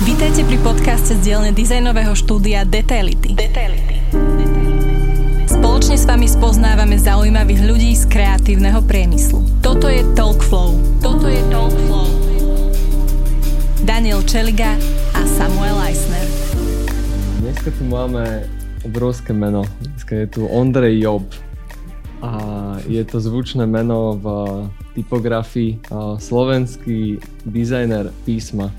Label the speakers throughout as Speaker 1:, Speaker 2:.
Speaker 1: Vítajte pri podcaste z dielne dizajnového štúdia Detaility. Detaility. Spoločne s vami spoznávame zaujímavých ľudí z kreatívneho priemyslu. Toto je Talk Flow. Toto je Talk Flow. Daniel Čeliga a Samuel Eisner.
Speaker 2: Dneska tu máme obrovské meno. Dneska je tu Ondrej Job. A je to zvučné meno v typografii slovenský dizajner písma.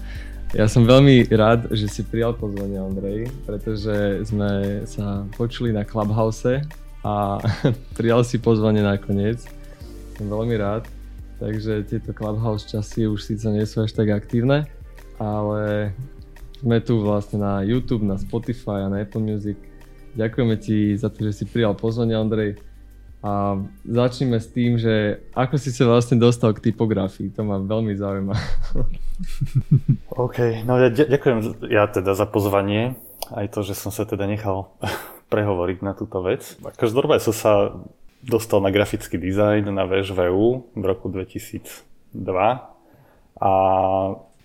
Speaker 2: Ja som veľmi rád, že si prijal pozvanie, Ondrej, pretože sme sa počuli na Clubhouse a prijal si pozvanie nakoniec. Som veľmi rád. Takže tieto Clubhouse časy už síce nie sú až tak aktívne, ale sme tu vlastne na YouTube, na Spotify a na Apple Music. Ďakujeme ti za to, že si prijal pozvanie, Ondrej. A začneme s tým, že ako si sa vlastne dostal k typografii, to ma veľmi zaujíma.
Speaker 3: OK, no ja ďakujem ja teda za pozvanie, aj to, že som sa teda nechal prehovoriť na túto vec. Každopádne som sa dostal na grafický dizajn na VŠVU v roku 2002 a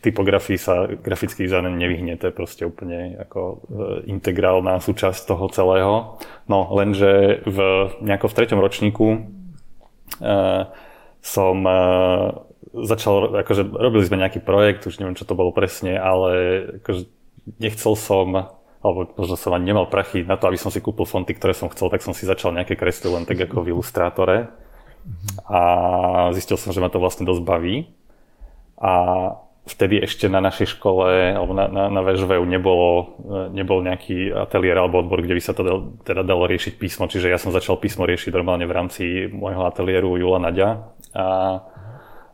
Speaker 3: typografii sa grafický dizajn nevyhne, to je proste úplne ako e, integrálna súčasť toho celého. No lenže v, nejako v treťom ročníku e, som e, začal, akože robili sme nejaký projekt, už neviem čo to bolo presne, ale akože nechcel som alebo možno som ani nemal prachy na to, aby som si kúpil fonty, ktoré som chcel, tak som si začal nejaké kresly len tak ako v ilustrátore. A zistil som, že ma to vlastne dosť baví. A vtedy ešte na našej škole alebo na, na, na VŽVU nebolo, nebol nejaký ateliér alebo odbor, kde by sa to dal, teda dalo riešiť písmo, čiže ja som začal písmo riešiť normálne v rámci môjho ateliéru Jula Nadia a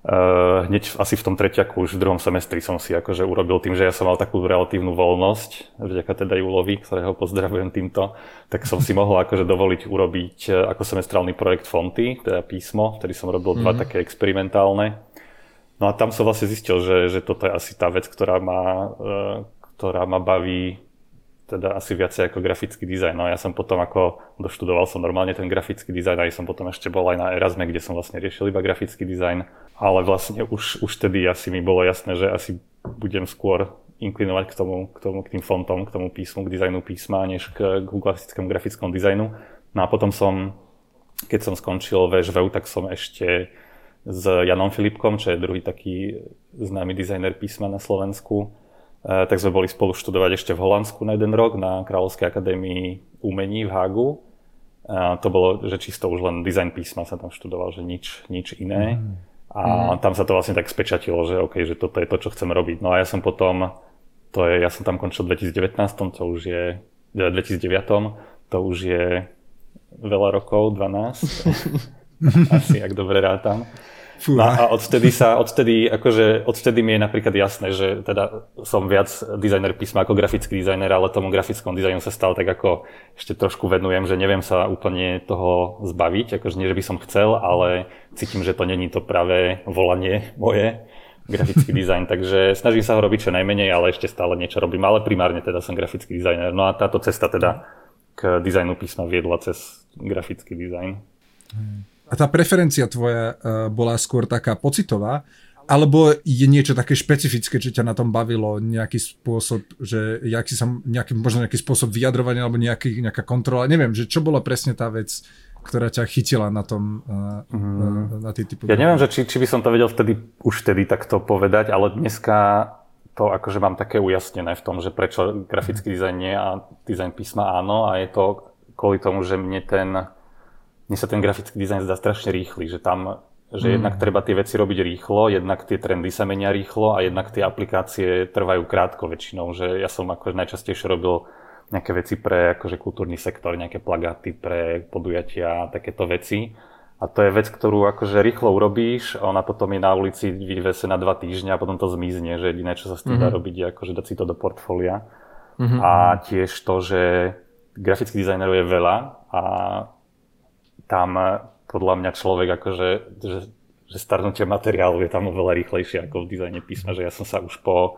Speaker 3: Uh, hneď asi v tom treťaku, už v druhom semestri som si akože urobil tým, že ja som mal takú relatívnu voľnosť, vďaka teda Julovi, ktorého pozdravujem týmto, tak som si mohol akože dovoliť urobiť e, ako semestrálny projekt fonty, teda písmo, vtedy som robil mm-hmm. dva mhm. také experimentálne No a tam som vlastne zistil, že, že toto je asi tá vec, ktorá ma, e, ktorá ma baví teda asi viacej ako grafický dizajn. No ja som potom ako doštudoval som normálne ten grafický dizajn, aj som potom ešte bol aj na Erasme, kde som vlastne riešil iba grafický dizajn, ale vlastne už, už tedy asi mi bolo jasné, že asi budem skôr inklinovať k tomu, k tomu, k tým fontom, k tomu písmu, k dizajnu písma, než k, k klasickému grafickému dizajnu. No a potom som, keď som skončil VŠVU, tak som ešte s Janom Filipkom, čo je druhý taký známy dizajner písma na Slovensku. E, tak sme boli spolu študovať ešte v Holandsku na jeden rok na Kráľovskej akadémii umení v Hágu. A to bolo, že čisto už len dizajn písma sa tam študoval, že nič, nič iné. Mm. A mm. tam sa to vlastne tak spečatilo, že OK, že toto je to, čo chcem robiť. No a ja som potom, to je, ja som tam končil v 2019, to už je, 2009, to už je veľa rokov, 12. asi, ak dobre rátam. No a odtedy sa, odtedy, akože, odtedy mi je napríklad jasné, že teda som viac dizajner písma ako grafický dizajner, ale tomu grafickom dizajnu sa stal tak ako ešte trošku venujem, že neviem sa úplne toho zbaviť, akože nie, že by som chcel, ale cítim, že to není to pravé volanie moje, grafický dizajn, takže snažím sa ho robiť čo najmenej, ale ešte stále niečo robím, ale primárne teda som grafický dizajner. No a táto cesta teda k dizajnu písma viedla cez grafický dizajn.
Speaker 4: Hmm. A tá preferencia tvoja uh, bola skôr taká pocitová, alebo je niečo také špecifické, čo ťa na tom bavilo, nejaký spôsob, že jaký sa, nejaký, možno nejaký spôsob vyjadrovania alebo nejaký, nejaká kontrola, neviem, že čo bola presne tá vec, ktorá ťa chytila na tom, mm. na tej typu.
Speaker 3: Ja neviem, že či, či by som to vedel vtedy, už vtedy takto povedať, ale dneska to akože mám také ujasnené v tom, že prečo grafický dizajn nie a dizajn písma áno a je to kvôli tomu, že mne ten mne sa ten grafický dizajn zdá strašne rýchly, že tam že mm. jednak treba tie veci robiť rýchlo, jednak tie trendy sa menia rýchlo a jednak tie aplikácie trvajú krátko väčšinou, že ja som ako najčastejšie robil nejaké veci pre akože kultúrny sektor, nejaké plagáty pre podujatia a takéto veci. A to je vec, ktorú akože rýchlo urobíš, a ona potom je na ulici vyvese na dva týždňa a potom to zmizne, že jediné, čo sa s tým mm-hmm. dá mhm. robiť, je akože dať si to do portfólia. Mm-hmm. A tiež to, že grafických dizajnerov je veľa a tam eh, podľa mňa človek akože, že, že starnutie materiálu je tam oveľa rýchlejšie ako v dizajne písma, že ja som sa už po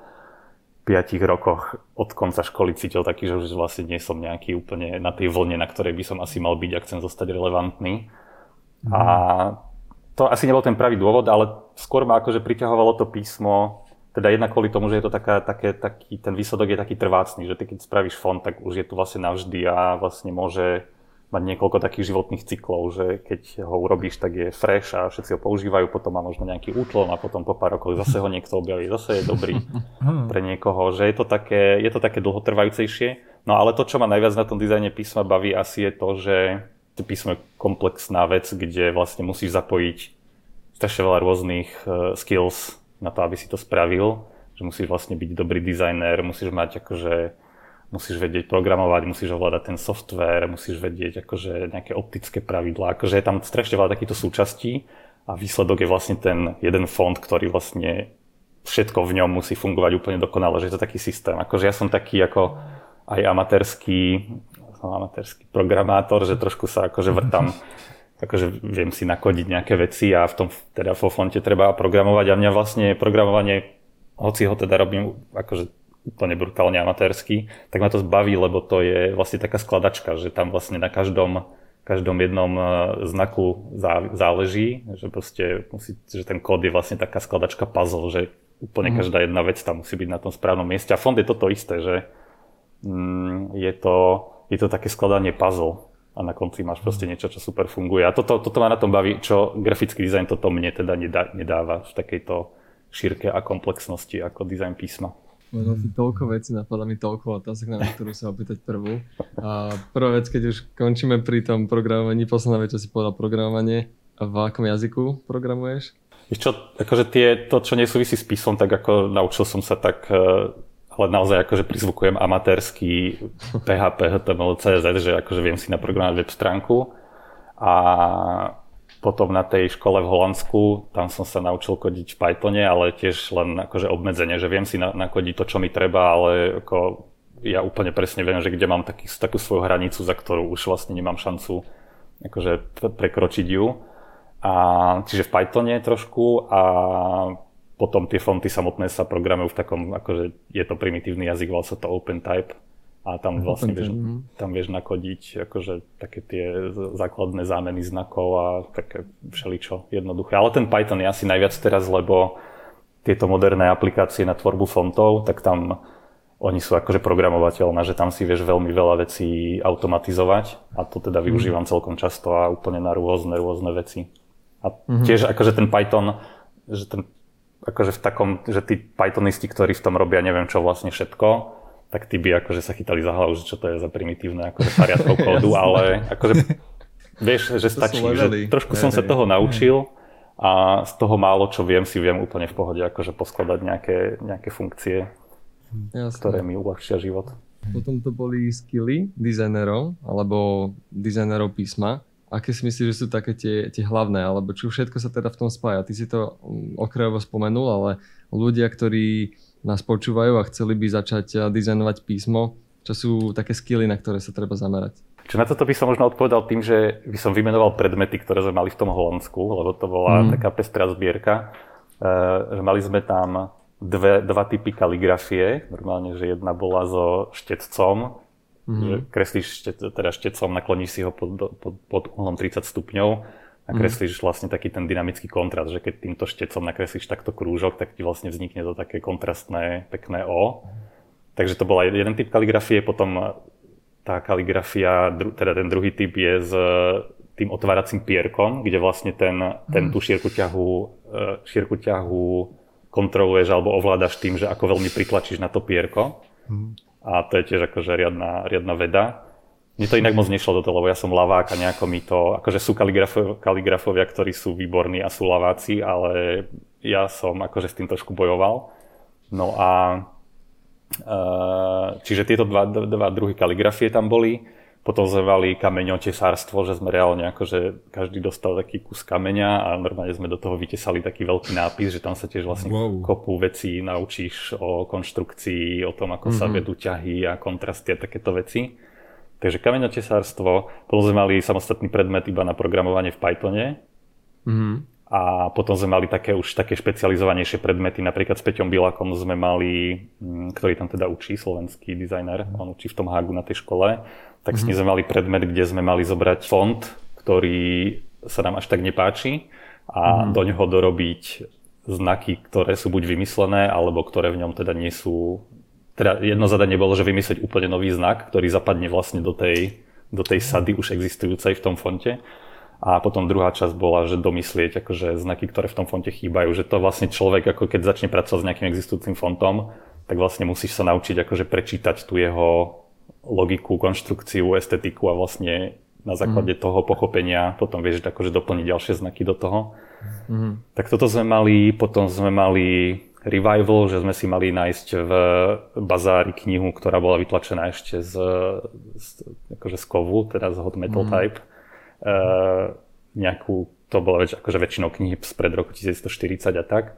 Speaker 3: 5 rokoch od konca školy cítil taký, že už vlastne nie som nejaký úplne na tej vlne, na ktorej by som asi mal byť, ak chcem zostať relevantný. A to asi nebol ten pravý dôvod, ale skôr ma akože priťahovalo to písmo teda jedna kvôli tomu, že je to taká, také, taký, ten výsledok je taký trvácný, že ty keď spravíš fond, tak už je tu vlastne navždy a vlastne môže mať niekoľko takých životných cyklov, že keď ho urobíš, tak je fresh a všetci ho používajú, potom má možno nejaký útlom a potom po pár rokov zase ho niekto objaví, zase je dobrý pre niekoho, že je to také, je to také dlhotrvajúcejšie. No ale to, čo ma najviac na tom dizajne písma baví, asi je to, že písmo je komplexná vec, kde vlastne musíš zapojiť strašne veľa rôznych uh, skills na to, aby si to spravil, že musíš vlastne byť dobrý dizajner, musíš mať akože musíš vedieť programovať, musíš ovládať ten software, musíš vedieť akože nejaké optické pravidlá, akože je tam strašne veľa takýchto súčastí a výsledok je vlastne ten jeden fond, ktorý vlastne všetko v ňom musí fungovať úplne dokonale, že je to taký systém. Akože ja som taký ako aj amatérský, som amatérský programátor, že trošku sa akože vrtam akože viem si nakodiť nejaké veci a v tom teda vo fonte treba programovať a mňa vlastne programovanie, hoci ho teda robím akože úplne brutálne amatérsky, tak ma to zbaví, lebo to je vlastne taká skladačka, že tam vlastne na každom, každom jednom e, znaku záleží, že proste musí, že ten kód je vlastne taká skladačka puzzle, že úplne mm. každá jedna vec tam musí byť na tom správnom mieste. A fond je toto isté, že mm, je, to, je to také skladanie puzzle a na konci máš proste niečo, čo super funguje. A toto, toto ma na tom baví, čo grafický dizajn toto mne teda nedá, nedáva v takejto šírke a komplexnosti ako dizajn písma.
Speaker 2: Možno si toľko vecí, napadá mi toľko otázok, na ktorú sa opýtať prvú. A prvá vec, keď už končíme pri tom programovaní, posledná vec, čo si povedal programovanie, a v akom jazyku programuješ?
Speaker 3: Víš čo, akože tie, to, čo nesúvisí s písom, tak ako naučil som sa tak, e, ale naozaj akože prizvukujem amatérsky PHP, HTML, CSS, že akože viem si naprogramovať web stránku. A potom na tej škole v Holandsku, tam som sa naučil kodiť v Pythone, ale tiež len akože obmedzenie, že viem si nakodiť to, čo mi treba, ale ako ja úplne presne viem, že kde mám taký, takú svoju hranicu, za ktorú už vlastne nemám šancu akože prekročiť ju. A, čiže v Pythone trošku a potom tie fonty samotné sa programujú v takom, akože je to primitívny jazyk, volá sa to OpenType a tam vlastne vieš, tam vieš nakodiť akože také tie základné zámeny znakov a také všeličo jednoduché. Ale ten Python je asi najviac teraz, lebo tieto moderné aplikácie na tvorbu fontov, tak tam oni sú akože programovateľné, že tam si vieš veľmi veľa vecí automatizovať a to teda mhm. využívam celkom často a úplne na rôzne, rôzne veci. A mm-hmm. tiež akože ten Python, že ten akože v takom, že tí Pythonisti, ktorí v tom robia neviem čo vlastne všetko, tak tí by akože sa chytali za hlavu, že čo to je za primitívne akože pariadkov kódu, ale akože vieš, že stačí, že trošku som sa toho naučil a z toho málo, čo viem, si viem úplne v pohode akože poskladať nejaké, nejaké funkcie, Jasne. ktoré mi uľahčia život.
Speaker 2: Potom to boli skilly dizajnerov alebo dizajnerov písma. Aké si myslíš, že sú také tie, tie hlavné, alebo čo všetko sa teda v tom spája? Ty si to mm, okrajovo spomenul, ale ľudia, ktorí nás počúvajú a chceli by začať eh, dizajnovať písmo, čo sú také skily, na ktoré sa treba zamerať?
Speaker 3: Čo na toto by som možno odpovedal tým, že by som vymenoval predmety, ktoré sme mali v tom Holandsku, lebo to bola mm. taká pestrá zbierka. E, mali sme tam dve, dva typy kaligrafie. Normálne, že jedna bola so štetcom, mm. že kreslíš štet, teda štetcom, nakloníš si ho pod, pod, pod uhlom 30 stupňov nakreslíš mm. vlastne taký ten dynamický kontrast, že keď týmto štecom nakreslíš takto krúžok, tak ti vlastne vznikne to také kontrastné, pekné O. Takže to bola jeden typ kaligrafie, potom tá kaligrafia, teda ten druhý typ je s tým otváracím pierkom, kde vlastne ten, ten tú šírku ťahu, e, šírku ťahu kontroluješ alebo ovládaš tým, že ako veľmi pritlačíš na to pierko. Mm. A to je tiež akože riadna, riadna veda. Mne to inak moc nešlo do toho, lebo ja som lavák a nejako mi to, akože sú kaligrafo, kaligrafovia, ktorí sú výborní a sú laváci, ale ja som akože s tým trošku bojoval. No a e, čiže tieto dva, dva druhy kaligrafie tam boli. Potom sme mali kameňotesárstvo, že sme reálne akože každý dostal taký kus kameňa a normálne sme do toho vytesali taký veľký nápis, že tam sa tiež vlastne wow. kopu vecí naučíš o konštrukcii, o tom, ako mm-hmm. sa mhm. vedú ťahy a kontrasty a takéto veci. Takže kameňotesárstvo, potom sme mali samostatný predmet iba na programovanie v Pythone. Mm-hmm. A potom sme mali také už také špecializovanejšie predmety, napríklad s Peťom Bilakom sme mali, mm, ktorý tam teda učí, slovenský dizajner, on učí v tom Hagu na tej škole, tak mm-hmm. s ním sme mali predmet, kde sme mali zobrať font, ktorý sa nám až tak nepáči a mm-hmm. do ňoho dorobiť znaky, ktoré sú buď vymyslené, alebo ktoré v ňom teda nie sú... Teda jedno zadanie bolo, že vymyslieť úplne nový znak, ktorý zapadne vlastne do tej, do tej sady už existujúcej v tom fonte. A potom druhá časť bola, že domyslieť akože znaky, ktoré v tom fonte chýbajú. Že to vlastne človek, ako keď začne pracovať s nejakým existujúcim fontom, tak vlastne musíš sa naučiť akože prečítať tú jeho logiku, konštrukciu, estetiku a vlastne na základe mm. toho pochopenia potom vieš akože doplniť ďalšie znaky do toho. Mm. Tak toto sme mali, potom sme mali revival, že sme si mali nájsť v bazári knihu, ktorá bola vytlačená ešte z, z, akože z kovu, teda z Hot Metal mm. Type. Uh, nejakú, to bola väč, akože väčšinou knihy spred roku 1940 a tak.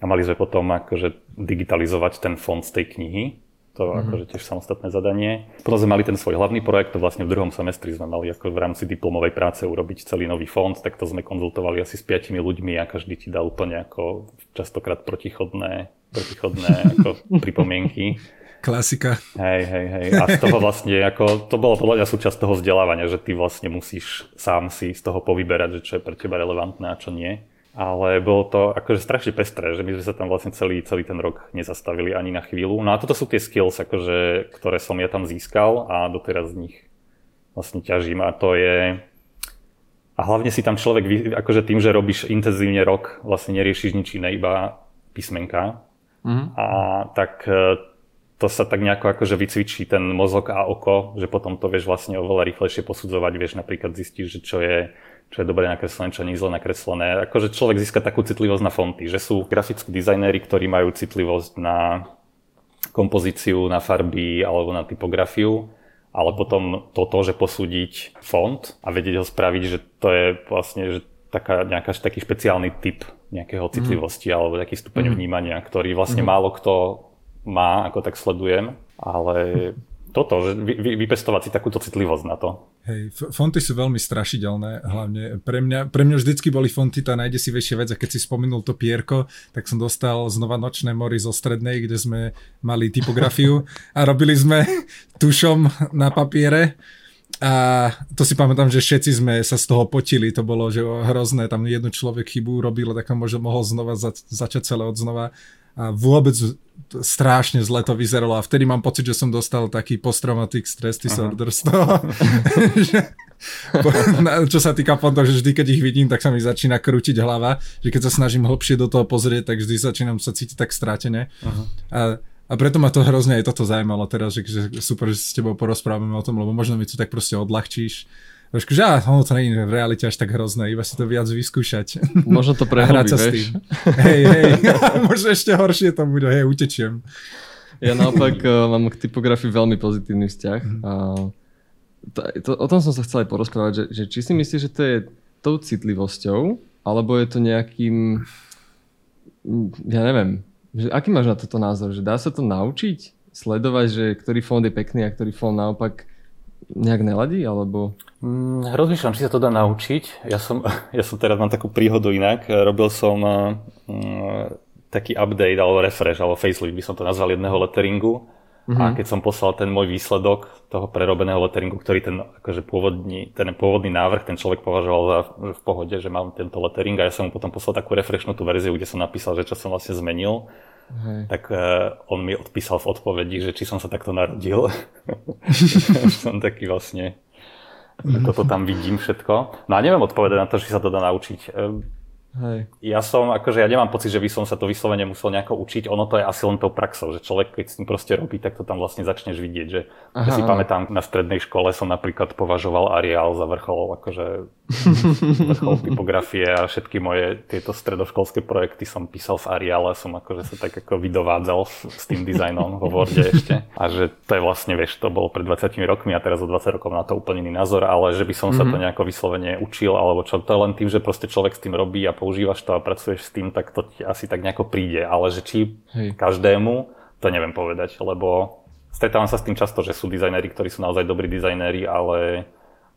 Speaker 3: A mali sme potom akože digitalizovať ten fond z tej knihy to mm-hmm. akože tiež samostatné zadanie. Potom sme mali ten svoj hlavný projekt, to vlastne v druhom semestri sme mali ako v rámci diplomovej práce urobiť celý nový fond, tak to sme konzultovali asi s piatimi ľuďmi a každý ti dal úplne ako častokrát protichodné, protichodné ako pripomienky.
Speaker 4: Klasika.
Speaker 3: Hej, hej, hej. A z toho vlastne, ako, to bolo podľa mňa súčasť toho vzdelávania, že ty vlastne musíš sám si z toho povyberať, že čo je pre teba relevantné a čo nie ale bolo to akože strašne pestré, že my sme sa tam vlastne celý, celý ten rok nezastavili ani na chvíľu. No a toto sú tie skills, akože, ktoré som ja tam získal a doteraz z nich vlastne ťažím a to je a hlavne si tam človek, akože tým, že robíš intenzívne rok, vlastne neriešiš nič iné, iba písmenka. Mm-hmm. A tak e, to sa tak nejako akože vycvičí ten mozog a oko, že potom to vieš vlastne oveľa rýchlejšie posudzovať, vieš napríklad zistiť, že čo je čo je dobre nakreslené, čo nie je zle nakreslené. Akože človek získa takú citlivosť na fonty, že sú grafickí dizajnéri, ktorí majú citlivosť na kompozíciu, na farby alebo na typografiu, ale potom toto, že posúdiť font a vedieť ho spraviť, že to je vlastne že taká, nejaká, taký špeciálny typ nejakého mhm. citlivosti mm. alebo taký stupeň mm. vnímania, ktorý vlastne mm. málo kto má, ako tak sledujem, ale toto, že vy, vy, vypestovať si takúto citlivosť na to.
Speaker 4: Hej, fonty sú veľmi strašidelné, hlavne pre mňa, pre mňa vždycky boli fonty tá najdesivejšia vec a keď si spomenul to pierko, tak som dostal znova nočné mori zo strednej, kde sme mali typografiu a robili sme tušom na papiere a to si pamätám, že všetci sme sa z toho potili, to bolo že hrozné, tam jeden človek chybu robil, tak možno mohol znova zač- začať celé od znova a vôbec strašne zle to vyzeralo a vtedy mám pocit, že som dostal taký post-traumatic stress disorder z toho. čo sa týka fontov, že vždy, keď ich vidím, tak sa mi začína krútiť hlava, že keď sa snažím hlbšie do toho pozrieť, tak vždy začínam sa cítiť tak strátené. Uh-huh. A, a preto ma to hrozne aj toto zaujímalo teraz, že, že super, že s tebou porozprávame o tom, lebo možno mi to tak proste odľahčíš Trošku, že ono to je v realite až tak hrozné, iba si to viac vyskúšať.
Speaker 2: Možno to prehlbí, vieš.
Speaker 4: Hej, hej, možno ešte horšie to bude, hej, utečiem.
Speaker 2: Ja naopak uh, mám k typografii veľmi pozitívny vzťah. Mm. A to, to, o tom som sa chcel aj porozprávať, že, že či si myslíš, že to je tou citlivosťou, alebo je to nejakým, ja neviem, že aký máš na toto názor, že dá sa to naučiť? Sledovať, že ktorý fond je pekný a ktorý fond naopak nejak neladí, alebo...
Speaker 3: Mm, rozmýšľam, či sa to dá naučiť. Ja som, ja som teraz mám takú príhodu inak. Robil som uh, taký update, alebo refresh, alebo facelift, by som to nazval, jedného letteringu. Mm-hmm. A keď som poslal ten môj výsledok toho prerobeného letteringu, ktorý ten, akože pôvodný, ten pôvodný návrh ten človek považoval za že v pohode, že mám tento lettering a ja som mu potom poslal takú refreshnutú verziu, kde som napísal, že čo som vlastne zmenil Hej. tak uh, on mi odpísal v odpovedi, že či som sa takto narodil. som taký vlastne, toto tam vidím všetko. No a neviem odpovedať na to, či sa to dá naučiť. Hej. Ja som, akože ja nemám pocit, že by som sa to vyslovene musel nejako učiť. Ono to je asi len tou praxou, že človek, keď s tým proste robí, tak to tam vlastne začneš vidieť. Že aha, ja si aha. pamätám, na strednej škole som napríklad považoval Arial za vrchol, akože vrchol typografie a všetky moje tieto stredoškolské projekty som písal v Ariale, som akože sa tak ako vydovádzal s tým dizajnom vo Worde ešte. A že to je vlastne, vieš, to bolo pred 20 rokmi a teraz o 20 rokov na to úplne iný názor, ale že by som mm-hmm. sa to mhm. nejako vyslovene učil, alebo čo, to je len tým, že proste človek s tým robí a používaš to a pracuješ s tým, tak to ti asi tak nejako príde. Ale že či Hej. každému, to neviem povedať, lebo stretávam sa s tým často, že sú dizajnéri, ktorí sú naozaj dobrí dizajnéri, ale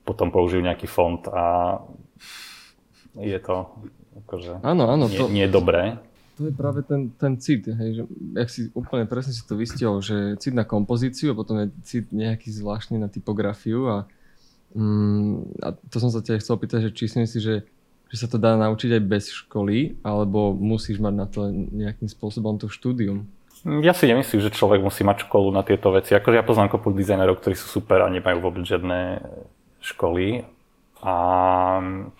Speaker 3: potom použijú nejaký font a je to akože
Speaker 2: áno, áno,
Speaker 3: nie,
Speaker 2: to,
Speaker 3: nie dobré.
Speaker 2: To je práve ten, ten cit, hej, že jak si úplne presne si to vystihol, že cit na kompozíciu a potom je cit nejaký zvláštny na typografiu a, mm, a to som sa ťa chcel pýtať, že či si myslíš, že že sa to dá naučiť aj bez školy, alebo musíš mať na to nejakým spôsobom to štúdium?
Speaker 3: Ja si nemyslím, že človek musí mať školu na tieto veci. Akože ja poznám kopu dizajnerov, ktorí sú super a nemajú vôbec žiadne školy. A,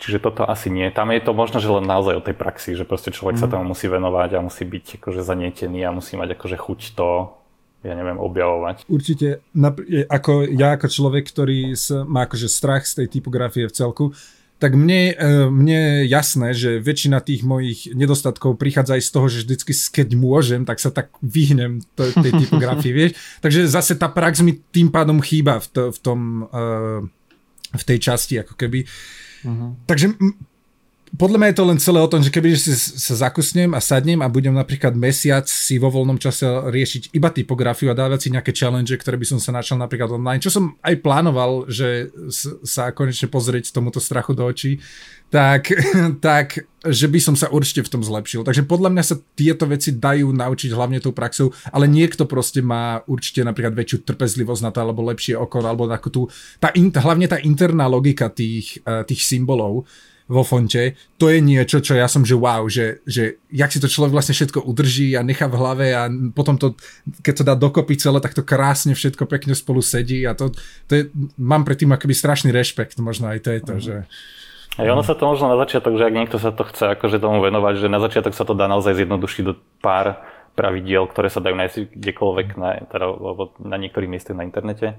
Speaker 3: čiže toto asi nie. Tam je to možno, že len naozaj o tej praxi, že proste človek mm. sa mhm. tomu musí venovať a musí byť akože zanietený a musí mať akože chuť to ja neviem, objavovať.
Speaker 4: Určite, ako ja ako človek, ktorý má akože strach z tej typografie v celku, tak mne, e, mne je jasné, že väčšina tých mojich nedostatkov prichádza aj z toho, že vždycky keď môžem, tak sa tak vyhnem tej typografii, vieš. Takže zase tá prax mi tým pádom chýba v, to, v tom, e, v tej časti, ako keby. Uh-huh. Takže podľa mňa je to len celé o tom, že keby si sa zakusnem a sadnem a budem napríklad mesiac si vo voľnom čase riešiť iba typografiu a dávať si nejaké challenge, ktoré by som sa načal napríklad online, čo som aj plánoval, že sa konečne pozrieť tomuto strachu do očí, tak, tak že by som sa určite v tom zlepšil. Takže podľa mňa sa tieto veci dajú naučiť hlavne tou praxou, ale niekto proste má určite napríklad väčšiu trpezlivosť na to, alebo lepšie oko, alebo takú tú, tá hlavne tá interná logika tých, eh, tých symbolov, vo fonte, to je niečo, čo ja som, že wow, že, že jak si to človek vlastne všetko udrží a nechá v hlave a potom to, keď to dá dokopy celé, tak to krásne všetko pekne spolu sedí a to, to je, mám predtým akoby strašný rešpekt, možno aj to je to, mm. že
Speaker 3: a ono sa to možno na začiatok, že ak niekto sa to chce akože tomu venovať, že na začiatok sa to dá naozaj zjednodušiť do pár pravidiel, ktoré sa dajú nájsť kdekoľvek na, teda, na niektorých miestach na internete.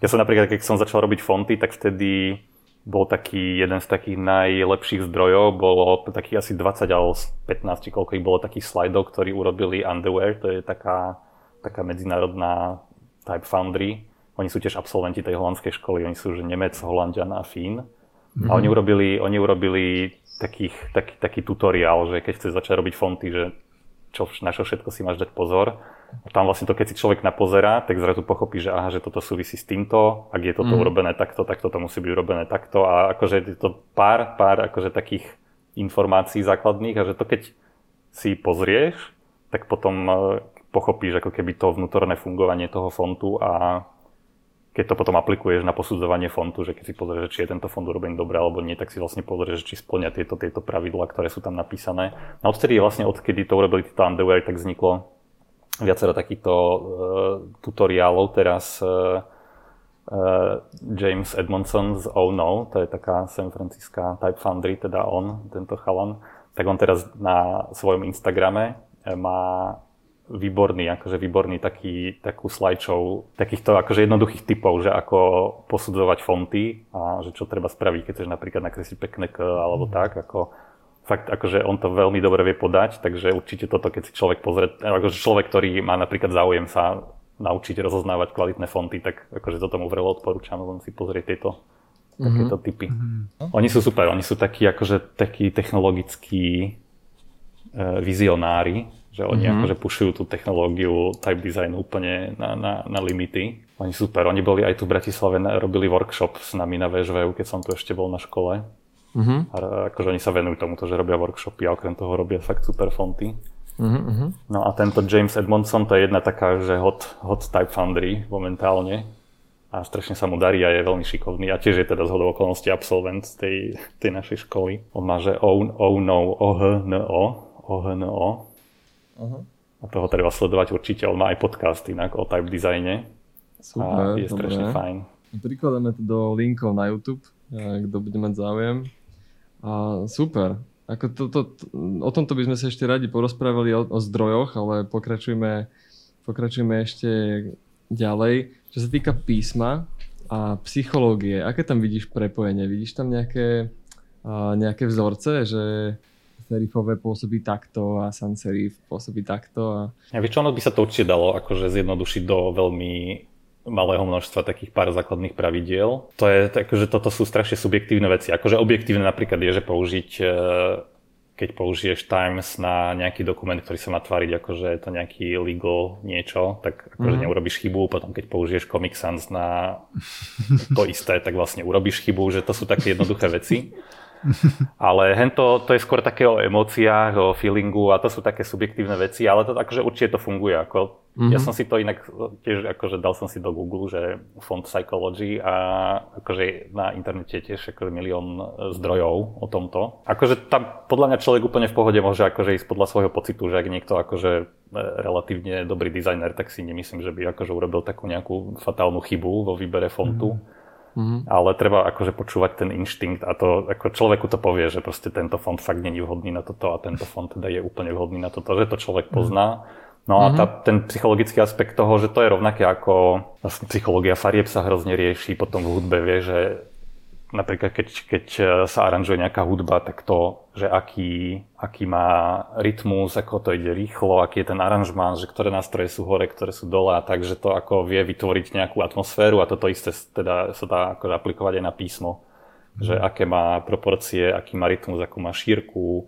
Speaker 3: Ja som napríklad, keď som začal robiť fonty, tak vtedy bol taký jeden z takých najlepších zdrojov, bolo taký asi 20 alebo 15, či koľko ich bolo takých slajdov, ktorí urobili Underwear, to je taká, taká medzinárodná Type Foundry. Oni sú tiež absolventi tej holandskej školy, oni sú že Nemec, Holandian a Fín. Mm-hmm. A mhm. oni urobili, oni urobili takých, taký, taký tutoriál, že keď chceš začať robiť fonty, že čo, na čo všetko si máš dať pozor, tam vlastne to, keď si človek napozerá, tak zrazu pochopí, že aha, že toto súvisí s týmto, ak je toto mm. urobené takto, tak toto musí byť urobené takto a akože je to pár, pár akože takých informácií základných a že to keď si pozrieš, tak potom e, pochopíš ako keby to vnútorné fungovanie toho fontu a keď to potom aplikuješ na posudzovanie fontu, že keď si pozrieš, či je tento fond urobený dobre alebo nie, tak si vlastne pozrieš, či splňa tieto, tieto pravidlá, ktoré sú tam napísané. No odtedy vlastne, odkedy to urobili títo underwear, tak vzniklo viacero takýchto uh, tutoriálov. Teraz uh, uh, James Edmondson z Oh No, to je taká San Franciská Type Foundry, teda on, tento chalan, tak on teraz na svojom Instagrame má výborný, akože výborný taký, takú slajčov takýchto akože jednoduchých typov, že ako posudzovať fonty a že čo treba spraviť, keď chceš napríklad nakresliť pekné K alebo tak, ako fakt akože on to veľmi dobre vie podať, takže určite toto, keď si človek pozrie, akože človek, ktorý má napríklad záujem sa naučiť rozoznávať kvalitné fonty, tak akože toto mu vrelo odporúčam, len si pozrieť tieto mm-hmm. takéto typy. Mm-hmm. Oni sú super, oni sú takí akože takí technologickí e, vizionári, že oni mm-hmm. akože pušujú tú technológiu type design úplne na, na, na limity. Oni super, oni boli aj tu v Bratislave, robili workshop s nami na VŽVU, keď som tu ešte bol na škole. Uh-huh. A akože oni sa venujú tomuto, že robia workshopy a okrem toho robia fakt super fonty. Uh-huh. No a tento James Edmondson, to je jedna taká, že hot, hot type foundry momentálne. A strašne sa mu darí a je veľmi šikovný. A tiež je teda zhodou okolností absolvent z tej, tej našej školy. On má, že own, own, no, OHNO, OHNO. Uh-huh. A toho treba sledovať určite. On má aj podcast inak o type dizajne. Super, a je strašne dobre. fajn.
Speaker 2: Prikladáme to do linkov na YouTube, kto bude mať záujem. A super. Ako to, to, to, o tomto by sme sa ešte radi porozprávali o, o zdrojoch, ale pokračujeme, pokračujeme ešte ďalej. Čo sa týka písma a psychológie, aké tam vidíš prepojenie? Vidíš tam nejaké, a, nejaké vzorce, že serifové pôsobí takto a sans serif pôsobí takto? A...
Speaker 3: Ja, vieš ono by sa to určite dalo akože zjednodušiť do veľmi malého množstva takých pár základných pravidiel. To je, že toto sú strašne subjektívne veci. Akože objektívne napríklad je, že použiť e, keď použiješ Times na nejaký dokument, ktorý sa má tváriť ako, že je to nejaký legal niečo, tak akože mm-hmm. neurobiš chybu, potom keď použiješ Comic Sans na to isté, tak vlastne urobíš chybu, že to sú také jednoduché veci. ale hento, to je skôr také o emóciách, o feelingu a to sú také subjektívne veci, ale to akože určite to funguje. Ako, mm-hmm. Ja som si to inak tiež, akože dal som si do Google, že font psychology a akože na internete tiež akože milión zdrojov o tomto. Akože tam podľa mňa človek úplne v pohode môže akože ísť podľa svojho pocitu, že ak niekto akože e, relatívne dobrý dizajner, tak si nemyslím, že by akože urobil takú nejakú fatálnu chybu vo výbere fontu. Mm-hmm Mm-hmm. Ale treba akože počúvať ten inštinkt a to, ako človeku to povie, že proste tento fond fakt není vhodný na toto a tento fond teda je úplne vhodný na toto, že to človek mhm. pozná. No a tá, mhm. ten psychologický aspekt toho, že to je rovnaké ako vlastne psychológia farieb sa hrozne rieši potom v hudbe, vie, že napríklad keď, keď e, sa aranžuje nejaká hudba, tak to, že aký, aký má rytmus, ako to ide rýchlo, aký je ten aranžmán, že ktoré nástroje sú hore, ktoré sú dole a tak, že to ako vie vytvoriť nejakú atmosféru a toto isté teda sa dá ako aplikovať aj na písmo. Že aké má proporcie, aký má rytmus, akú má šírku,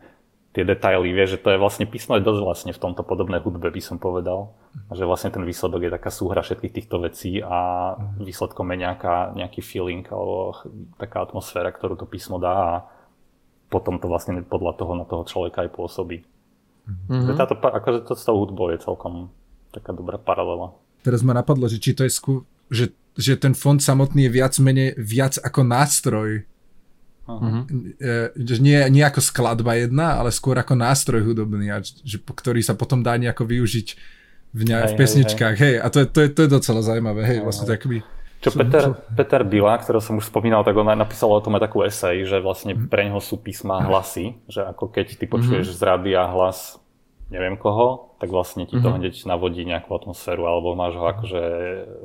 Speaker 3: tie detaily, vie, že to je vlastne písmo je dosť vlastne v tomto podobnej hudbe, by som povedal. Že vlastne ten výsledok je taká súhra všetkých týchto vecí a výsledkom je nejaká, nejaký feeling alebo taká atmosféra, ktorú to písmo dá a potom to vlastne podľa toho na toho človeka aj pôsobí. Mm-hmm. Táto, akože to s tou hudbou je celkom taká dobrá paralela.
Speaker 4: Teraz ma napadlo, že či to je skú, že, že ten fond samotný je viac menej viac ako nástroj Uh-huh. Nie, nie ako skladba jedna, ale skôr ako nástroj hudobný, a že, ktorý sa potom dá nejako využiť v, ne, hej, v pesničkách. Hej, hej. A to je, to, je, to je docela zaujímavé. Hej, vlastne tak by...
Speaker 3: Čo Peter, Peter Bila, ktorého som už spomínal, tak on napísal o tom aj takú esej, že vlastne mhm. pre neho sú písma hlasy, že ako keď ty počuješ mm-hmm. z rádia hlas neviem koho, tak vlastne ti to mm-hmm. hneď navodí nejakú atmosféru alebo máš ho akože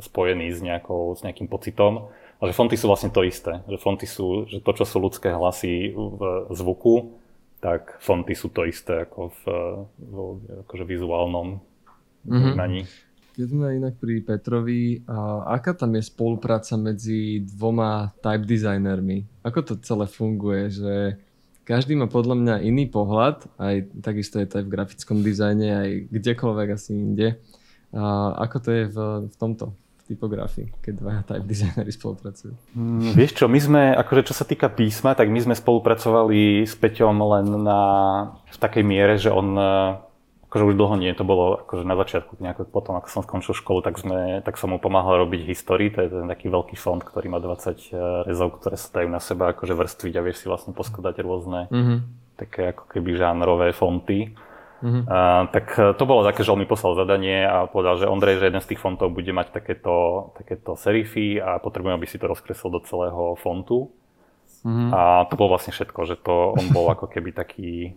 Speaker 3: spojený s, nejakou, s nejakým pocitom. A že fonty sú vlastne to isté. Že fonty sú, že to, čo sú ľudské hlasy v zvuku, tak fonty sú to isté ako v, v akože vizuálnom.
Speaker 2: Mm-hmm. Keď sme inak pri Petrovi, a aká tam je spolupráca medzi dvoma type designermi? Ako to celé funguje? Že každý má podľa mňa iný pohľad, aj takisto je to aj v grafickom dizajne, aj kdekoľvek asi inde. A ako to je v, v tomto? Typografii, keď dvaja type designery spolupracujú?
Speaker 3: Mm, vieš čo, my sme, akože čo sa týka písma, tak my sme spolupracovali s Peťom len na, v takej miere, že on akože už dlho nie, to bolo akože na začiatku, nejako potom, ako som skončil školu, tak, sme, tak som mu pomáhal robiť histórii, to je ten taký veľký fond, ktorý má 20 e, rezov, ktoré sa dajú na seba akože vrstviť a vieš si vlastne poskladať rôzne mm-hmm. také ako keby žánrové fonty. Mm-hmm. Uh, tak e, to bolo také, že on mi poslal zadanie a povedal, že Ondrej, že jeden z tých fontov bude mať takéto, takéto serify a potrebujem, aby si to rozkreslil do celého fontu. Mm-hmm. A to bolo vlastne všetko, že to on bol ako keby taký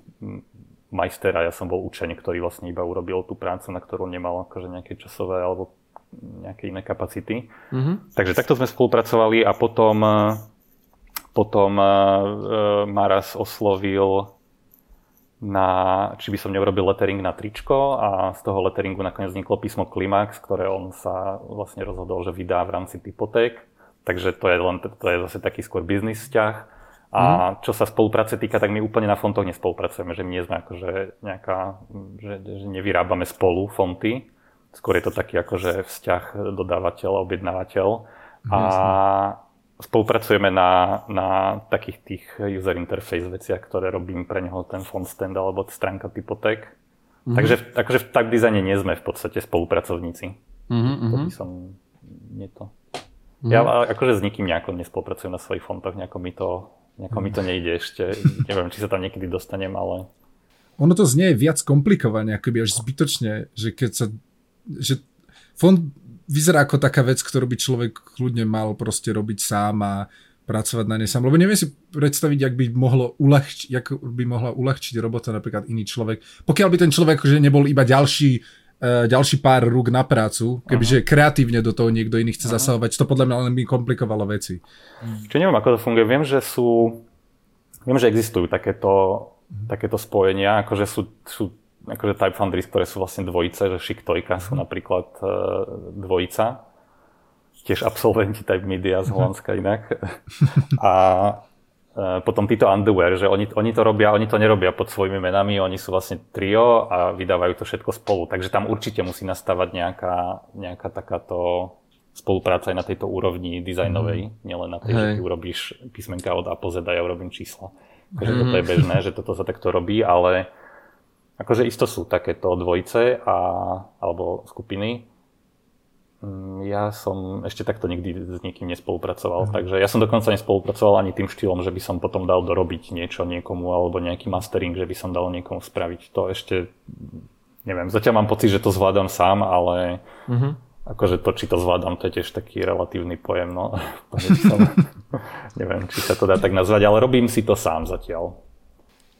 Speaker 3: majster a ja som bol učeň, ktorý vlastne iba urobil tú prácu, na ktorú nemal akože nejaké časové alebo nejaké iné kapacity. Mm-hmm. Takže takto sme spolupracovali a potom, e, potom uh, Maras oslovil na, či by som neurobil lettering na tričko a z toho letteringu nakoniec vzniklo písmo Klimax, ktoré on sa vlastne rozhodol, že vydá v rámci typoték. Takže to je, len, to je zase taký skôr biznis vzťah. A mm. čo sa spolupráce týka, tak my úplne na fontoch nespolupracujeme, že my nie sme akože nejaká, že, že nevyrábame spolu fonty. Skôr je to taký akože vzťah dodávateľ, objednávateľ. A spolupracujeme na, na takých tých user interface veciach, ktoré robím pre neho ten font stand alebo stránka typotek. Mm-hmm. Takže akože v tak dizajne nie sme v podstate spolupracovníci. Mm-hmm. To by som nie to. Mm-hmm. Ja akože s nikým nejako nespolupracujem na svojich fontoch, nejako mi to, nejako mi to nejde ešte. Neviem, či sa tam niekedy dostanem, ale...
Speaker 4: Ono to znie viac komplikované, akoby až zbytočne, že keď sa... Že fond vyzerá ako taká vec, ktorú by človek kľudne mal proste robiť sám a pracovať na nej sám. Lebo neviem si predstaviť, jak by, mohlo uľahči, jak by mohla uľahčiť robota napríklad iný človek. Pokiaľ by ten človek že nebol iba ďalší, uh, ďalší pár rúk na prácu, kebyže uh-huh. kreatívne do toho niekto iný chce uh-huh. zasahovať, to podľa mňa len by komplikovalo veci.
Speaker 3: Čo neviem, ako to funguje. Viem, že sú, viem, že existujú takéto, uh-huh. takéto spojenia, akože sú, sú akože Type Foundries, ktoré sú vlastne dvojice, že Chic Tojka sú napríklad uh, dvojica. Tiež absolventi Type Media z mhm. Holandska inak. A uh, potom títo Underwear, že oni, oni to robia, oni to nerobia pod svojimi menami, oni sú vlastne trio a vydávajú to všetko spolu. Takže tam určite musí nastávať nejaká, nejaká takáto spolupráca aj na tejto úrovni dizajnovej, mm. nielen na tej, Hej. že ty urobíš písmenka od A po Z a ja urobím čísla. že mm-hmm. toto je bežné, že toto sa takto robí, ale akože isto sú takéto dvojice a, alebo skupiny. Mm, ja som ešte takto nikdy s nikým nespolupracoval, takže ja som dokonca nespolupracoval ani tým štýlom, že by som potom dal dorobiť niečo niekomu alebo nejaký mastering, že by som dal niekomu spraviť. To ešte, neviem, zatiaľ mám pocit, že to zvládam sám, ale mm-hmm Akože to, či to zvládam, to je tiež taký relatívny pojem, no. som, neviem, či sa to dá tak nazvať, ale robím si to sám zatiaľ.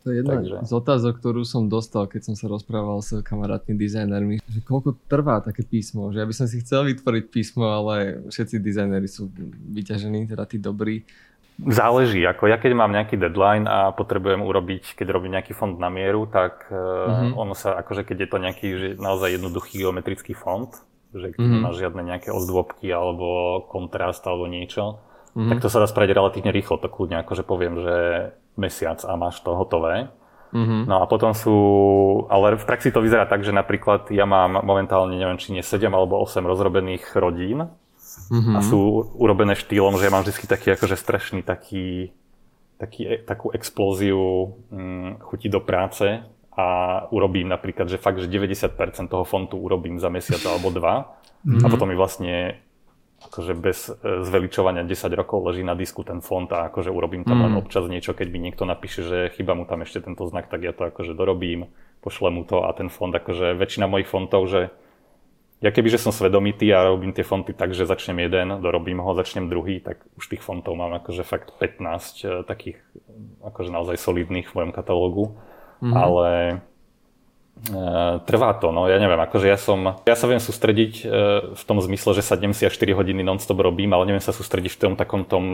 Speaker 2: To je jedna Takže. z otázok, ktorú som dostal, keď som sa rozprával s kamarátmi dizajnermi, že koľko trvá také písmo, že ja by som si chcel vytvoriť písmo, ale všetci dizajneri sú vyťažení, teda tí dobrí.
Speaker 3: Záleží, ako ja keď mám nejaký deadline a potrebujem urobiť, keď robím nejaký fond na mieru, tak uh-huh. ono sa, akože keď je to nejaký že naozaj jednoduchý geometrický fond, že keď mm-hmm. nemáš žiadne nejaké ozdôbky alebo kontrast alebo niečo, mm-hmm. tak to sa dá spraviť relatívne rýchlo. To kľudne akože poviem, že mesiac a máš to hotové. Mm-hmm. No a potom sú, ale v praxi to vyzerá tak, že napríklad ja mám momentálne, neviem, či nie 7 alebo 8 rozrobených rodín mm-hmm. a sú urobené štýlom, že ja mám vždy taký akože strašný taký, taký, e, takú explóziu hm, chuti do práce a urobím napríklad, že fakt, že 90% toho fontu urobím za mesiac alebo dva mm-hmm. a potom mi vlastne akože bez e, zveličovania 10 rokov leží na disku ten font a akože urobím tam mm. len občas niečo, keď mi niekto napíše, že chyba mu tam ešte tento znak, tak ja to akože dorobím, pošlem mu to a ten font, akože väčšina mojich fontov, že ja keby, že som svedomitý a robím tie fonty tak, že začnem jeden, dorobím ho, začnem druhý, tak už tých fontov mám akože fakt 15 e, takých akože naozaj solidných v mojom katalógu mm-hmm. ale trvá to, no ja neviem, akože ja som, ja sa viem sústrediť uh, v tom zmysle, že sadnem si a 4 hodiny non-stop robím, ale neviem sa sústrediť v tom takom tom,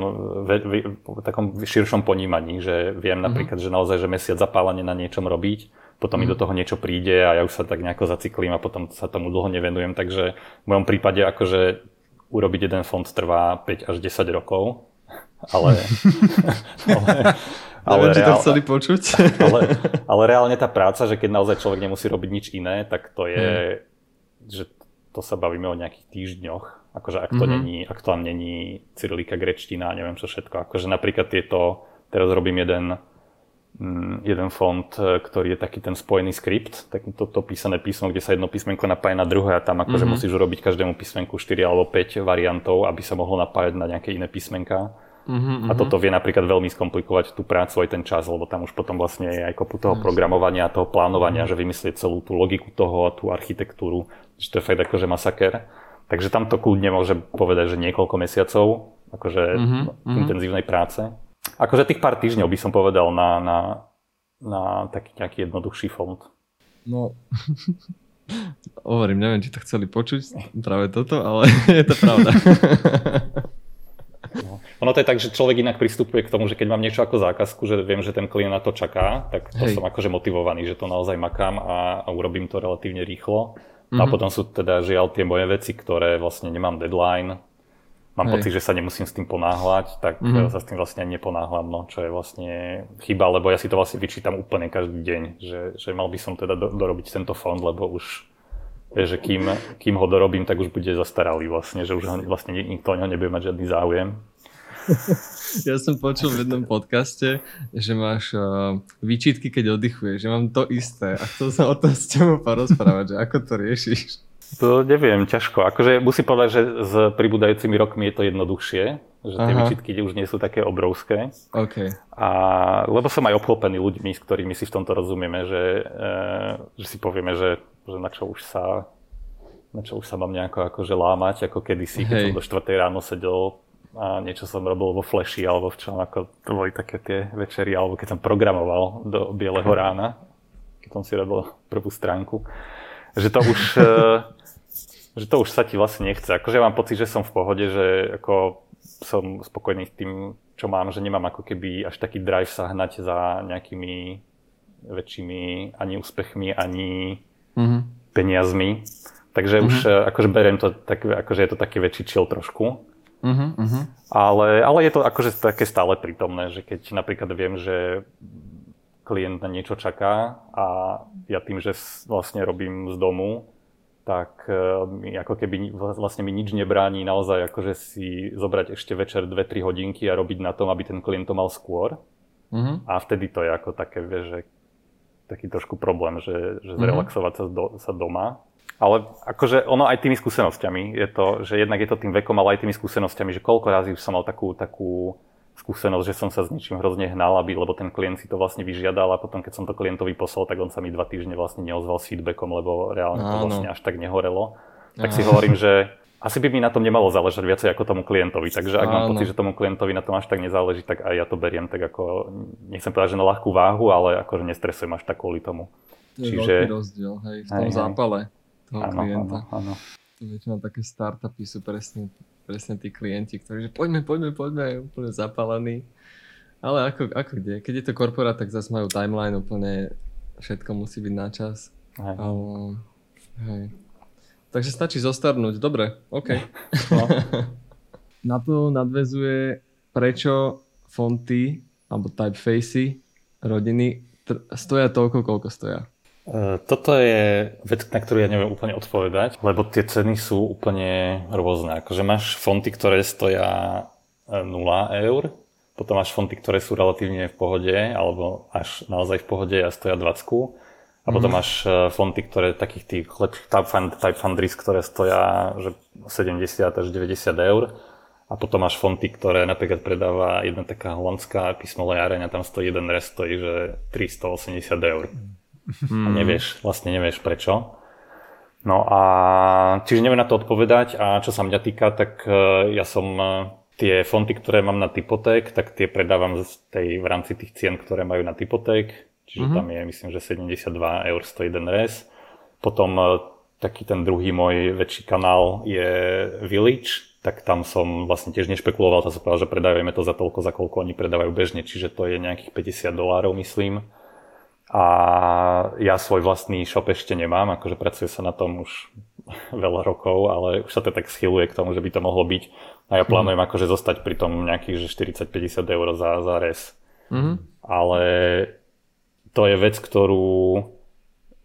Speaker 3: ve, ve, takom širšom ponímaní, že viem mm-hmm. napríklad, že naozaj, že mesiac zapálenie na niečom robiť, potom mm-hmm. mi do toho niečo príde a ja už sa tak nejako zacyklím a potom sa tomu dlho nevenujem, takže v mojom prípade akože urobiť jeden fond trvá 5 až 10 rokov, ale,
Speaker 2: ale ale Neviem, reál... to chceli počuť.
Speaker 3: ale, ale reálne tá práca, že keď naozaj človek nemusí robiť nič iné, tak to je, hmm. že to sa bavíme o nejakých týždňoch. Akože ak to mm-hmm. není, ak to není cyrilika, grečtina, neviem čo všetko. Akože napríklad tieto, teraz robím jeden, mm, jeden fond, ktorý je taký ten spojený skript, tak toto písané písmo, kde sa jedno písmenko napája na druhé a tam akože mm-hmm. musíš urobiť každému písmenku 4 alebo 5 variantov, aby sa mohlo napájať na nejaké iné písmenka. Uh-huh, a toto vie napríklad veľmi skomplikovať tú prácu aj ten čas, lebo tam už potom vlastne je aj kopu toho programovania, toho plánovania, uh-huh. že vymyslieť celú tú logiku toho a tú architektúru, že to je fakt akože masaker. Takže tam to kľudne môže povedať, že niekoľko mesiacov akože uh-huh, intenzívnej práce. Akože tých pár týždňov by som povedal na, na, na taký nejaký jednoduchší fond.
Speaker 2: No, hovorím, neviem, či to chceli počuť práve toto, ale je to pravda.
Speaker 3: No. Ono to je tak, že človek inak pristupuje k tomu, že keď mám niečo ako zákazku, že viem, že ten klient na to čaká, tak to Hej. som akože motivovaný, že to naozaj makám a, a urobím to relatívne rýchlo. Mm-hmm. A mhm. potom sú teda žiaľ tie moje veci, ktoré vlastne nemám deadline, mám Hej. pocit, že sa nemusím s tým ponáhľať, tak mm-hmm. sa s tým vlastne ani neponáhľam, no, čo je vlastne chyba, lebo ja si to vlastne vyčítam úplne každý deň, že, že mal by som teda do, dorobiť tento fond, lebo už že kým, kým ho dorobím, tak už bude zastaralý vlastne, že už ho, vlastne nikto o neho nebude mať žiadny záujem.
Speaker 2: Ja som počul v jednom podcaste, že máš uh, výčitky, keď oddychuješ, že mám to isté a chcel som o tom s tebou porozprávať, že ako to riešiš.
Speaker 3: To neviem, ťažko. Akože musím povedať, že s pribúdajúcimi rokmi je to jednoduchšie, že tie Aha. výčitky už nie sú také obrovské.
Speaker 2: Okay.
Speaker 3: A, lebo som aj obklopený ľuďmi, s ktorými si v tomto rozumieme, že, e, že si povieme, že že na čo už sa na čo už sa mám nejako akože lámať, ako kedysi, keď Hej. som do 4 ráno sedel a niečo som robil vo Flashi alebo v čom, ako to boli také tie večery, alebo keď som programoval do bieleho rána, keď som si robil prvú stránku, že to už, e, že to už sa ti vlastne nechce. Akože ja mám pocit, že som v pohode, že ako som spokojný s tým, čo mám, že nemám ako keby až taký drive sa hnať za nejakými väčšími ani úspechmi, ani mm-hmm. peniazmi. Takže mm-hmm. už mhm. akože beriem to tak, akože je to taký väčší chill trošku. Mm-hmm. Ale, ale je to akože také stále prítomné, že keď napríklad viem, že klient na niečo čaká a ja tým, že vlastne robím z domu, tak e, mi ako keby vlastne mi nič nebráni naozaj akože si zobrať ešte večer 2-3 hodinky a robiť na tom, aby ten klient to mal skôr. Uh-huh. A vtedy to je ako také, vieš, že taký trošku problém, že, že mhm. zrelaxovať sa, do, sa doma. Ale akože ono aj tými skúsenosťami je to, že jednak je to tým vekom, ale aj tými skúsenosťami, že koľko razy už som mal takú, takú skúsenosť, že som sa s ničím hrozne hnal, aby, lebo ten klient si to vlastne vyžiadal a potom keď som to klientovi poslal, tak on sa mi dva týždne vlastne neozval s feedbackom, lebo reálne to vlastne až tak nehorelo. Tak si hovorím, že asi by mi na tom nemalo záležať viacej ako tomu klientovi. Takže ak Áno. mám pocit, že tomu klientovi na tom až tak nezáleží, tak aj ja to beriem tak ako, nechcem povedať, že na ľahkú váhu, ale akože nestresujem až tak kvôli tomu.
Speaker 2: To je Čiže... veľký rozdiel, hej, v tom hej, zápale toho áno, klienta. Áno, áno. Väčšinou také startupy sú presne, presne tí klienti, ktorí že poďme, poďme, poďme, je úplne zapálení. Ale ako, ako kde? Keď je to korporát, tak zase majú timeline úplne, všetko musí byť na čas. Hej. Ale, hej. Takže stačí zostarnúť. Dobre, OK. No. Na to nadvezuje, prečo fonty alebo typefacey rodiny tr- stoja toľko, koľko stoja.
Speaker 3: E, toto je vec, na ktorú ja neviem úplne odpovedať, lebo tie ceny sú úplne rôzne. Akože máš fonty, ktoré stoja 0 e, eur, potom máš fonty, ktoré sú relatívne v pohode, alebo až naozaj v pohode a stoja 20 a potom mm. máš e, fonty, ktoré takých tých type, fund, type fundries, ktoré stoja že 70 až 90 eur. A potom máš fonty, ktoré napríklad predáva jedna taká holandská písmo Lejareň a tam stojí jeden rest, stojí že 380 eur. Mm. A nevieš, vlastne nevieš prečo. No a čiže neviem na to odpovedať a čo sa mňa týka, tak e, ja som e, tie fonty, ktoré mám na typoték, tak tie predávam z tej, v rámci tých cien, ktoré majú na typoték Čiže mm-hmm. tam je, myslím, že 72 eur stojí jeden res. Potom e, taký ten druhý môj väčší kanál je Village, tak tam som vlastne tiež nešpekuloval, tam som povedal, že predávame to za toľko, za koľko oni predávajú bežne, čiže to je nejakých 50 dolárov, myslím. A ja svoj vlastný shop ešte nemám, akože pracuje sa na tom už veľa rokov, ale už sa to tak schyluje k tomu, že by to mohlo byť. A ja mhm. plánujem mm. akože zostať pri tom nejakých 40-50 eur za, za res. Mm. Ale to je vec, ktorú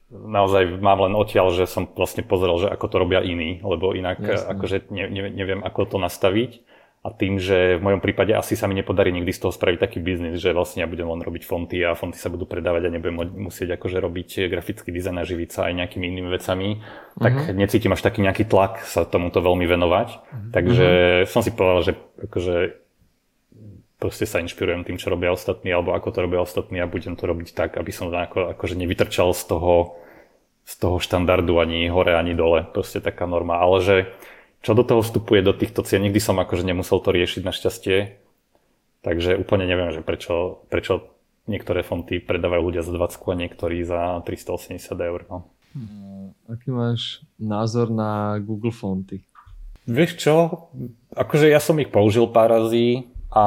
Speaker 3: naozaj mám len odtiaľ, že som vlastne pozrel, že ako to robia iní, lebo inak Jasne. akože ne, ne, neviem, ako to nastaviť. A tým, že v mojom prípade asi sa mi nepodarí nikdy z toho spraviť taký biznis, že vlastne ja budem len robiť fonty a fonty sa budú predávať a nebudem musieť akože robiť grafický dizajn a živiť sa aj nejakými inými vecami, uh-huh. tak mhm. necítim až taký nejaký tlak sa tomuto veľmi venovať. Uh-huh. Takže uh-huh. som si povedal, že akože proste sa inšpirujem tým, čo robia ostatní, alebo ako to robia ostatní a budem to robiť tak, aby som ako, akože nevytrčal z toho, z toho štandardu ani hore, ani dole. Proste taká norma. Ale že čo do toho vstupuje do týchto cien, nikdy som akože nemusel to riešiť našťastie. Takže úplne neviem, že prečo, prečo niektoré fonty predávajú ľudia za 20 a niektorí za 380 eur. No.
Speaker 2: Aký máš názor na Google fonty?
Speaker 3: Vieš čo, akože ja som ich použil pár razy, a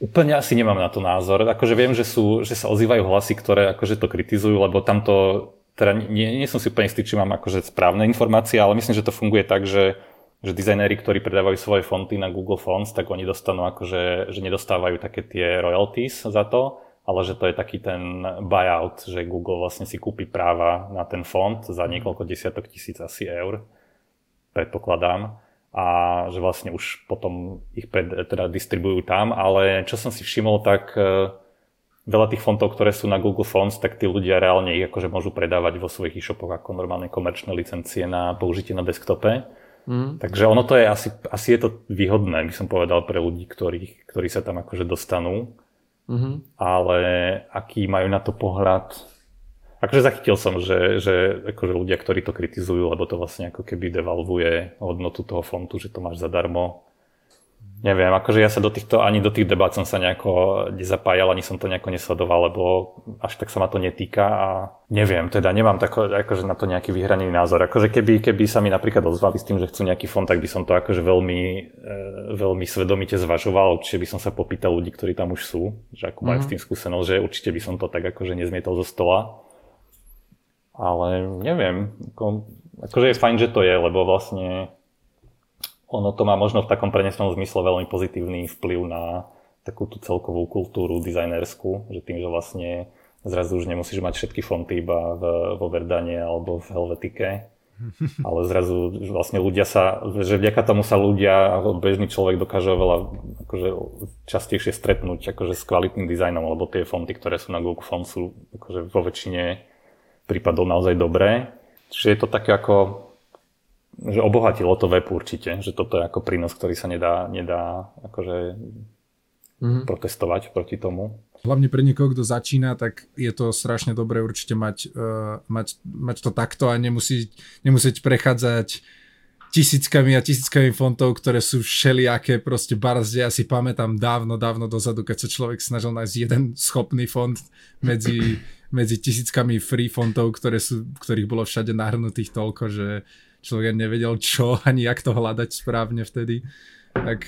Speaker 3: úplne asi nemám na to názor. Akože viem, že, sú, že sa ozývajú hlasy, ktoré akože to kritizujú, lebo tamto, teda nie, nie som si úplne istý, či mám akože správne informácie, ale myslím, že to funguje tak, že, že dizajnéri, ktorí predávajú svoje fonty na Google Fonts, tak oni dostanú akože, že nedostávajú také tie royalties za to, ale že to je taký ten buyout, že Google vlastne si kúpi práva na ten font za niekoľko desiatok tisíc asi eur, predpokladám. A že vlastne už potom ich pred, teda distribujú tam, ale čo som si všimol, tak e, veľa tých fontov, ktoré sú na Google Fonts, tak tí ľudia reálne ich akože môžu predávať vo svojich e-shopoch ako normálne komerčné licencie na použitie na desktope. Mm. Takže ono to je asi, asi je to výhodné, by som povedal, pre ľudí, ktorí, ktorí sa tam akože dostanú. Mm-hmm. Ale aký majú na to pohľad, Akože zachytil som, že, že akože ľudia, ktorí to kritizujú, lebo to vlastne ako keby devalvuje hodnotu toho fontu, že to máš zadarmo. Neviem, akože ja sa do týchto, ani do tých debát som sa nejako nezapájal, ani som to nejako nesledoval, lebo až tak sa ma to netýka a neviem, teda nemám tako, akože na to nejaký vyhranený názor. Akože keby, keby sa mi napríklad ozvali s tým, že chcú nejaký fond, tak by som to akože veľmi, e, veľmi svedomite zvažoval. Určite by som sa popýtal ľudí, ktorí tam už sú, že ako majú mm. s tým skúsenosť, že určite by som to tak akože nezmietol zo stola ale neviem, ako, akože je fajn, že to je, lebo vlastne ono to má možno v takom prenesnom zmysle veľmi pozitívny vplyv na takú tú celkovú kultúru dizajnerskú, že tým, že vlastne zrazu už nemusíš mať všetky fonty iba v, vo Verdane alebo v Helvetike, ale zrazu vlastne ľudia sa, že vďaka tomu sa ľudia, bežný človek dokáže oveľa akože častejšie stretnúť akože s kvalitným dizajnom, lebo tie fonty, ktoré sú na Google Font sú akože vo väčšine prípadov naozaj dobré. Čiže je to také ako, že obohatilo to web určite, že toto je ako prínos, ktorý sa nedá, nedá akože mm-hmm. protestovať proti tomu.
Speaker 4: Hlavne pre niekoho, kto začína, tak je to strašne dobré určite mať, uh, mať, mať to takto a nemusieť, nemusieť prechádzať tisíckami a tisíckami fontov, ktoré sú všelijaké proste barzde. Ja si pamätám dávno, dávno dozadu, keď sa človek snažil nájsť jeden schopný font medzi, medzi tisíckami free fontov, ktoré sú, ktorých bolo všade nahrnutých toľko, že človek nevedel čo ani jak to hľadať správne vtedy. Tak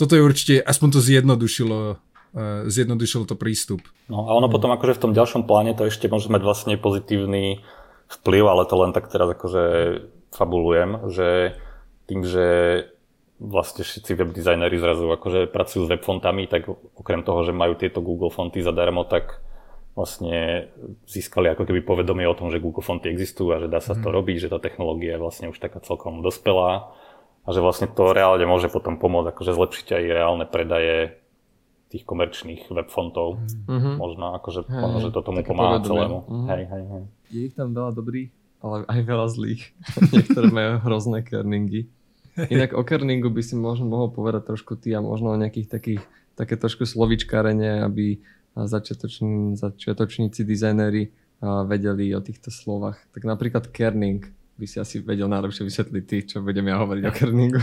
Speaker 4: toto je určite, aspoň to zjednodušilo uh, zjednodušil to prístup.
Speaker 3: No a ono potom akože v tom ďalšom pláne to ešte môže mať vlastne pozitívny vplyv, ale to len tak teraz akože fabulujem, že tým, že vlastne všetci web dizajneri zrazu akože pracujú s web fontami, tak okrem toho, že majú tieto Google fonty zadarmo, tak vlastne získali ako keby povedomie o tom, že Google fonty existujú a že dá sa to mm. robiť, že tá technológia je vlastne už taká celkom dospelá a že vlastne to reálne môže potom pomôcť akože zlepšiť aj reálne predaje tých komerčných webfontov. Mm-hmm. Možno, akože, hej, možno, že to tomu pomáha povedomie. celému. Mm-hmm. Hej, hej, hej.
Speaker 2: Je ich tam veľa dobrých, ale aj veľa zlých. Niektoré majú hrozné kerningy. Inak o kerningu by si možno mohol povedať trošku ty a možno o nejakých takých, také trošku slovičkárenie, aby začiatoční, začiatočníci dizajnéri vedeli o týchto slovách. Tak napríklad kerning by si asi vedel najlepšie vysvetliť ty, čo budem ja hovoriť o kerningu.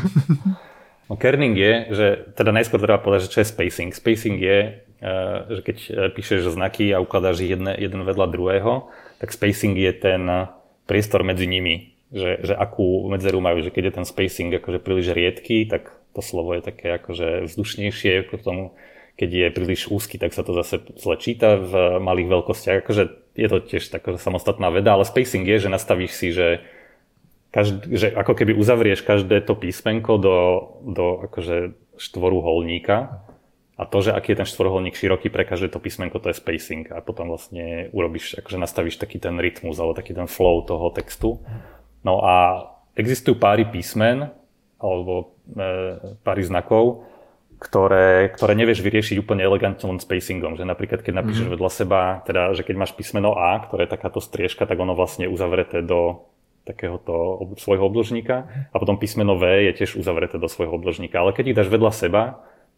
Speaker 3: No kerning je, že teda najskôr treba povedať, že čo je spacing. Spacing je, eh, že keď eh, píšeš znaky a ukladáš ich jedne, jeden vedľa druhého, tak spacing je ten priestor medzi nimi, že, že akú medzeru majú, že keď je ten spacing akože príliš riedky, tak to slovo je také akože vzdušnejšie, k tomu, keď je príliš úzky, tak sa to zase zle číta v malých veľkostiach. Akože je to tiež taká samostatná veda, ale spacing je, že nastavíš si, že každý, že ako keby uzavrieš každé to písmenko do, do akože štvoru holníka a to, že aký je ten štvorholník široký pre každé to písmenko, to je spacing a potom vlastne urobíš, akože nastavíš taký ten rytmus alebo taký ten flow toho textu. No a existujú páry písmen alebo e, páry znakov, ktoré, ktoré nevieš vyriešiť úplne elegantne len spacingom. Že napríklad, keď napíšeš mm-hmm. vedľa seba, teda, že keď máš písmeno A, ktoré je takáto striežka, tak ono vlastne uzavreté do takéhoto svojho obložníka a potom písmeno V je tiež uzavreté do svojho obložníka. Ale keď ich dáš vedľa seba,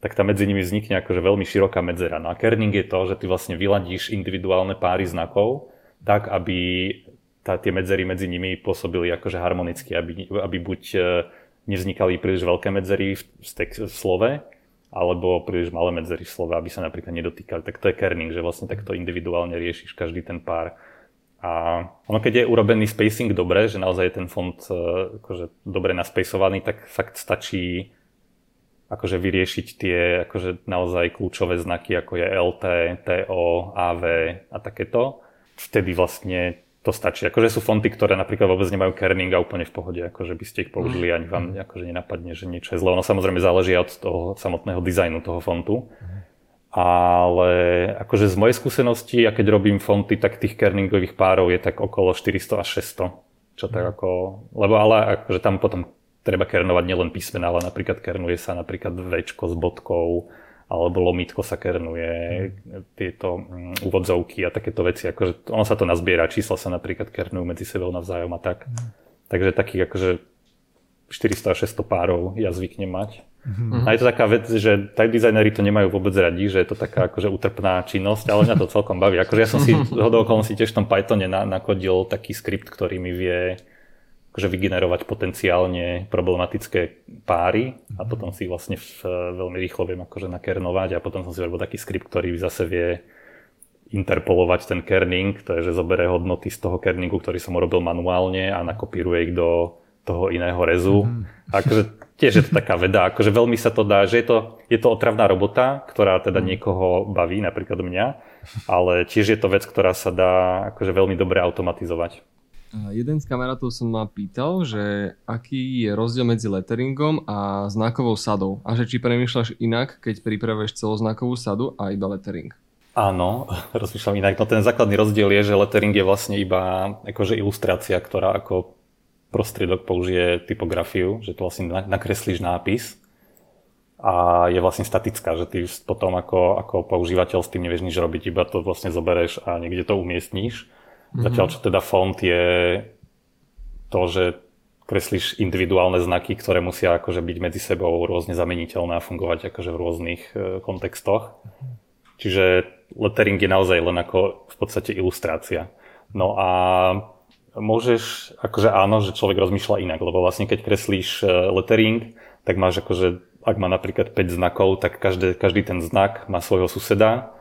Speaker 3: tak tam medzi nimi vznikne akože veľmi široká medzera. No a kerning je to, že ty vlastne vyladíš individuálne páry znakov tak, aby tá, tie medzery medzi nimi pôsobili akože harmonicky, aby, aby buď e, nevznikali príliš veľké medzery v, v, v slove, alebo príliš malé medzery v slove, aby sa napríklad nedotýkali. Tak to je kerning, že vlastne takto individuálne riešiš každý ten pár. A ono keď je urobený spacing dobre, že naozaj je ten font e, akože dobre naspacovaný, tak fakt stačí akože vyriešiť tie akože naozaj kľúčové znaky, ako je LT, TO, AV a takéto. Vtedy vlastne to stačí. Akože sú fonty, ktoré napríklad vôbec nemajú kerning a úplne v pohode, akože by ste ich použili, ani vám akože nenapadne, že niečo je zle. Ono samozrejme záleží od toho samotného dizajnu toho fontu. Mm ale akože z mojej skúsenosti, ja keď robím fonty, tak tých kerningových párov je tak okolo 400 až 600. Čo tak mhm. ako, lebo ale akože tam potom treba kernovať nielen písmena, ale napríklad kernuje sa napríklad večko s bodkou, alebo lomitko sa kernuje, tieto mm, úvodzovky a takéto veci. Akože ono sa to nazbiera, čísla sa napríklad kernujú medzi sebou navzájom a tak. Mm. Takže takých akože 400 až 600 párov ja zvyknem mať. Mm-hmm. A je to taká vec, že tak dizajneri to nemajú vôbec radi, že je to taká akože utrpná činnosť, ale mňa to celkom baví. Akože ja som si hodou okolností tiež v tom Pythone na, nakodil taký skript, ktorý mi vie akože vygenerovať potenciálne problematické páry a potom si vlastne v, veľmi rýchlo viem akože nakernovať a potom som si robil taký skript, ktorý zase vie interpolovať ten kerning, to je, že zoberie hodnoty z toho kerningu, ktorý som urobil manuálne a nakopíruje ich do toho iného rezu. Mm-hmm. Akože tiež je to taká veda, akože veľmi sa to dá, že je to, je to otravná robota, ktorá teda mhm. niekoho baví, napríklad mňa, ale tiež je to vec, ktorá sa dá akože veľmi dobre automatizovať.
Speaker 2: Jeden z kamarátov som ma pýtal, že aký je rozdiel medzi letteringom a znakovou sadou a že či premýšľaš inak, keď pripravuješ celoznakovú sadu a iba lettering.
Speaker 3: Áno, rozmýšľam inak. No ten základný rozdiel je, že lettering je vlastne iba akože ilustrácia, ktorá ako prostriedok použije typografiu, že to vlastne nakreslíš nápis a je vlastne statická, že ty potom ako, ako používateľ s tým nevieš nič robiť, iba to vlastne zobereš a niekde to umiestníš. Mm-hmm. Zatiaľ, čo teda font je to, že kreslíš individuálne znaky, ktoré musia akože byť medzi sebou rôzne zameniteľné a fungovať akože v rôznych e, kontextoch. Čiže lettering je naozaj len ako v podstate ilustrácia. No a môžeš, akože áno, že človek rozmýšľa inak, lebo vlastne keď kreslíš e, lettering, tak máš akože, ak má napríklad 5 znakov, tak každý, každý ten znak má svojho suseda,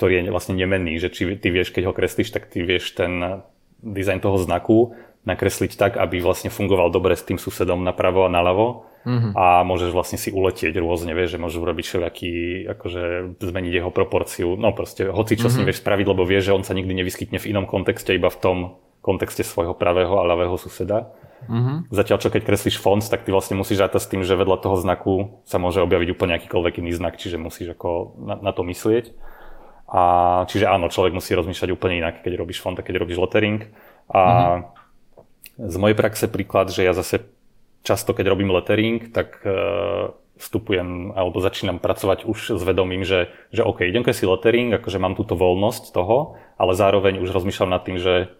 Speaker 3: ktorý je vlastne nemenný, že či ty vieš, keď ho kreslíš, tak ty vieš ten dizajn toho znaku nakresliť tak, aby vlastne fungoval dobre s tým susedom napravo a naľavo mm-hmm. a môžeš vlastne si uletieť rôzne, vieš, že môžeš urobiť všelijaký, akože zmeniť jeho proporciu, no proste hoci čo mm-hmm. s ním mhm. vieš spraviť, lebo vieš, že on sa nikdy nevyskytne v inom kontexte, iba v tom kontexte svojho pravého a ľavého suseda. Mm-hmm. Zatiaľ, čo keď kreslíš font, tak ty vlastne musíš rátať s tým, že vedľa toho znaku sa môže objaviť úplne akýkoľvek iný znak, čiže musíš ako na, na to myslieť. A čiže áno, človek musí rozmýšľať úplne inak, keď robíš font a keď robíš lettering. A mm-hmm z mojej praxe príklad, že ja zase často, keď robím lettering, tak e, vstupujem alebo začínam pracovať už s vedomím, že, že OK, idem si lettering, akože mám túto voľnosť toho, ale zároveň už rozmýšľam nad tým, že,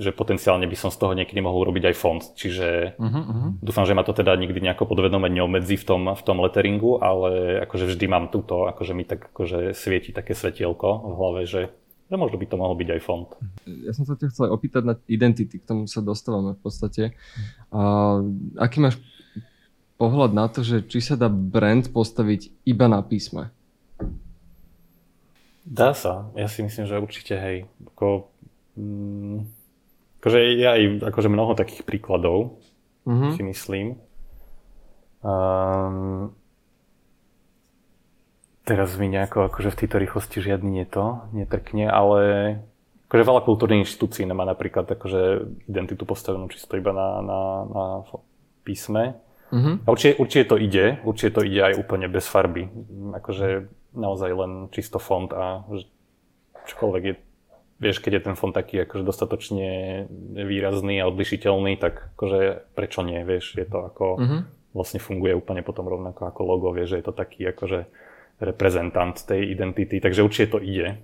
Speaker 3: že potenciálne by som z toho niekedy mohol robiť aj fond. Čiže uh-huh, uh-huh. dúfam, že ma to teda nikdy nejako podvedome neobmedzí v tom, v tom letteringu, ale akože vždy mám túto, akože mi tak akože svieti také svetielko v hlave, že že možno by to mohol byť aj fond.
Speaker 2: Ja som sa ťa chcel opýtať na identity, k tomu sa dostávame v podstate. A aký máš pohľad na to, že či sa dá brand postaviť iba na písme?
Speaker 3: Dá sa. Ja si myslím, že určite hej. Ako, mm, akože je aj akože mnoho takých príkladov, mm-hmm. si myslím. Um, Teraz mi nejako akože v tejto rýchlosti žiadny nie to, netrkne, ale akože veľa kultúrnych inštitúcií nemá napríklad akože identitu postavenú čisto iba na, na, na písme. Mm-hmm. A určite, určite to ide, určite to ide aj úplne bez farby. Akože naozaj len čisto font a čokoľvek je, vieš, keď je ten font taký akože dostatočne výrazný a odlišiteľný, tak akože prečo nie, vieš, je to ako, mm-hmm. vlastne funguje úplne potom rovnako ako logo, vieš, že je to taký akože reprezentant tej identity, takže určite to ide.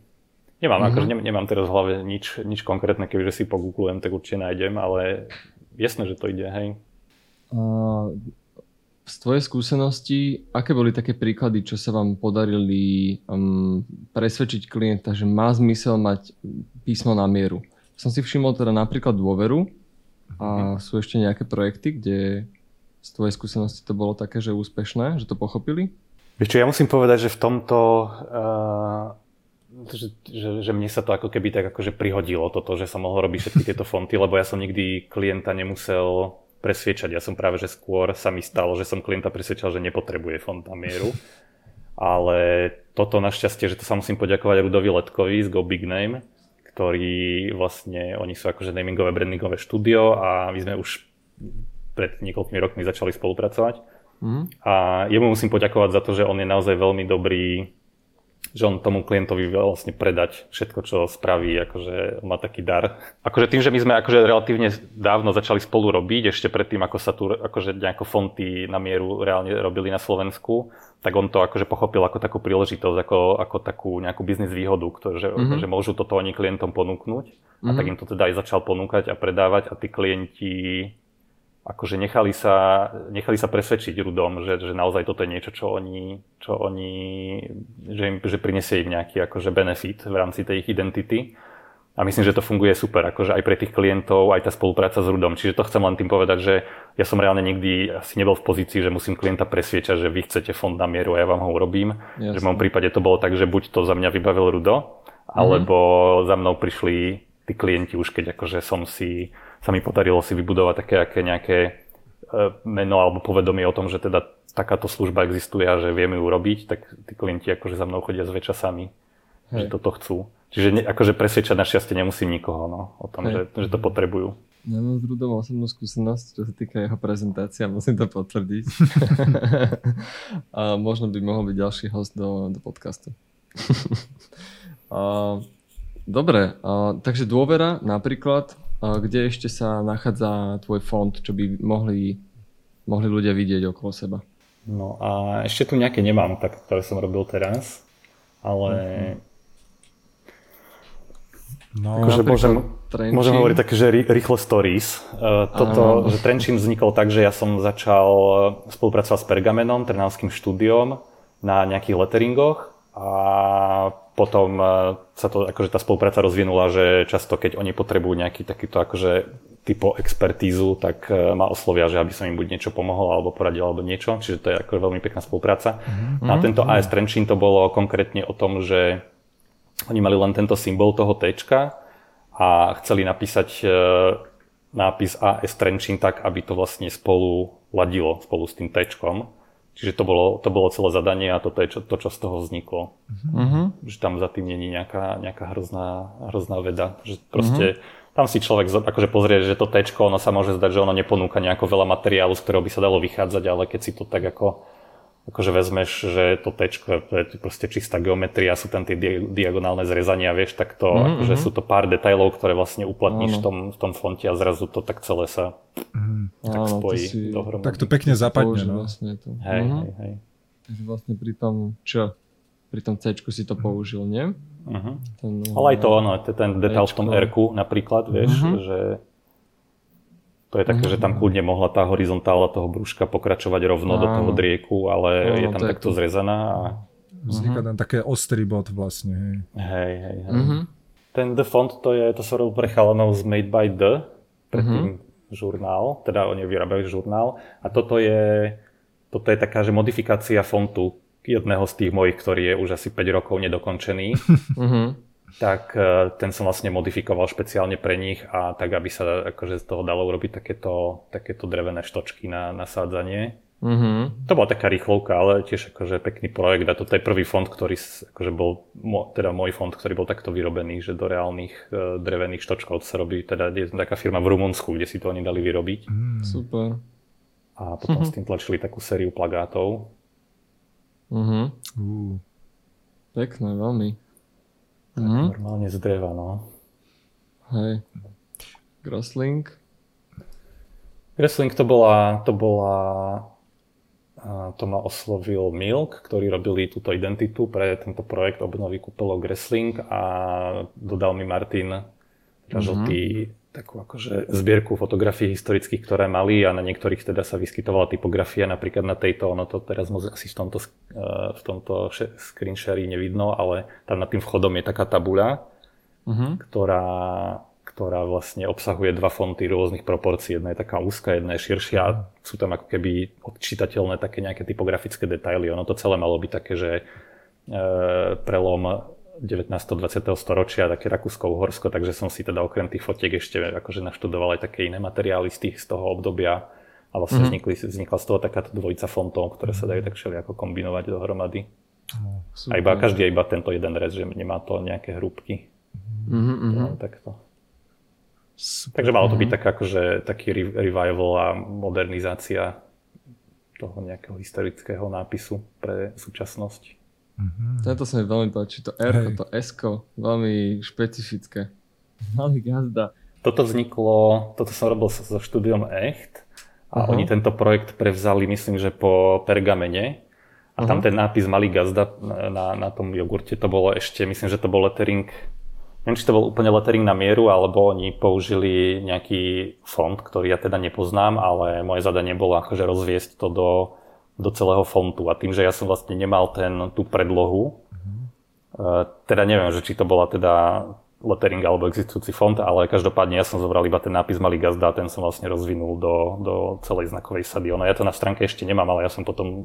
Speaker 3: Nemám, mm-hmm. akože nemám teraz v hlave nič, nič konkrétne, kebyže si pogooglujem, tak určite nájdem, ale jasné, že to ide, hej.
Speaker 2: Uh, z tvojej skúsenosti, aké boli také príklady, čo sa vám podarili um, presvedčiť klienta, že má zmysel mať písmo na mieru? Som si všimol teda napríklad dôveru a sú ešte nejaké projekty, kde z tvojej skúsenosti to bolo také, že úspešné, že to pochopili?
Speaker 3: Vieš čo, ja musím povedať, že v tomto, uh, že, že, že mne sa to ako keby tak akože prihodilo toto, že som mohol robiť všetky tieto fonty, lebo ja som nikdy klienta nemusel presviečať. Ja som práve, že skôr sa mi stalo, že som klienta presviečal, že nepotrebuje font na mieru. Ale toto našťastie, že to sa musím poďakovať Rudovi Letkovi z Go Big Name, ktorý vlastne, oni sú akože namingové, brandingové štúdio a my sme už pred niekoľkými rokmi začali spolupracovať Mm. A jemu musím poďakovať za to, že on je naozaj veľmi dobrý, že on tomu klientovi vlastne predať všetko, čo spraví, akože má taký dar. Akože tým, že my sme akože relatívne dávno začali spolu robiť, ešte predtým, ako sa tu akože nejako fonty na mieru reálne robili na Slovensku, tak on to akože pochopil ako takú príležitosť, ako, ako takú nejakú biznis výhodu, ktoré, že, mm-hmm. že môžu toto oni klientom ponúknuť. Mm-hmm. A tak im to teda aj začal ponúkať a predávať a tí klienti akože nechali sa, nechali sa presvedčiť Rudom, že, že naozaj toto je niečo, čo oni, čo oni že, im, že prinesie im nejaký akože benefit v rámci tej ich identity. A myslím, že to funguje super, akože aj pre tých klientov, aj tá spolupráca s Rudom. Čiže to chcem len tým povedať, že ja som reálne nikdy asi nebol v pozícii, že musím klienta presviečať, že vy chcete fond na mieru a ja vám ho urobím. Jasne. Že v mojom prípade to bolo tak, že buď to za mňa vybavil Rudo, alebo mm-hmm. za mnou prišli tí klienti už keď akože som si sa mi podarilo si vybudovať také aké nejaké e, meno alebo povedomie o tom, že teda takáto služba existuje a že vieme ju robiť, tak tí klienti akože za mnou chodia zväčša sami, Hej. že toto chcú. Čiže ne, akože presvedčať našťastie nemusím nikoho no, o tom, že, že to potrebujú.
Speaker 2: Ja mám s Rudom osobnú skúsenosť, čo sa týka jeho prezentácie a musím to potvrdiť. a možno by mohol byť ďalší host do, do podcastu. a, dobre, a, takže dôvera napríklad kde ešte sa nachádza tvoj fond, čo by mohli, mohli ľudia vidieť okolo seba?
Speaker 3: No a ešte tu nejaké nemám, tak, ktoré som robil teraz, ale. No, akože môžem, môžem hovoriť také, že rýchle stories. Uh, toto, že Trenčín vznikol tak, že ja som začal e, spolupracovať s Pergamenom, Trnavským štúdiom na nejakých letteringoch a potom e, sa to, akože tá spolupráca rozvinula, že často keď oni potrebujú nejaký takýto akože typo expertízu, tak ma oslovia, že aby som im buď niečo pomohol alebo poradil alebo niečo, čiže to je ako veľmi pekná spolupráca. Mm-hmm. A tento AS Trenčín to bolo konkrétne o tom, že oni mali len tento symbol toho T a chceli napísať e, nápis AS Trenčín tak, aby to vlastne spolu ladilo spolu s tým T. Čiže to bolo, to bolo celé zadanie a toto je čo, to, čo z toho vzniklo. Uh-huh. Že tam za tým není nejaká, nejaká hrozná, hrozná veda. Že proste uh-huh. tam si človek akože pozrie, že to T, ono sa môže zdať, že ono neponúka nejako veľa materiálu, z ktorého by sa dalo vychádzať, ale keď si to tak ako akože vezmeš, že to tečko to je proste čistá geometria, sú tam tie diagonálne zrezania, vieš, tak to, mm-hmm. akože sú to pár detailov, ktoré vlastne uplatníš v tom, v tom fonte a zrazu to tak celé sa mm. tak Áno, spojí si, dohromady.
Speaker 4: Tak to pekne zapadne, no.
Speaker 2: Vlastne to.
Speaker 3: Hej, mm-hmm. hej, hej.
Speaker 2: Takže vlastne pri tom, čo? Pri tom C si to použil, nie?
Speaker 3: Uh-huh. Ten, Ale aj to ono, ten detail v tom r napríklad, vieš, uh-huh. že to je také, mm-hmm. že tam kľudne mohla tá horizontála toho brúška pokračovať rovno Áno. do toho drieku, ale Áno, je tam takto to... zrezaná. A...
Speaker 4: Vzniká tam také ostrý bod vlastne.
Speaker 3: Hej, hej, hej. hej. Mm-hmm. Ten The Font, to je, to sa robil pre chalanov z Made by The, predtým mm-hmm. žurnál, teda oni vyrábajú žurnál. A toto je, toto je taká, že modifikácia fontu jedného z tých mojich, ktorý je už asi 5 rokov nedokončený. tak e, ten som vlastne modifikoval špeciálne pre nich a tak, aby sa akože z toho dalo urobiť takéto, takéto drevené štočky na nasádzanie. Mm-hmm. To bola taká rýchlovka, ale tiež akože pekný projekt a toto je prvý fond, ktorý akože bol, teda môj fond, ktorý bol takto vyrobený, že do reálnych uh, drevených štočkov to sa robí, teda je taká firma v Rumunsku, kde si to oni dali vyrobiť.
Speaker 2: Mm. Super.
Speaker 3: A potom mm-hmm. s tým tlačili takú sériu plagátov.
Speaker 2: Mm-hmm. Uh. Pekné, veľmi.
Speaker 3: Mm. Normálne z dreva, no.
Speaker 2: Hej. Grossling?
Speaker 3: Grossling to bola, to bola to ma oslovil Milk, ktorí robili túto identitu pre tento projekt obnovy kúpelov Gressling a dodal mi Martin teda mm-hmm. žltý takú akože zbierku fotografií historických, ktoré mali a na niektorých teda sa vyskytovala typografia, napríklad na tejto, ono to teraz asi v tomto, eh, v tomto screen share nevidno, ale tam nad tým vchodom je taká tabuľa, uh-huh. ktorá, ktorá vlastne obsahuje dva fonty rôznych proporcií. Jedna je taká úzka, jedna je širšia a sú tam ako keby odčítateľné také nejaké typografické detaily. Ono to celé malo byť také, že e, prelom 19. 20. storočia, také Rakúsko-Uhorsko, takže som si teda okrem tých fotiek ešte akože naštudoval aj také iné materiály z, tých, z toho obdobia a vlastne mm-hmm. vznikli, vznikla z toho takáto dvojica fontov, ktoré sa dajú tak ako kombinovať dohromady. Oh, a iba každý je iba tento jeden rez, že nemá to nejaké hrúbky. Mm-hmm. No, takto. Super. Takže malo to byť tak, akože, taký revival a modernizácia toho nejakého historického nápisu pre súčasnosť.
Speaker 2: Mm-hmm. Tento sa mi veľmi páči, to R, to S, veľmi špecifické. Malý gazda.
Speaker 3: Toto vzniklo, toto som robil so štúdiom Echt a uh-huh. oni tento projekt prevzali, myslím, že po Pergamene a uh-huh. tam ten nápis Malý gazda na, na tom jogurte, to bolo ešte, myslím, že to bol lettering, neviem, či to bol úplne lettering na mieru, alebo oni použili nejaký font, ktorý ja teda nepoznám, ale moje zadanie bolo akože rozviesť to do do celého fontu. A tým, že ja som vlastne nemal ten, tú predlohu, mm-hmm. teda neviem, že či to bola teda lettering alebo existujúci font, ale každopádne ja som zobral iba ten nápis Malý gazda a ten som vlastne rozvinul do, do celej znakovej sady. Ono, ja to na stránke ešte nemám, ale ja som potom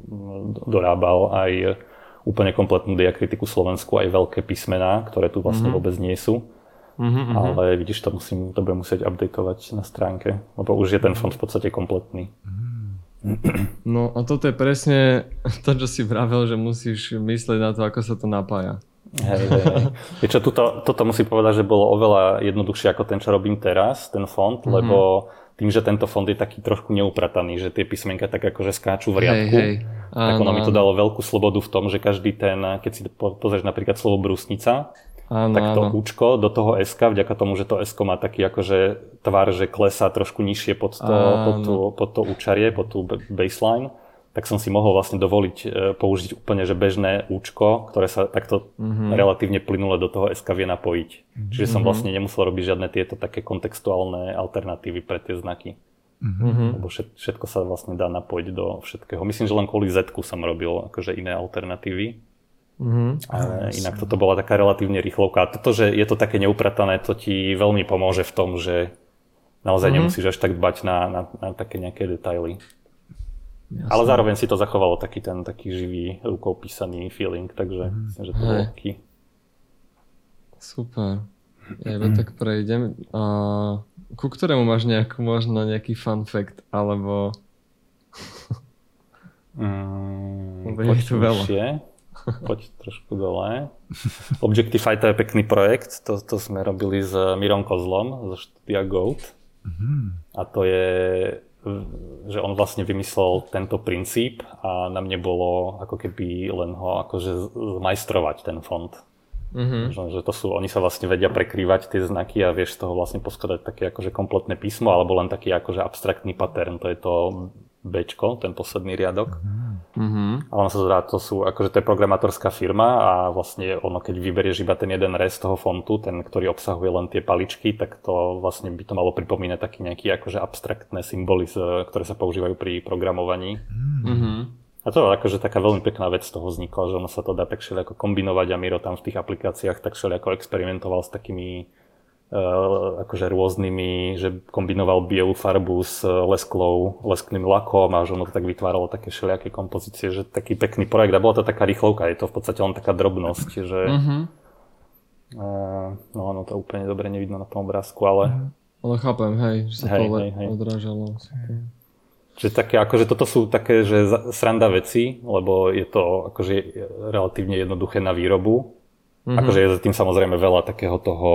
Speaker 3: dorábal aj úplne kompletnú diakritiku Slovensku, aj veľké písmená, ktoré tu vlastne mm-hmm. vôbec nie sú. Mm-hmm. Ale vidíš, to musím, to budem musieť updatovať na stránke, lebo už je ten fond v podstate kompletný. Mm-hmm.
Speaker 2: No a toto je presne to, čo si vravel, že musíš myslieť na to, ako sa to napája.
Speaker 3: Hej, hej, hej. Čo, tuto, toto musím povedať, že bolo oveľa jednoduchšie ako ten, čo robím teraz, ten fond, mm-hmm. lebo tým, že tento fond je taký trošku neuprataný, že tie písmenka tak akože skáču v riadku, hej, hej. tak ono mi to dalo veľkú slobodu v tom, že každý ten, keď si pozrieš napríklad slovo brusnica,
Speaker 2: Áno,
Speaker 3: tak to
Speaker 2: áno.
Speaker 3: účko do toho SK, vďaka tomu, že to SK má taký akože tvar, že klesá trošku nižšie pod to, pod to, pod to účarie, pod tú baseline, tak som si mohol vlastne dovoliť e, použiť úplne že bežné účko, ktoré sa takto mm-hmm. relatívne plynule do toho SK vie napojiť. Čiže som vlastne nemusel robiť žiadne tieto také kontextuálne alternatívy pre tie znaky.
Speaker 2: Mhm.
Speaker 3: Lebo všet, všetko sa vlastne dá napojiť do všetkého. Myslím, že len kvôli z som robil akože iné alternatívy.
Speaker 2: Mhm.
Speaker 3: Ale inak toto bola taká relatívne rýchlovka. A toto, že je to také neupratané, to ti veľmi pomôže v tom, že naozaj
Speaker 2: Mhm.
Speaker 3: nemusíš až tak dbať na, na, na také nejaké detaily.
Speaker 2: Jasné.
Speaker 3: Ale zároveň si to zachovalo taký ten taký živý rukou písaný feeling, takže myslím, že to bolo taký.
Speaker 2: Super. Ja iba tak prejdem. A ku ktorému máš nejakú, možno nejaký fun fact, alebo...
Speaker 3: Mm,
Speaker 2: Lebo je
Speaker 3: poď
Speaker 2: tu veľa.
Speaker 3: Poď trošku dole. Objectify to je pekný projekt, to, to sme robili s Mirom Kozlom zo štúdia Goat. A to je, že on vlastne vymyslel tento princíp a na mne bolo ako keby len ho akože zmajstrovať ten fond.
Speaker 2: Mhm.
Speaker 3: Že, že to sú, oni sa vlastne vedia prekrývať tie znaky a vieš z toho vlastne poskladať také akože kompletné písmo alebo len taký akože abstraktný pattern, to je to Bčko, ten posledný riadok.
Speaker 2: Mhm.
Speaker 3: A ono sa zdá, to sú, akože to je programátorská firma a vlastne ono, keď vyberieš iba ten jeden rez toho fontu, ten, ktorý obsahuje len tie paličky, tak to vlastne by to malo pripomínať taký nejaký akože abstraktné symboly, ktoré sa používajú pri programovaní.
Speaker 2: Mhm.
Speaker 3: A to je akože taká veľmi pekná vec z toho vznikla, že ono sa to dá tak všelijako kombinovať a Miro tam v tých aplikáciách tak všelijako experimentoval s takými akože rôznymi, že kombinoval bielu farbu s lesklou, leskným lakom a že ono to tak vytváralo také všelijaké kompozície, že taký pekný projekt a bola to taká rýchlovka, je to v podstate len taká drobnosť, že
Speaker 2: Mhm.
Speaker 3: uh, no ono to úplne dobre nevidno na tom obrázku, ale
Speaker 2: Ale chápem, hej, že sa
Speaker 3: Hej,
Speaker 2: to
Speaker 3: hej, hej.
Speaker 2: odrážalo.
Speaker 3: Čiže také, akože toto sú také, že sranda veci, lebo je to akože relatívne jednoduché na výrobu. Mm-hmm. Akože je za tým samozrejme veľa takého toho,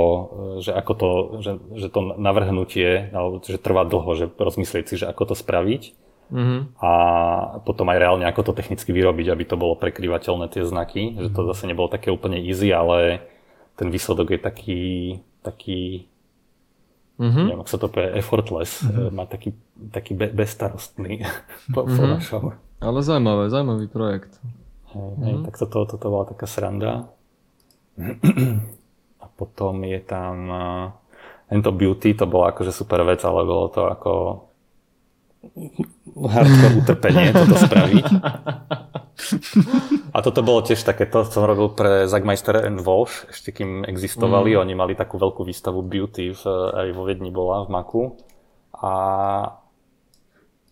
Speaker 3: že ako to, že, že to navrhnutie, alebo že trvá dlho, že rozmyslieť si, že ako to spraviť
Speaker 2: Mhm.
Speaker 3: a potom aj reálne ako to technicky vyrobiť, aby to bolo prekrývateľné tie znaky, že to zase nebolo také úplne easy, ale ten výsledok je taký, taký
Speaker 2: Mhm.
Speaker 3: neviem, ako sa to povie, effortless, mm-hmm. má taký, taký be, bezstarostný po, po našom.
Speaker 2: Ale zaujímavé, zaujímavý projekt.
Speaker 3: Hej, hej, tak toto, toto bola taká sranda. A potom je tam uh, Ento Beauty, to bola akože super vec, ale bolo to ako hardcore utrpenie toto spraviť. A toto bolo tiež také, to som robil pre Zagmeister and Walsh, ešte kým existovali, mm. oni mali takú veľkú výstavu Beauty, v, aj vo Viedni bola, v Maku. A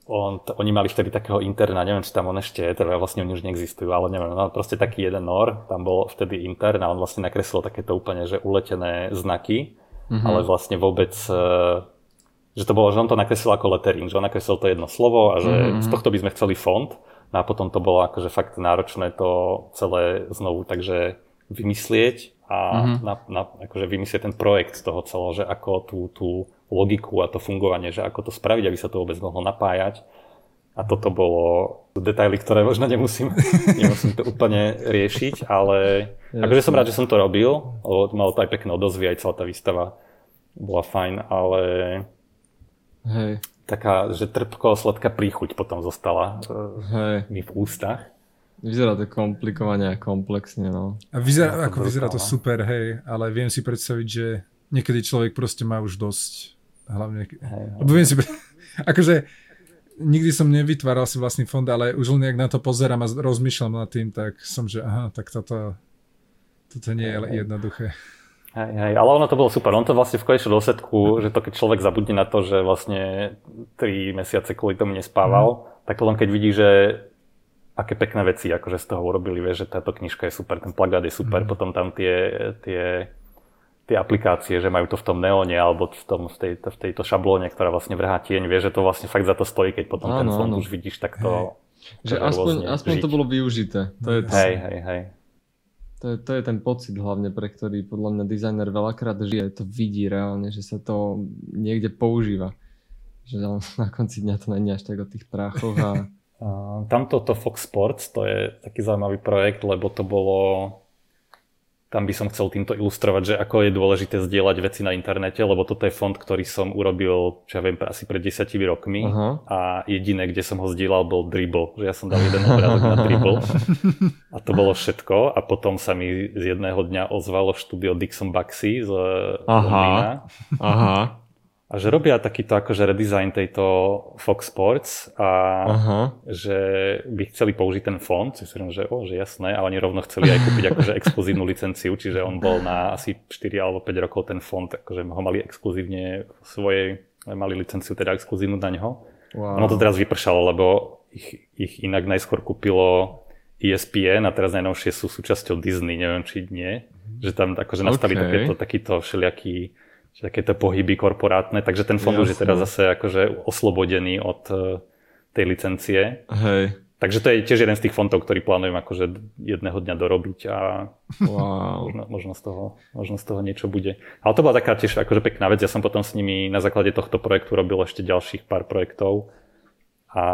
Speaker 3: on, t- oni mali vtedy takého interna, neviem, či tam on ešte je, teda vlastne oni už neexistujú, ale neviem, no proste taký jeden nor, tam bol vtedy intern a on vlastne nakreslil takéto úplne, že uletené znaky, mm-hmm. ale vlastne vôbec, e, že to bolo, že on to nakreslil ako lettering, že on nakreslil to jedno slovo a že mm-hmm. z tohto by sme chceli font, no a potom to bolo akože fakt náročné to celé znovu, takže vymyslieť a mm-hmm. na, na, akože vymyslieť ten projekt z toho celého, že ako tú, tú logiku a to fungovanie, že ako to spraviť, aby sa to vôbec mohlo napájať. A toto bolo detaily, ktoré možno nemusím, nemusím to úplne riešiť, ale akože som rád, že som to robil, lebo malo to aj pekné odozvy, aj celá tá výstava bola fajn, ale
Speaker 2: Hej,
Speaker 3: taká, že trpko sladká príchuť potom zostala e,
Speaker 2: hej.
Speaker 3: mi v ústach.
Speaker 2: Vyzerá to komplikovane a komplexne, no.
Speaker 4: A vyzerá,
Speaker 3: to
Speaker 4: ako vyzerá to super, hej, ale viem si predstaviť, že niekedy človek proste má už dosť. Hlavne,
Speaker 3: Hej,
Speaker 4: lebo viem si, akože nikdy som nevytváral si vlastný fond, ale už len nejak na to pozerám a rozmýšľam nad tým, tak som, že aha, tak toto, toto nie je jednoduché.
Speaker 3: Hej, hej, ale ono to bolo super. On to vlastne v konečnom dôsledku, že to keď človek zabudne na to, že vlastne 3 mesiace kvôli tomu nespával, mm. tak potom keď vidí, že aké pekné veci akože z toho urobili, vieš, že táto knižka je super, ten plagát je super, mm. potom tam tie, tie, tie aplikácie, že majú to v tom neóne alebo v, tom, v, tejto, v tejto šablóne, ktorá vlastne vrhá tieň, vieš, že to vlastne fakt za to stojí, keď potom ten
Speaker 2: Áno,
Speaker 3: fond
Speaker 2: áno.
Speaker 3: už vidíš takto
Speaker 2: Že
Speaker 3: akože
Speaker 2: aspoň, aspoň to bolo využité. To je,
Speaker 3: Hej, hej, hej.
Speaker 2: to, je, to je ten pocit hlavne, pre ktorý podľa mňa dizajner veľakrát žije. To vidí reálne, že sa to niekde používa. Že na konci dňa to není až tak o tých práchoch a
Speaker 3: tamto to Fox Sports, to je taký zaujímavý projekt, lebo to bolo tam by som chcel týmto ilustrovať, že ako je dôležité zdieľať veci na internete, lebo toto je fond, ktorý som urobil, čo ja viem, asi pred desiatimi rokmi. Uh-huh. a jediné, kde som ho zdieľal, bol Dribble, že ja som dal jeden obrázok na Dribble. A to bolo všetko. A potom sa mi z jedného dňa ozvalo štúdio Dixon Baxi z Aha. Aha a že robia takýto akože redesign tejto Fox Sports a Aha. že by chceli použiť ten fond, si si že, o, že jasné, a oni rovno chceli aj kúpiť akože exkluzívnu licenciu, čiže on bol na asi 4 alebo 5 rokov ten fond, akože ho mali exkluzívne svojej, mali licenciu teda exkluzívnu na neho. Wow. Ono to teraz vypršalo, lebo ich, ich inak najskôr kúpilo ESPN a teraz najnovšie sú súčasťou Disney, neviem či nie, že tam akože nastali okay. takéto, takýto všelijaký takéto pohyby korporátne, takže ten fond už je teraz zase akože oslobodený od e, tej licencie.
Speaker 2: Hej.
Speaker 3: Takže to je tiež jeden z tých fondov, ktorý plánujem akože jedného dňa dorobiť a wow. možno, možno, z toho, možno z toho niečo bude. Ale to bola taká tiež akože pekná vec. Ja som potom s nimi na základe tohto projektu robil ešte ďalších pár projektov a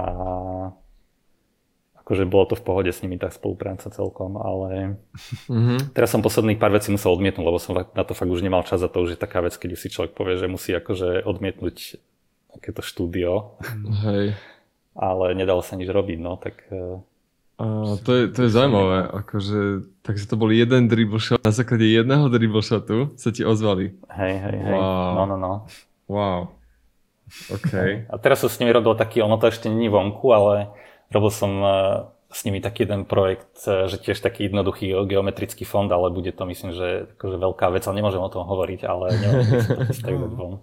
Speaker 3: akože bolo to v pohode s nimi tá spolupráca celkom, ale mm-hmm. teraz som posledných pár vecí musel odmietnúť, lebo som na to fakt už nemal čas a to už je taká vec, keď si človek povie, že musí akože odmietnúť takéto štúdio.
Speaker 2: Hej.
Speaker 3: ale nedalo sa nič robiť, no, tak... E,
Speaker 2: a to je, to je zaujímavé, akože, takže to bol jeden dribble shot, na základe jedného dribble shotu sa ti ozvali.
Speaker 3: Hej, hej, hej, wow. no, no, no.
Speaker 2: Wow. OK.
Speaker 3: A teraz som s nimi robil taký, ono to ešte není vonku, ale Robil som e, s nimi taký jeden projekt, e, že tiež taký jednoduchý geometrický fond, ale bude to myslím, že akože veľká vec, ale nemôžem o tom hovoriť, ale nemôžem to postaviť von.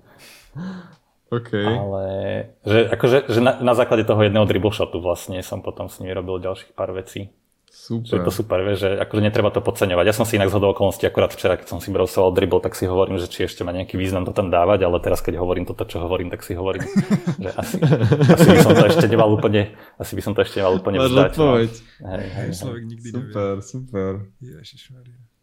Speaker 2: OK.
Speaker 3: Ale že, akože, že na, na základe toho jedného dribble shotu vlastne som potom s nimi robil ďalších pár vecí.
Speaker 2: Super.
Speaker 3: Že je to super, vieš, že akože netreba to podceňovať. Ja som si inak zhodol okolností akurát včera, keď som si browsoval dribble, tak si hovorím, že či ešte má nejaký význam to tam dávať, ale teraz keď hovorím toto, čo hovorím, tak si hovorím, že asi, asi by som to ešte nemal úplne, asi by som to ešte nemal úplne
Speaker 2: Máš vzdať. No. Hej,
Speaker 4: hej, hej. nikdy
Speaker 2: super, nevie. super.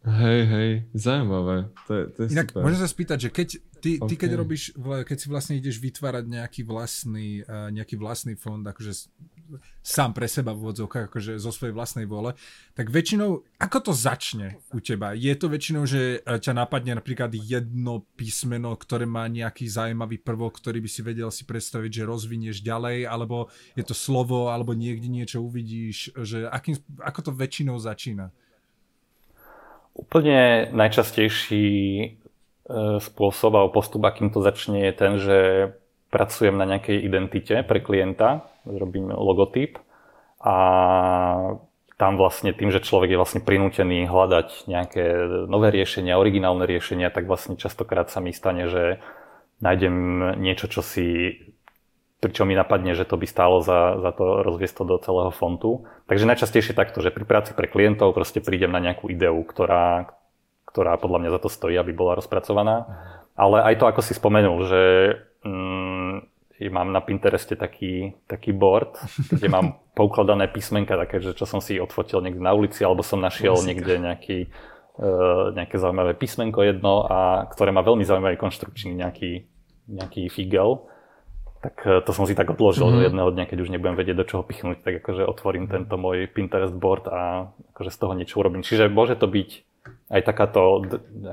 Speaker 2: Hej, hej, zaujímavé. To je, to je
Speaker 4: Inak
Speaker 2: super.
Speaker 4: môžem sa spýtať, že keď ty, okay. ty keď robíš, keď si vlastne ideš vytvárať nejaký vlastný, uh, nejaký vlastný fond, akože sám pre seba v úvodzovkách, akože zo svojej vlastnej vole, tak väčšinou, ako to začne u teba? Je to väčšinou, že e, ťa napadne napríklad jedno písmeno, ktoré má nejaký zaujímavý prvok, ktorý by si vedel si predstaviť, že rozvinieš ďalej, alebo je to slovo, alebo niekde niečo uvidíš, že akým, ako to väčšinou začína?
Speaker 3: Úplne najčastejší e, spôsob alebo postup, akým to začne, je ten, že pracujem na nejakej identite pre klienta, robím logotyp a tam vlastne tým, že človek je vlastne prinútený hľadať nejaké nové riešenia, originálne riešenia, tak vlastne častokrát sa mi stane, že nájdem niečo, čo si pričom mi napadne, že to by stálo za, za to rozviesť to do celého fontu. Takže najčastejšie takto, že pri práci pre klientov proste prídem na nejakú ideu, ktorá, ktorá podľa mňa za to stojí, aby bola rozpracovaná. Ale aj to, ako si spomenul, že mm, mám na Pintereste taký, taký board, kde mám poukladané písmenka, také, že čo som si odfotil niekde na ulici, alebo som našiel Klasika. niekde nejaký, uh, nejaké zaujímavé písmenko jedno, a ktoré má veľmi zaujímavý konštrukčný nejaký, nejaký figel. Tak uh, to som si tak odložil, mm-hmm. že jedného dňa, keď už nebudem vedieť, do čoho pichnúť, tak akože otvorím tento môj Pinterest board a akože z toho niečo urobím. Čiže môže to byť aj takáto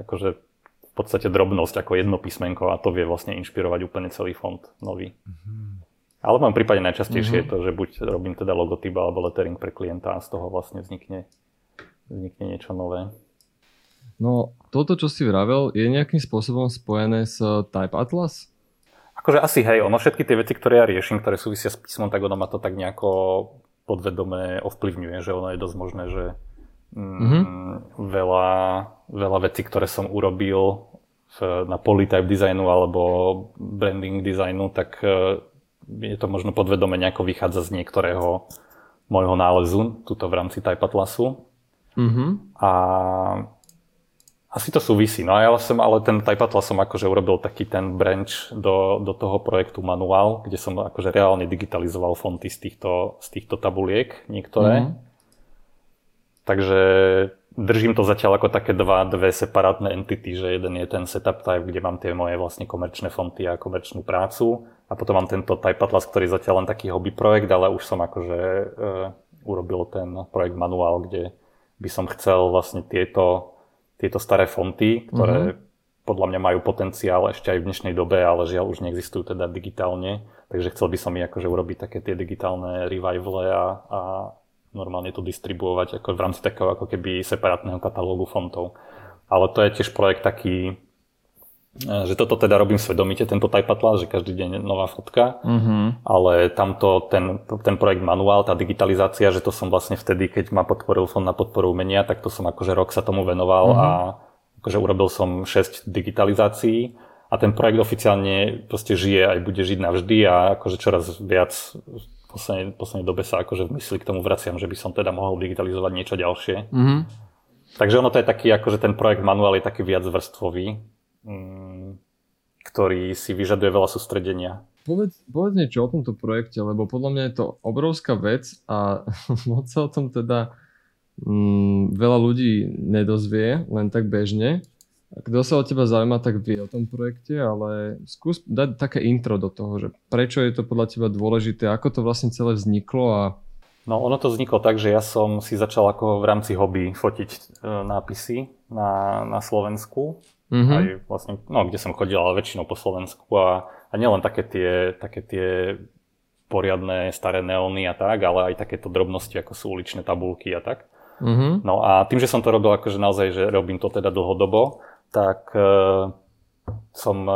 Speaker 3: akože v podstate drobnosť ako jedno písmenko a to vie vlastne inšpirovať úplne celý fond nový. Mm-hmm. Ale v mojom prípade najčastejšie mm-hmm. je to, že buď robím teda logotyp alebo lettering pre klienta a z toho vlastne vznikne, vznikne niečo nové.
Speaker 2: No, toto, čo si vravel, je nejakým spôsobom spojené s Type Atlas?
Speaker 3: Akože asi hej, ono všetky tie veci, ktoré ja riešim, ktoré súvisia s písmom, tak ono ma to tak nejako podvedome ovplyvňuje, že ono je dosť možné, že mm-hmm. veľa, veľa vecí, ktoré som urobil v, na poli type designu alebo branding designu, tak e, je to možno podvedome nejako vychádza z niektorého môjho nálezu, tuto v rámci Type Atlasu. Mm-hmm. A asi to súvisí. No a ja som ale ten Type Atlas som akože urobil taký ten branch do, do toho projektu manuál, kde som akože reálne digitalizoval fonty z týchto, z týchto tabuliek niektoré. Mm-hmm. Takže držím to zatiaľ ako také dva, dve separátne entity, že jeden je ten setup type, kde mám tie moje vlastne komerčné fonty a komerčnú prácu a potom mám tento type atlas, ktorý je zatiaľ len taký hobby projekt, ale už som akože e, urobil ten projekt manuál, kde by som chcel vlastne tieto, tieto staré fonty, ktoré mm-hmm. podľa mňa majú potenciál ešte aj v dnešnej dobe, ale žiaľ už neexistujú teda digitálne. Takže chcel by som ich akože urobiť také tie digitálne revivale a, a normálne to distribuovať ako v rámci takého ako keby separátneho katalógu fontov. Ale to je tiež projekt taký, E, že toto teda robím svedomite, tento Type Atlas, že každý deň nová fotka, uh-huh. ale tamto, ten, ten projekt manuál, tá digitalizácia, že to som vlastne vtedy, keď ma podporil fond na podporu umenia, tak to som akože rok sa tomu venoval uh-huh. a akože urobil som 6 digitalizácií a ten projekt oficiálne proste žije aj bude žiť navždy a akože čoraz viac poslednej, poslednej dobe sa akože v mysli k tomu vraciam, že by som teda mohol digitalizovať niečo ďalšie. Uh-huh. Takže ono to je taký, akože ten projekt manuál je taký viac vrstvový, Mm, ktorý si vyžaduje veľa sústredenia.
Speaker 2: Povedz, povedz niečo o tomto projekte, lebo podľa mňa je to obrovská vec a moc sa o tom teda mm, veľa ľudí nedozvie, len tak bežne. Kto sa o teba zaujíma, tak vie o tom projekte, ale skús dať také intro do toho, že prečo je to podľa teba dôležité, ako to vlastne celé vzniklo a
Speaker 3: No ono to vzniklo tak, že ja som si začal ako v rámci hobby fotiť e, nápisy na, na Slovensku Mm-hmm. Aj vlastne, no, kde som chodil, ale väčšinou po Slovensku a, a nielen také tie, také tie poriadne staré neóny a tak, ale aj takéto drobnosti, ako sú uličné tabulky a tak. Mm-hmm. No a tým, že som to robil akože naozaj, že robím to teda dlhodobo, tak e, som e,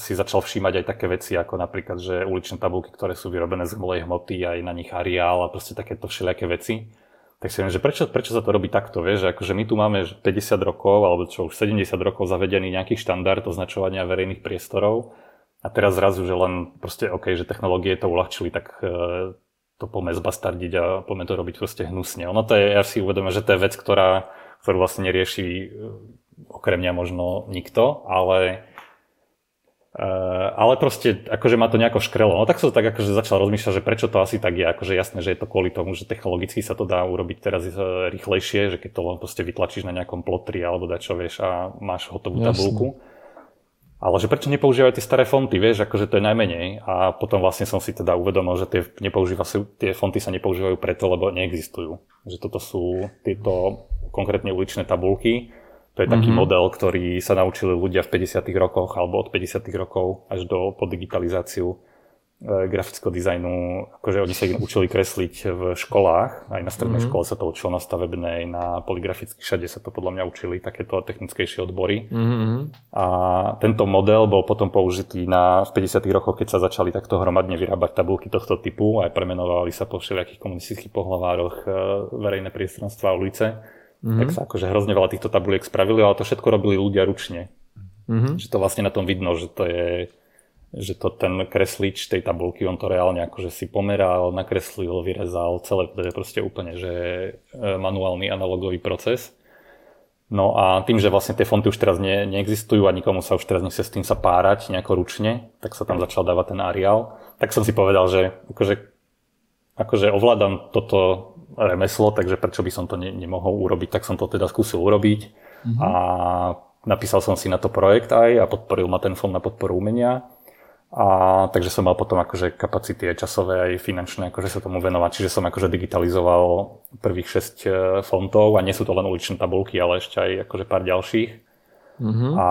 Speaker 3: si začal všímať aj také veci, ako napríklad, že uličné tabulky, ktoré sú vyrobené z umelej hmoty, aj na nich areál a proste takéto všelijaké veci. Tak si viem, že prečo, prečo sa to robí takto, vieš, že akože my tu máme 50 rokov, alebo čo už 70 rokov zavedený nejaký štandard označovania verejných priestorov. A teraz zrazu, že len proste OK, že technológie to uľahčili, tak e, to poďme zbastardiť a poďme to robiť proste hnusne. Ono to je, ja si uvedomím, že to je vec, ktorá, ktorú vlastne nerieši okrem mňa možno nikto, ale Uh, ale proste, akože ma to nejako škrelo. No tak som tak akože začal rozmýšľať, že prečo to asi tak je. Akože jasné, že je to kvôli tomu, že technologicky sa to dá urobiť teraz uh, rýchlejšie, že keď to len proste vytlačíš na nejakom plotri alebo dačo, vieš, a máš hotovú tabulku. Ale že prečo nepoužívajú tie staré fonty, vieš, akože to je najmenej. A potom vlastne som si teda uvedomil, že tie, nepoužíva, tie fonty sa nepoužívajú preto, lebo neexistujú. Že toto sú tieto konkrétne uličné tabulky, to je taký mm-hmm. model, ktorý sa naučili ľudia v 50. rokoch alebo od 50. rokov až do po digitalizáciu e, grafického dizajnu. Akože oni sa ich učili kresliť v školách, aj na strednej mm-hmm. škole sa to učilo, na stavebnej, na poligrafických, všade sa to podľa mňa učili, takéto technickejšie odbory. Mm-hmm. A tento model bol potom použitý na, v 50. rokoch, keď sa začali takto hromadne vyrábať tabulky tohto typu, aj premenovali sa po všelijakých komunistických pohlavároch e, verejné priestranstva a ulice mm-hmm. tak sa akože hrozne veľa týchto tabuliek spravili, ale to všetko robili ľudia ručne. Mm-hmm. Že to vlastne na tom vidno, že to je že to ten kreslič tej tabulky, on to reálne akože si pomeral, nakreslil, vyrezal, celé to je proste úplne, že e, manuálny analogový proces. No a tým, že vlastne tie fonty už teraz ne, neexistujú a nikomu sa už teraz nechce s tým sa párať nejako ručne, tak sa tam začal dávať ten areál. Tak som si povedal, že akože, akože ovládam toto remeslo, takže prečo by som to ne, nemohol urobiť, tak som to teda skúsil urobiť mm-hmm. a napísal som si na to projekt aj a podporil ma ten fond na podporu umenia. A takže som mal potom akože kapacity aj časové, aj finančné, akože sa tomu venovať. Čiže som akože digitalizoval prvých 6 e, fontov a nie sú to len uličné tabulky, ale ešte aj akože pár ďalších. Mm-hmm. A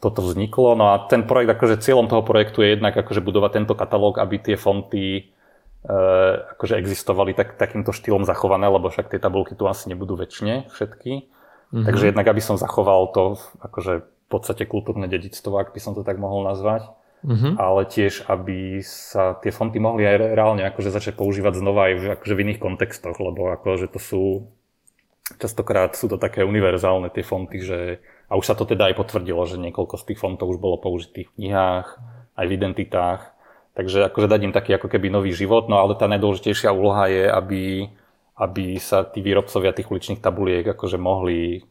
Speaker 3: toto vzniklo. No a ten projekt, akože cieľom toho projektu je jednak akože budovať tento katalóg, aby tie fonty akože existovali tak, takýmto štýlom zachované, lebo však tie tabulky tu asi nebudú väčšine všetky. Mm-hmm. Takže jednak, aby som zachoval to akože v podstate kultúrne dedictvo, ak by som to tak mohol nazvať. Mm-hmm. Ale tiež, aby sa tie fonty mohli aj reálne akože začať používať znova aj v, akože v iných kontextoch, lebo akože to sú častokrát sú to také univerzálne tie fonty, že a už sa to teda aj potvrdilo, že niekoľko z tých fontov už bolo použitých v knihách, aj v identitách Takže akože dať im taký ako keby nový život, no ale tá najdôležitejšia úloha je, aby, aby sa tí výrobcovia tých uličných tabuliek akože mohli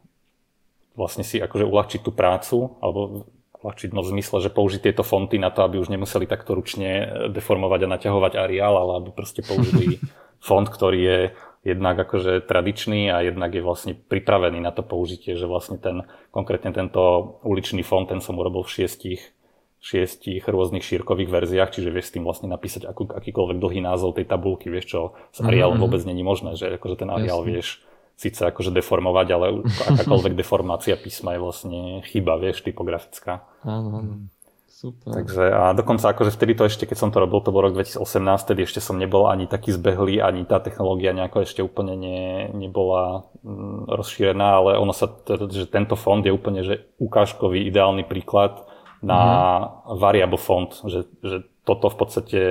Speaker 3: vlastne si akože uľahčiť tú prácu, alebo uľahčiť no v zmysle, že použiť tieto fonty na to, aby už nemuseli takto ručne deformovať a naťahovať areál, ale aby proste použili font, ktorý je jednak akože tradičný a jednak je vlastne pripravený na to použitie, že vlastne ten, konkrétne tento uličný font, ten som urobil v šiestich šiestich rôznych šírkových verziách, čiže vieš s tým vlastne napísať akú, akýkoľvek dlhý názov tej tabulky, vieš čo, s Arialom mm-hmm. vôbec není možné, že akože ten Arial Jasne. vieš síce akože deformovať, ale akákoľvek deformácia písma je vlastne chyba, vieš, typografická.
Speaker 2: Áno, áno. Super.
Speaker 3: Takže a dokonca akože vtedy to ešte, keď som to robil, to bol rok 2018, vtedy ešte som nebol ani taký zbehlý, ani tá technológia nejako ešte úplne ne, nebola mm, rozšírená, ale ono sa, že tento fond je úplne že ukážkový, ideálny príklad na mm-hmm. variable fond, že, že toto v podstate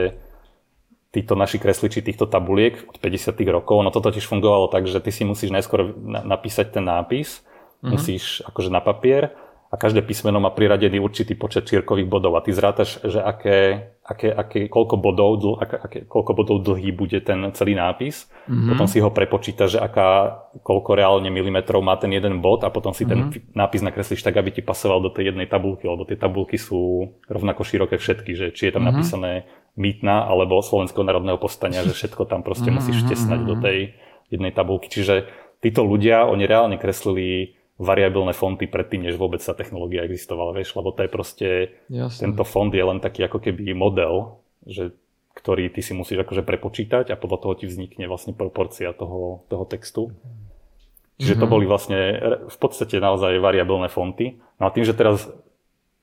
Speaker 3: títo naši kresliči týchto tabuliek od 50 rokov, no to totiž fungovalo tak, že ty si musíš najskôr napísať ten nápis, mm-hmm. musíš akože na papier a každé písmeno má priradený určitý počet čierkových bodov a ty zrátaš, že aké, aké, aké, koľko, bodov, dl, aké, aké, koľko bodov dlhý bude ten celý nápis. Mm-hmm. Potom si ho prepočíta, že aká, koľko reálne milimetrov má ten jeden bod a potom si mm-hmm. ten mhm. nápis nakreslíš tak, aby ti pasoval do tej jednej tabulky, lebo tie tabulky sú rovnako široké všetky, že či je tam mm-hmm. napísané mýtna alebo Slovenského národného povstania, že všetko tam proste mm-hmm. musíš tesnať do mhm. tej jednej tabulky. Čiže títo ľudia, oni reálne kreslili variabilné fonty predtým, než vôbec sa technológia existovala, vieš, lebo to je proste, Jasne. tento fond je len taký ako keby model, že, ktorý ty si musíš akože prepočítať a podľa toho ti vznikne vlastne proporcia toho, toho textu. Čiže mm-hmm. to mhm. boli vlastne v podstate naozaj variabilné fonty. No a tým, že teraz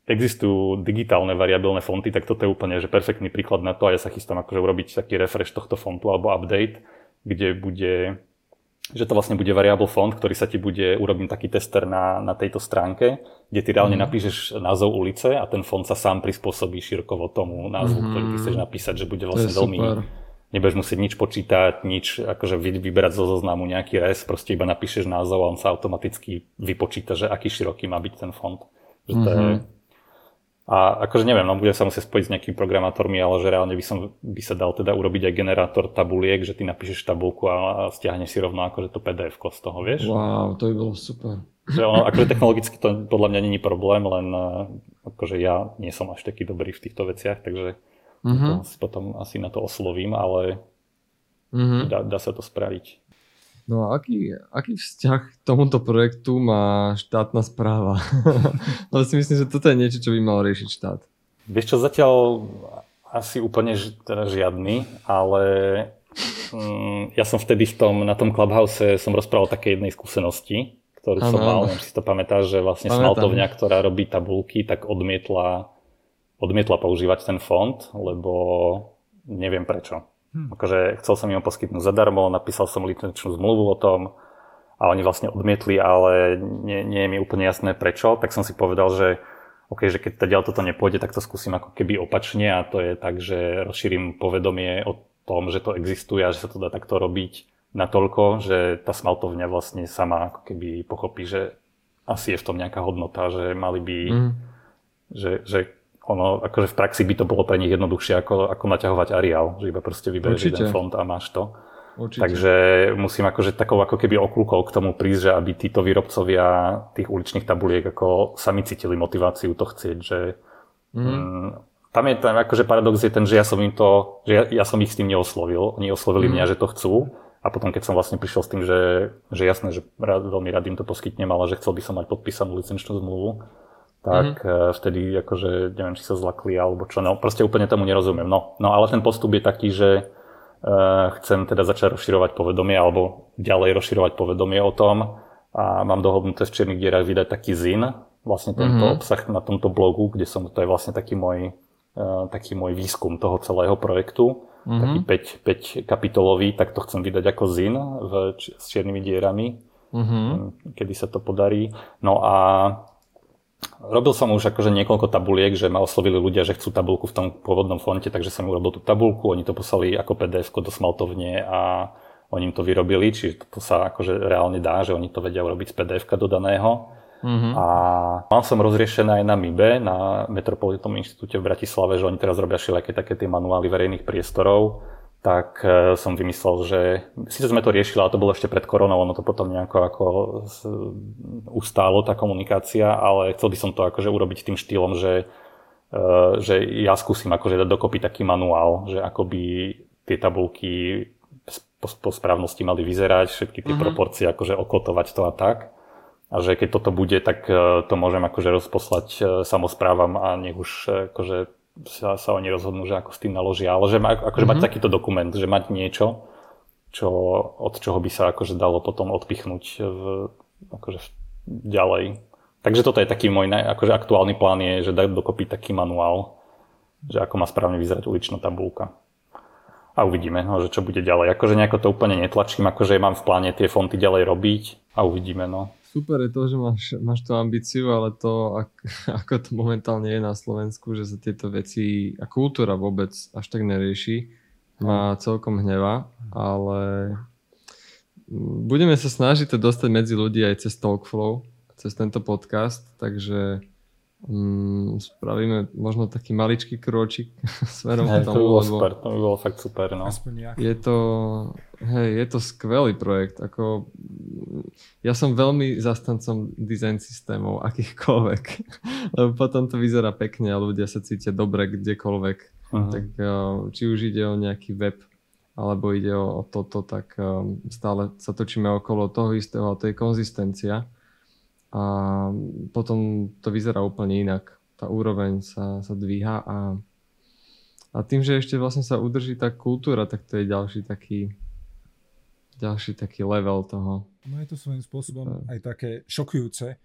Speaker 3: existujú digitálne variabilné fonty, tak toto je úplne že perfektný príklad na to a ja sa chystám akože urobiť taký refresh tohto fontu alebo update, kde bude že to vlastne bude variable font, ktorý sa ti bude, urobím taký tester na, na tejto stránke, kde ty reálne mm. napíšeš názov ulice a ten font sa sám prispôsobí širkovo tomu názvu, mm. ktorý ty chceš napísať, že bude vlastne veľmi... Nebudeš musieť nič počítať, nič akože vyberať zo zoznamu nejaký res, proste iba napíšeš názov a on sa automaticky vypočíta, že aký široký má byť ten font. Že to mm-hmm. je, mhm. A akože neviem, no budem sa musieť spojiť s nejakými programátormi, ale že reálne by, som, by sa dal teda urobiť aj generátor tabuliek, že ty napíšeš tabulku a stiahneš si rovno akože to pdf z toho, vieš?
Speaker 2: Wow, to by bolo super.
Speaker 3: Že ono, akože technologicky to podľa mňa není problém, len eh, akože ja nie som až taký dobrý v týchto veciach, takže mm-hmm. potom asi na to oslovím, ale mm-hmm. dá, dá sa to spraviť.
Speaker 2: No a aký, aký vzťah k tomuto projektu má štátna správa? no si myslím, že toto je niečo, čo by mal riešiť štát.
Speaker 3: Vieš čo, zatiaľ asi úplne ž, teda žiadny, ale mm, ja som vtedy v tom, na tom Clubhouse som rozprával také jednej skúsenosti, ktorú ano, som mal, neviem, si to pamätáš, že vlastne Pamätám. smaltovňa, ktorá robí tabulky, tak odmietla, odmietla používať ten fond, lebo neviem prečo. Hmm. Akože chcel som im ho poskytnúť zadarmo, napísal som licenčnú zmluvu o tom a oni vlastne odmietli, ale nie, nie je mi úplne jasné prečo, tak som si povedal, že OK, že keď teda toto nepôjde, tak to skúsim ako keby opačne a to je tak, že rozšírim povedomie o tom, že to existuje a že sa to dá takto robiť natoľko, že tá smaltovňa vlastne sama ako keby pochopí, že asi je v tom nejaká hodnota, že mali by, mm. že, že ono, akože v praxi by to bolo pre nich jednoduchšie ako, ako naťahovať Arial, že iba proste vyberieš jeden fond a máš to. Určite. Takže musím akože takou ako keby okľukou k tomu prísť, že aby títo výrobcovia tých uličných tabuliek ako sami cítili motiváciu to chcieť, že mm. Mm, tam je ten akože paradox je ten, že ja som im to, že ja, ja som ich s tým neoslovil, oni oslovili mm. mňa, že to chcú a potom keď som vlastne prišiel s tým, že, že jasné, že rád, veľmi rád im to poskytnem, ale že chcel by som mať podpísanú licenčnú zmluvu, tak mm-hmm. vtedy akože neviem, či sa zlakli alebo čo, no proste úplne tomu nerozumiem. No, no ale ten postup je taký, že uh, chcem teda začať rozširovať povedomie alebo ďalej rozširovať povedomie o tom a mám dohodnuté v Čiernych dierach vydať taký zin, vlastne tento mm-hmm. obsah na tomto blogu, kde som, to je vlastne taký môj, uh, taký môj výskum toho celého projektu, mm-hmm. taký 5, 5 kapitolový, tak to chcem vydať ako zin v, s čiernymi dierami, mm-hmm. kedy sa to podarí. No a Robil som už akože niekoľko tabuliek, že ma oslovili ľudia, že chcú tabulku v tom pôvodnom fonte, takže som urobil tú tabulku, oni to poslali ako pdf do smaltovne a oni im to vyrobili, čiže to sa akože reálne dá, že oni to vedia urobiť z pdf do daného. Mm-hmm. A mal som rozriešené aj na MIBE, na Metropolitnom inštitúte v Bratislave, že oni teraz robia všelijaké také tie manuály verejných priestorov tak e, som vymyslel, že síce sme to riešili, ale to bolo ešte pred koronou, ono to potom nejako ako ustálo tá komunikácia, ale chcel by som to akože urobiť tým štýlom, že, e, že ja skúsim akože dať dokopy taký manuál, že ako by tie tabulky po, po správnosti mali vyzerať, všetky tie mm-hmm. proporcie, akože okotovať to a tak. A že keď toto bude, tak e, to môžem akože rozposlať samozprávam a nech už akože sa, sa oni rozhodnú, že ako s tým naložia, ale že ma, akože mm-hmm. mať mhm. takýto dokument, že mať niečo, čo, od čoho by sa akože dalo potom odpichnúť v, akože ďalej. Takže toto je taký môj naj, akože aktuálny plán je, že dať dokopy taký manuál, že ako má správne vyzerať uličná tabulka. A uvidíme, no, že čo bude ďalej. Akože nejako to úplne netlačím, akože mám v pláne tie fonty ďalej robiť a uvidíme. No.
Speaker 2: Super je to, že máš, máš tú ambíciu, ale to, ak, ako to momentálne je na Slovensku, že sa tieto veci a kultúra vôbec až tak nerieši, ma celkom hneva, ale budeme sa snažiť to dostať medzi ľudí aj cez Talkflow, cez tento podcast, takže um, spravíme možno taký maličký kročík smerom
Speaker 3: hey, k tomu. To by bolo super, to by bolo fakt super. No.
Speaker 2: Je to, hej, je to skvelý projekt. Ako, ja som veľmi zastancom design systémov, akýchkoľvek, lebo potom to vyzerá pekne a ľudia sa cítia dobre kdekoľvek. Uh-huh. Tak uh, či už ide o nejaký web, alebo ide o, toto, tak um, stále sa točíme okolo toho istého a to je konzistencia a potom to vyzerá úplne inak. Tá úroveň sa, sa dvíha a, a tým, že ešte vlastne sa udrží tá kultúra, tak to je ďalší taký ďalší taký level toho.
Speaker 4: No je to svojím spôsobom aj také šokujúce,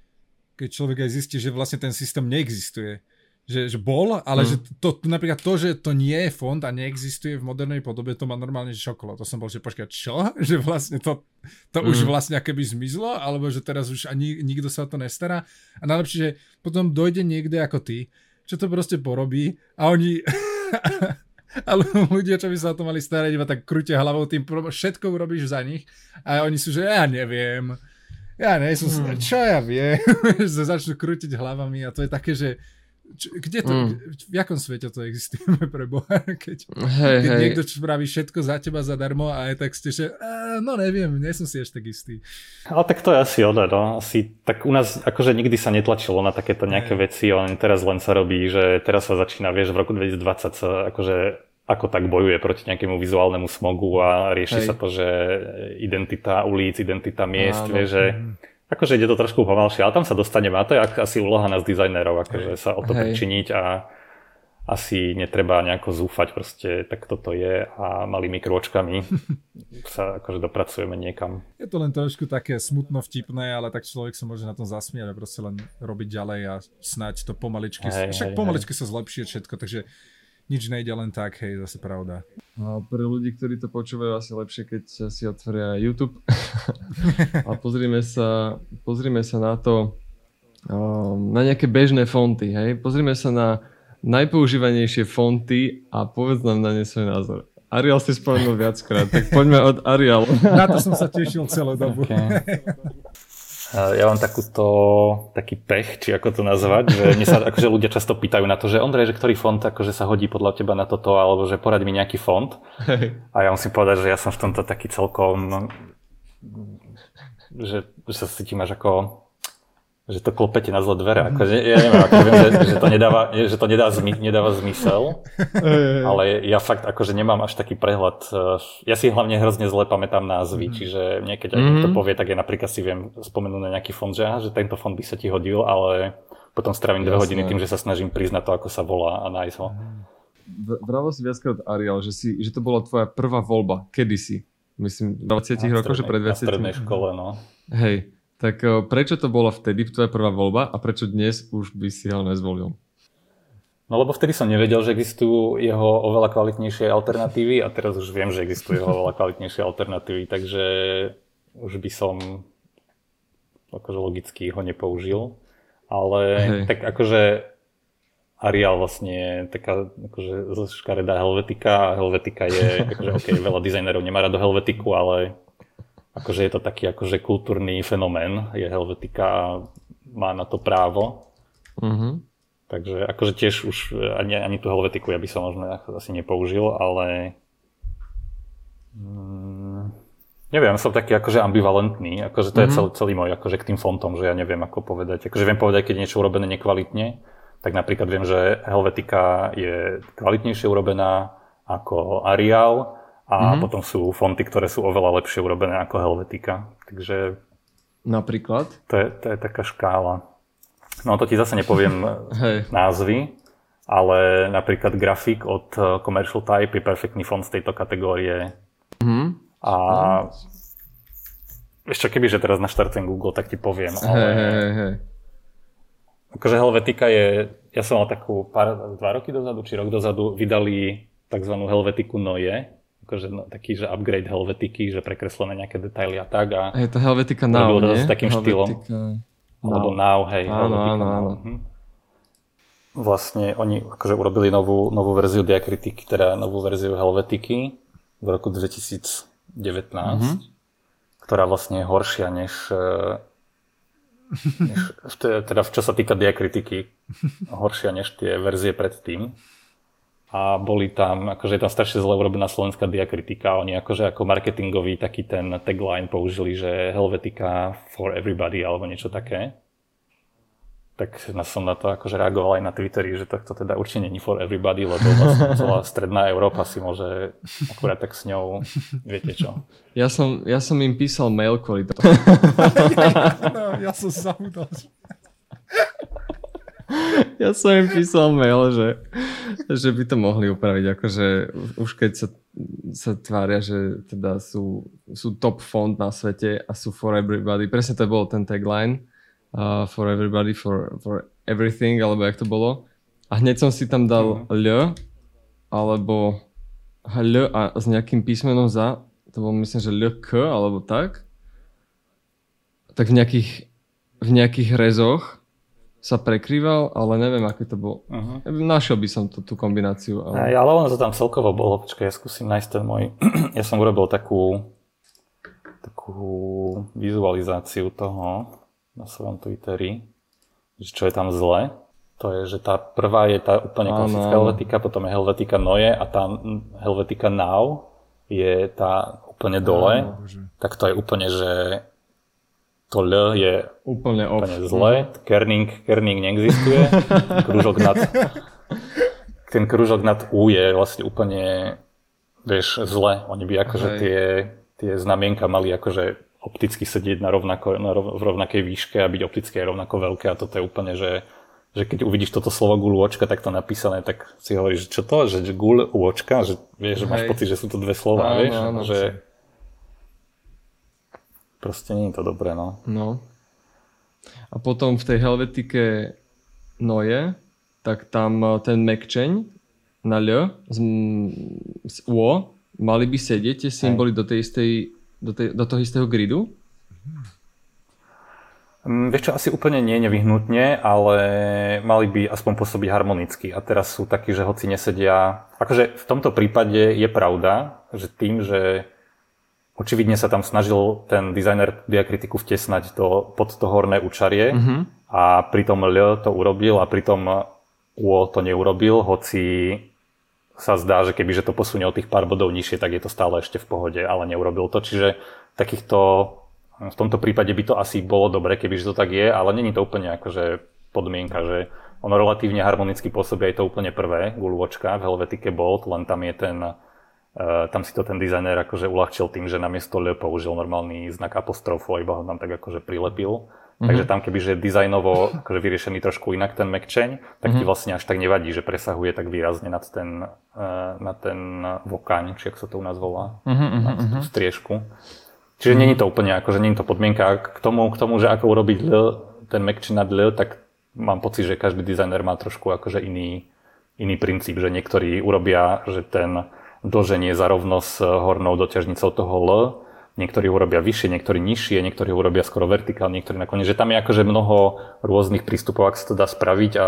Speaker 4: keď človek aj zistí, že vlastne ten systém neexistuje že, že bol, ale mm. že to, napríklad to, že to nie je fond a neexistuje v modernej podobe, to ma normálne šokolo. To som bol, že počkať, čo? Že vlastne to, to mm. už vlastne akéby zmizlo, alebo že teraz už ani nikto sa o to nestará. A najlepšie, že potom dojde niekde ako ty, čo to proste porobí a oni... ale ľudia, čo by sa o to mali starať, iba tak krútia hlavou, tým všetko urobíš za nich a oni sú, že ja neviem. Ja nie som, mm. čo ja viem, že začnú krútiť hlavami a to je také, že čo, kde to, mm. v jakom svete to existujeme pre Boha, keď, hey, keď hey. niekto spraví všetko za teba zadarmo a je tak ste, že no neviem, nie som si ešte tak istý.
Speaker 3: Ale tak to je asi ono, no. Asi, tak u nás akože nikdy sa netlačilo na takéto nejaké hey. veci, len teraz len sa robí, že teraz sa začína, vieš, v roku 2020 sa akože ako tak bojuje proti nejakému vizuálnemu smogu a rieši hey. sa to, že identita ulic, identita miest, vieš, že mm Akože ide to trošku pomalšie, ale tam sa dostaneme a to je asi úloha nás dizajnerov, akože sa o to pričiniť a asi netreba nejako zúfať, proste tak toto je a malými krôčkami sa akože dopracujeme niekam.
Speaker 4: Je to len trošku také smutno vtipné, ale tak človek sa môže na tom zasmiať a proste len robiť ďalej a snať to pomaličky, hej, však hej, pomaličky hej. sa zlepšie všetko, takže nič nejde len tak, hej, zase pravda.
Speaker 2: A pre ľudí, ktorí to počúvajú, asi lepšie, keď si otvoria YouTube a pozrime sa, pozrime sa na to, um, na nejaké bežné fonty, hej. Pozrime sa na najpoužívanejšie fonty a povedz nám na ne svoj názor. Arial si spomenul viackrát, tak poďme od Arial.
Speaker 4: Na to som sa tešil celú dobu. Okay.
Speaker 3: Ja mám takúto, taký pech, či ako to nazvať, že mne sa akože ľudia často pýtajú na to, že Ondrej, že ktorý fond akože sa hodí podľa teba na toto, alebo že poraď mi nejaký fond. A ja musím povedať, že ja som v tomto taký celkom, že, že sa cítim až ako že to klopete na zle dvere. Ako, že, ja neviem, ako viem, že, že to, nedáva, že to nedá zmy, nedáva zmysel, ale ja fakt akože nemám až taký prehľad. Eh, ja si hlavne hrozne zle pamätám názvy, mm. čiže niekedy, ak mm. niekto povie, tak ja napríklad si viem spomenúť na nejaký fond, že, že tento fond by sa ti hodil, ale potom strávim dve hodiny tým, že sa snažím priznať to, ako sa volá a nájsť ho.
Speaker 2: Bravo si viackrát Ariel, že, si, že to bola tvoja prvá voľba, kedysi. Myslím, 20 rokov, že pred 20
Speaker 3: Na strednej škole, no.
Speaker 2: Hej, tak eh, prečo to bola vtedy tvoja prvá voľba a prečo dnes už by si ho nezvolil?
Speaker 3: No lebo vtedy som nevedel, že existujú jeho oveľa kvalitnejšie alternatívy a teraz už viem, že existujú jeho oveľa kvalitnejšie alternatívy, takže už by som akože logicky ho nepoužil. Ale Hej. tak akože Arial vlastne taká akože škaredá Helvetika a Helvetika je, akože ok, veľa dizajnerov nemá rado Helvetiku, ale akože je to taký akože kultúrny fenomén, je Helvetika má na to právo. Mm-hmm. Takže akože tiež už ani, ani tú Helvetiku ja by som možno asi nepoužil, ale mm, neviem, som taký akože ambivalentný, akože to mm-hmm. je mhm. celý, celý môj akože k tým fontom, že ja neviem ako povedať, akože viem povedať, keď je niečo urobené nekvalitne, tak napríklad viem, že Helvetika je kvalitnejšie urobená ako Arial, a mm-hmm. potom sú fonty, ktoré sú oveľa lepšie urobené ako Helvetica. Takže...
Speaker 2: Napríklad?
Speaker 3: To je, to je taká škála. No to ti zase nepoviem hey. názvy, ale napríklad grafik od eh, Commercial Type je perfektný fond z tejto kategórie. Mm-hmm. A ešte keby, že teraz naštartujem Google, tak ti poviem. Ale...
Speaker 2: Hej, hej, hej.
Speaker 3: Akože Helvetika je, ja som mal takú pár, dva roky dozadu, či rok dozadu, vydali tzv. Helvetiku Noje, akože no, taký, že upgrade Helvetiky, že prekreslené nejaké detaily a tak. A
Speaker 2: Hej, to Helvetica Now, nie?
Speaker 3: s takým štýlom.
Speaker 2: Helvetica
Speaker 3: Alebo Now, hej.
Speaker 2: Áno,
Speaker 3: Helvetica
Speaker 2: áno, áno.
Speaker 3: Mhm. Vlastne oni akože urobili novú, novú verziu diakritiky, teda novú verziu Helvetiky v roku 2019,
Speaker 2: Mhm.
Speaker 3: ktorá vlastne je horšia než, eh, než v te- teda čo sa týka diakritiky, horšia než tie verzie predtým. A boli tam, akože je tam strašne zle urobená slovenská diakritika. Oni akože ako marketingový taký ten tagline použili, že Helvetica for everybody alebo niečo také. Tak som na to akože reagoval aj na Twitteri, že to, to teda určite není for everybody, lebo vlastne celá stredná Európa si môže akurát tak s ňou, viete čo.
Speaker 2: Ja som, ja som im písal mail kvôli tomu.
Speaker 4: No, ja som zabudol.
Speaker 2: Ja som im písal mail, že, že by to mohli upraviť, akože už keď sa, sa tvária, že teda sú, sú top font na svete a sú for everybody. Presne to bol ten tagline uh, for everybody, for, for everything, alebo jak to bolo. A hneď som si tam dal L, alebo L a s nejakým písmenom za, to bolo myslím, že L, K, alebo tak. Tak v nejakých, v nejakých rezoch sa prekrýval, ale neviem, aké to bolo.
Speaker 3: Uh-huh.
Speaker 2: Našiel by som tú, tú kombináciu.
Speaker 3: Aj,
Speaker 2: Ale...
Speaker 3: ale ono to tam celkovo bolo. Počkaj, ja skúsim nájsť ten môj. ja som urobil takú, takú vizualizáciu toho na svojom Twitteri, že čo je tam zle. To je, že tá prvá je tá úplne klasická. Helvetika, potom je Helvetika Noje a tá Helvetika Now je tá úplne dole.
Speaker 4: Áno,
Speaker 3: tak to je úplne, že to L je
Speaker 2: Úplne off.
Speaker 3: úplne zle. Kerning, kerning neexistuje. Krúžok nad, ten krúžok nad U je vlastne úplne, vieš, zle. Oni by akože
Speaker 2: Hej.
Speaker 3: tie, tie znamienka mali akože opticky sedieť na, rovnako, na rov, v rovnakej výške a byť opticky aj rovnako veľké a toto je úplne, že že keď uvidíš toto slovo gulôčka takto napísané, tak si hovoríš, že čo to? Že gul, úočka? Že vieš, že máš pocit, že sú to dve slova,
Speaker 2: Áno,
Speaker 3: vieš?
Speaker 2: áno.
Speaker 3: že proste nie je to dobré, no.
Speaker 2: No. A potom v tej Helvetike Noje, tak tam eh, ten mekčeň na L z, z O mali by sedieť tie symboly do, tej istej, do, tej, do toho istého gridu.
Speaker 3: Mm, Vieš čo, asi úplne nie nevyhnutne, ale mali by aspoň pôsobiť harmonicky. A teraz sú takí, že hoci nesedia... Akože v tomto prípade je pravda, že tým, že očividne sa tam snažil ten dizajner diakritiku vtesnať to, pod to horné učarie
Speaker 2: Mhm.
Speaker 3: a pritom L to urobil a pritom U to neurobil, hoci sa zdá, že keby že to posunie o tých pár bodov nižšie, tak je to stále ešte v pohode, ale neurobil to. Čiže takýchto, v tomto prípade by to asi bolo dobre, keby že to tak je, ale není to úplne akože podmienka, že ono relatívne harmonicky pôsobí aj to úplne prvé, gulôčka v Helvetike Bold, len tam je ten, tam si to ten dizajner akože uľahčil tým, že namiesto L použil normálny znak apostrofu a iba ho tam tak akože prilepil. Mm-hmm. Takže tam keby, že dizajnovo akože vyriešený trošku inak ten mekčeň, tak mm-hmm. ti vlastne až tak nevadí, že presahuje tak výrazne nad ten, uh, na ten vokaň, či ak sa to u nás volá,
Speaker 2: Mhm, mhm,
Speaker 3: na tú
Speaker 2: mhm.
Speaker 3: striežku. Čiže není to úplne, akože není to podmienka k tomu, k tomu, že ako urobiť L, ten mekčeň nad L, tak mám pocit, že každý dizajner má trošku akože iný, iný princíp, že niektorí urobia, že ten dlženie za rovno s hornou doťažnicou toho L, niektorí urobia vyššie, niektorí nižšie, niektorí urobia skoro vertikálne, niektorí nakoniec, že tam je akože mnoho rôznych prístupov, ak sa to dá spraviť a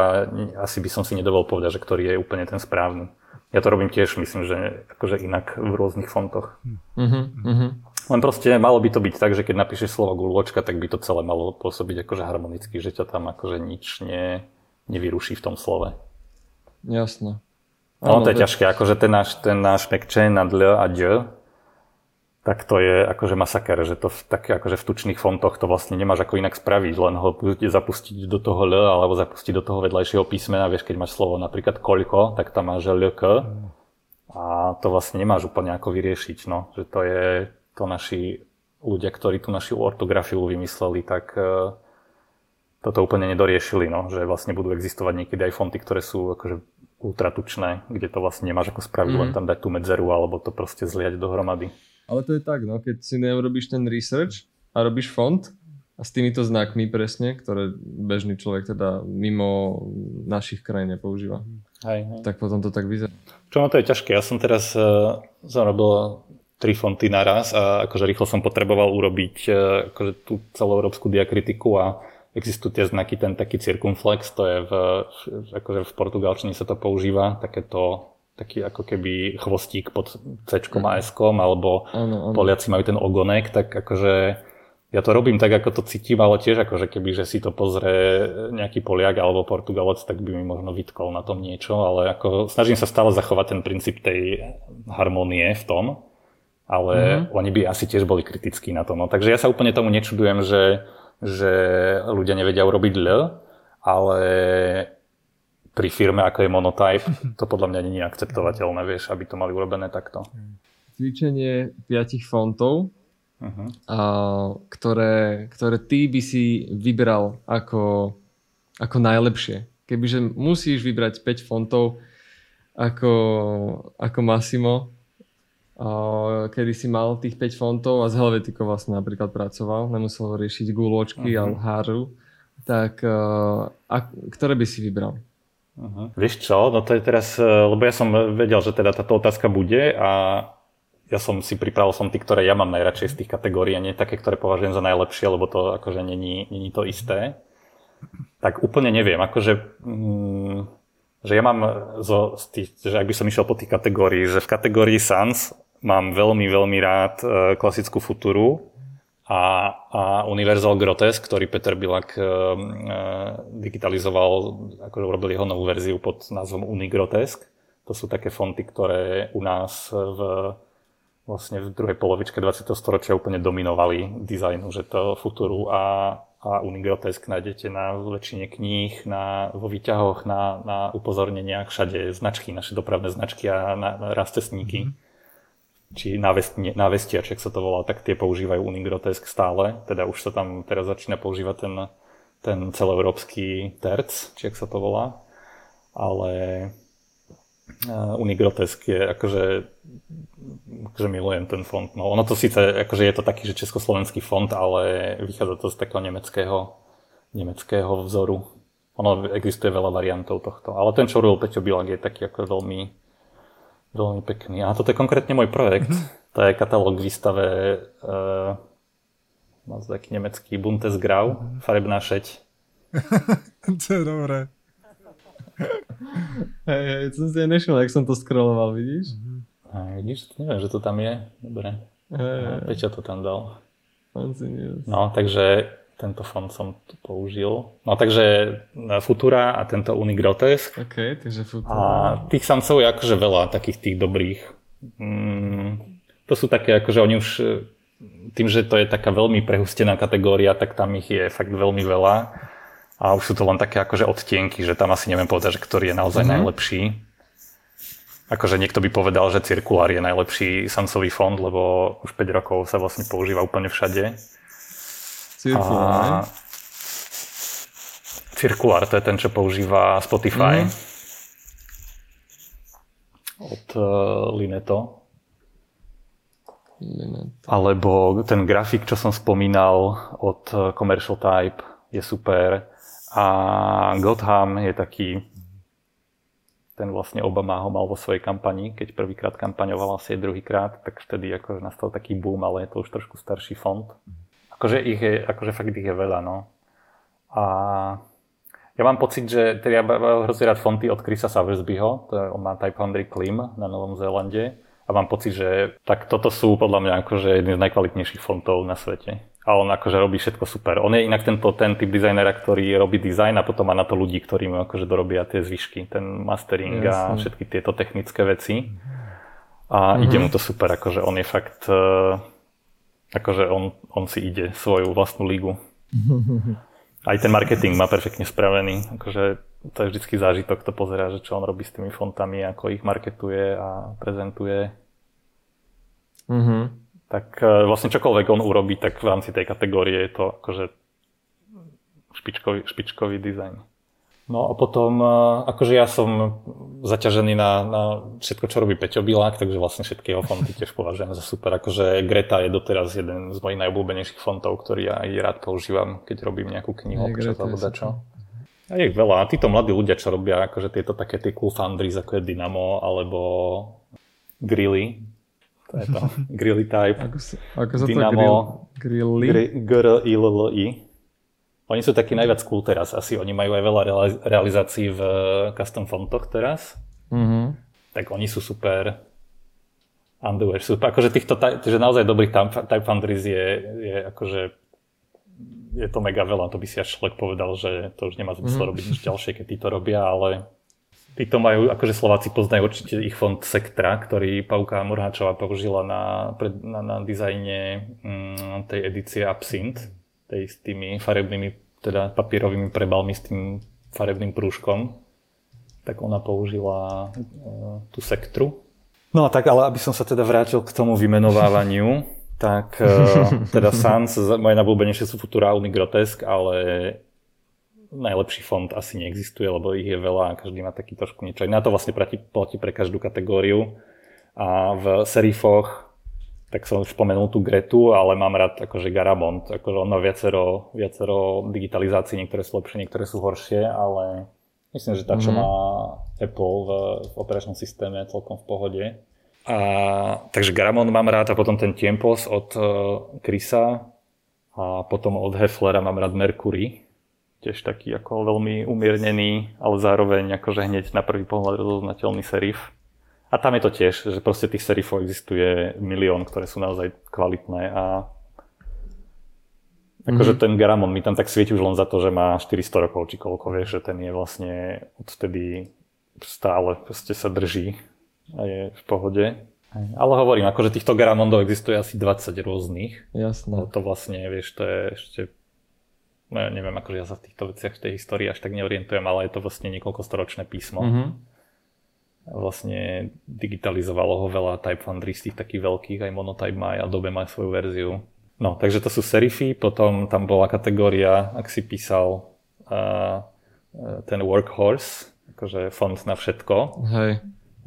Speaker 3: asi by som si nedovolil povedať, že ktorý je úplne ten správny. Ja to robím tiež, myslím, že akože inak v rôznych fontoch.
Speaker 2: Mhm, mhm.
Speaker 3: Len proste malo by to byť tak, že keď napíšeš slovo gulôčka, tak by to celé malo pôsobiť akože harmonicky, že ťa tam akože nič ne, nevyruší v tom slove.
Speaker 2: Jasné.
Speaker 3: No, to je ťažké, akože ten náš, ten náš mekčen na dl a d, tak to je akože masaker, že to v, také akože v tučných fontoch to vlastne nemáš ako inak spraviť, len ho zapustiť do toho L alebo zapustiť do toho vedľajšieho písmena, vieš, keď máš slovo napríklad koľko, tak tam máš LK a to vlastne nemáš úplne ako vyriešiť, no, že to je to naši ľudia, ktorí tú našu ortografiu vymysleli, tak eh, toto úplne nedoriešili, no, že vlastne budú existovať niekedy aj fonty, ktoré sú akože ultratučné, kde to vlastne nemáš ako spraviť, mm. len tam dať tú medzeru alebo to proste zliať dohromady.
Speaker 2: Ale to je tak, no, keď si neurobíš ten research a robíš font a s týmito znakmi presne, ktoré bežný človek teda mimo našich krajín nepoužíva.
Speaker 3: Hej, hej.
Speaker 2: Tak potom to tak vyzerá.
Speaker 3: Čo no to je ťažké. Ja som teraz uh, zarobil tri fonty naraz a akože rýchlo som potreboval urobiť uh, akože tú celoeurópsku diakritiku a existujú tie znaky, ten taký circumflex, to je v, akože v portugalčine sa to používa, takéto taký ako keby chvostík pod C a S, alebo ano, ano. Poliaci majú ten ogonek, tak akože ja to robím tak, ako to cítim, ale tiež akože keby, že si to pozrie nejaký Poliak alebo Portugalec, tak by mi možno vytkol na tom niečo, ale ako snažím sa stále zachovať ten princíp tej harmonie v tom, ale mm-hmm. oni by asi tiež boli kritickí na to. No. Takže ja sa úplne tomu nečudujem, že, že ľudia nevedia urobiť L, ale pri firme, ako je Monotype, to podľa mňa nie je akceptovateľné, vieš, aby to mali urobené takto.
Speaker 2: Cvičenie piatich fontov, uh-huh. a, ktoré, ktoré ty by si vybral ako, ako najlepšie. Kebyže musíš vybrať 5 fontov ako, ako Massimo, kedy si mal tých 5 fontov a s Helvetikou vlastne napríklad pracoval, nemusel riešiť gúločky uh-huh. a háru, tak a, a, ktoré by si vybral?
Speaker 3: Uh-huh. Vieš čo, no to je teraz, e, lebo ja som vedel, že teda táto otázka bude a ja som si pripravil som tí, ktoré ja mám najradšej z tých kategórií a nie také, ktoré považujem za najlepšie, lebo to akože není, není to isté. Tak úplne neviem, akože, mm, že ja mám zo, z tých, že ak by som išiel po tých kategórií, že v kategórii Sans mám veľmi, veľmi rád e, klasickú futuru, a, a Universal Grotesque, ktorý Peter Bilak e, e, digitalizoval, akože urobil jeho novú verziu pod názvom Unigrotesque. To sú také fonty, ktoré u nás v, vlastne v druhej polovičke 20. storočia úplne dominovali dizajnu, že to Futuru a, a Unigrotesque nájdete na väčšine kníh, na, vo výťahoch, na, na upozorneniach, všade značky, naše dopravné značky a na, na rastesníky. Mm-hmm či návestiač, ak sa to volá, tak tie používajú Unigrotesk stále. Teda už sa tam teraz začína používať ten, ten celoeurópsky terc, či ak sa to volá. Ale uh, Unigrotesk je akože, akože milujem ten font. No ono to síce, akože je to taký, že československý font, ale vychádza to z takého nemeckého, nemeckého vzoru. Ono existuje veľa variantov tohto. Ale ten, čo robil Peťo Bilak, je taký ako veľmi Veľmi pekný. A toto je konkrétne môj projekt. Mm-hmm. To je katalóg výstave uh, má taký nemecký Bundesgrau, mm-hmm. farebná šeť.
Speaker 4: to je dobré.
Speaker 2: Hej, hej, som si aj nešiel, jak som to scrolloval, vidíš?
Speaker 3: Mm-hmm. A vidíš, neviem, že to tam je. Dobre. Hey, Peťo to tam dal. No, takže tento fond som tu použil. No takže e, Futura a tento Unigrotesque.
Speaker 2: OK, takže Futura.
Speaker 3: A tých samcov je akože veľa, takých tých dobrých. Mm, to sú také, akože oni už e, tým, že to je taká veľmi prehustená kategória, tak tam ich je fakt veľmi veľa. A už sú to len také akože odtienky, že tam asi neviem povedať, že ktorý je naozaj mm-hmm. najlepší. Akože niekto by povedal, že cirkulár je najlepší samcový fond, lebo už 5 rokov sa vlastne používa úplne všade.
Speaker 2: Cirkulár.
Speaker 3: Cirkulár, to je ten, čo používa Spotify. Mm. Od uh, Lineto.
Speaker 2: Lineto.
Speaker 3: Alebo ten grafik, čo som spomínal od uh, Commercial Type je super. A Gotham je taký ten vlastne Obama ho mal vo svojej kampani, keď prvýkrát kampaňoval asi druhýkrát, tak vtedy ako nastal taký boom, ale je to už trošku starší fond. Akože ich je, akože fakt ich je veľa, no. A ja mám pocit, že teda ja hrozne rád fonty od Chrisa Saversbyho, to je, on má Type 100 Klim na Novom Zélande a mám pocit, že tak toto sú podľa mňa akože jedný z najkvalitnejších fontov na svete. A on akože robí všetko super. On je inak tento, ten typ dizajnera, ktorý robí dizajn a potom má na to ľudí, ktorí mu akože dorobia tie zvyšky, ten mastering Jasne. a všetky tieto technické veci. A mm-hmm. ide mu to super, akože on je fakt uh, akože on, on si ide svoju vlastnú ligu. Aj ten marketing má perfektne spravený. Akože to je vždycky zážitok, to pozerá, že čo on robí s tými fontami, ako ich marketuje a prezentuje. Mm-hmm. Tak e, vlastne čokoľvek on urobí, tak v rámci tej kategórie je to akože špičkový, špičkový dizajn. No a potom, e, akože ja som zaťažený na, na všetko, čo robí Peťo Bilák, takže vlastne všetky jeho fonty tiež považujem za super. Akože Greta je doteraz jeden z mojich najobľúbenejších fontov, ktorý ja aj rád používam, keď robím nejakú knihu, občas alebo dačo. A je veľa. A títo mladí ľudia, čo robia akože tieto také tie cool foundries, ako je Dynamo, alebo Grilly, to je to, Grilly type,
Speaker 2: Ako sa, ako sa to
Speaker 3: Dynamo,
Speaker 2: grill, grilli?
Speaker 3: Gr- G-R-I-L-L-I. Oni sú takí najviac cool teraz, asi oni majú aj veľa reali- realizácií v custom fontoch teraz,
Speaker 2: Mhm.
Speaker 3: tak oni sú super. Underwear sú super. Akože týchto, že naozaj dobrých type, foundries je, je akože je to mega veľa, to by si až človek povedal, že to už nemá zmysel
Speaker 2: Mhm.
Speaker 3: robiť nič ďalšie, keď títo robia, ale títo majú, akože Slováci poznajú určite ich fond Sektra, ktorý Pauka Morháčová použila na, na, na dizajne mm, tej edície Absint, tej s tými farebnými, teda papierovými prebalmi s tým farebným prúžkom, tak ona použila uh, tú Sektru. No a tak, ale aby som sa teda vrátil k tomu vymenovávaniu, tak uh, teda Sans, moje najblúbenejšie sú Futura Uni Grotesk, ale najlepší font asi neexistuje, lebo ich je veľa a každý má taký trošku niečo. Na to vlastne platí, platí pre každú kategóriu. A v serifoch, tak som už spomenul tú Gretu, ale mám rád akože Garamond. Akože on má viacero, viacero digitalizácií, niektoré sú lepšie, niektoré sú horšie, ale myslím, že tá, čo
Speaker 2: Mhm.
Speaker 3: má Apple v, v operačnom systéme, je celkom v pohode. A, takže Garamond mám rád a potom ten Tempos od uh, Krisa a potom od Heflera mám rád Mercury. Tiež taký ako veľmi umiernený, ale zároveň akože hneď na prvý pohľad rozoznateľný serif. A tam je to tiež, že proste tých serifov existuje milión, ktoré sú naozaj kvalitné a akože ten Garamond mi tam tak svieti už len za to, že má 400 rokov či koľko, vieš, že ten je vlastne odtedy stále proste sa drží a je v pohode. Ale hovorím, akože týchto Garamondov existuje asi 20 rôznych.
Speaker 2: Jasné.
Speaker 3: To vlastne, vieš, to je ešte... No ja neviem, akože ja sa v týchto veciach v tej histórii až tak neorientujem, ale je to vlastne niekoľkostoročné písmo.
Speaker 2: Mhm.
Speaker 3: Vlastne digitalizovalo ho veľa Type Foundry z tých takých veľkých, aj Monotype má, aj Adobe má svoju verziu. No, takže to sú serify, potom tam bola kategória, ak si písal uh, ten workhorse, akože font na všetko.
Speaker 2: Hej.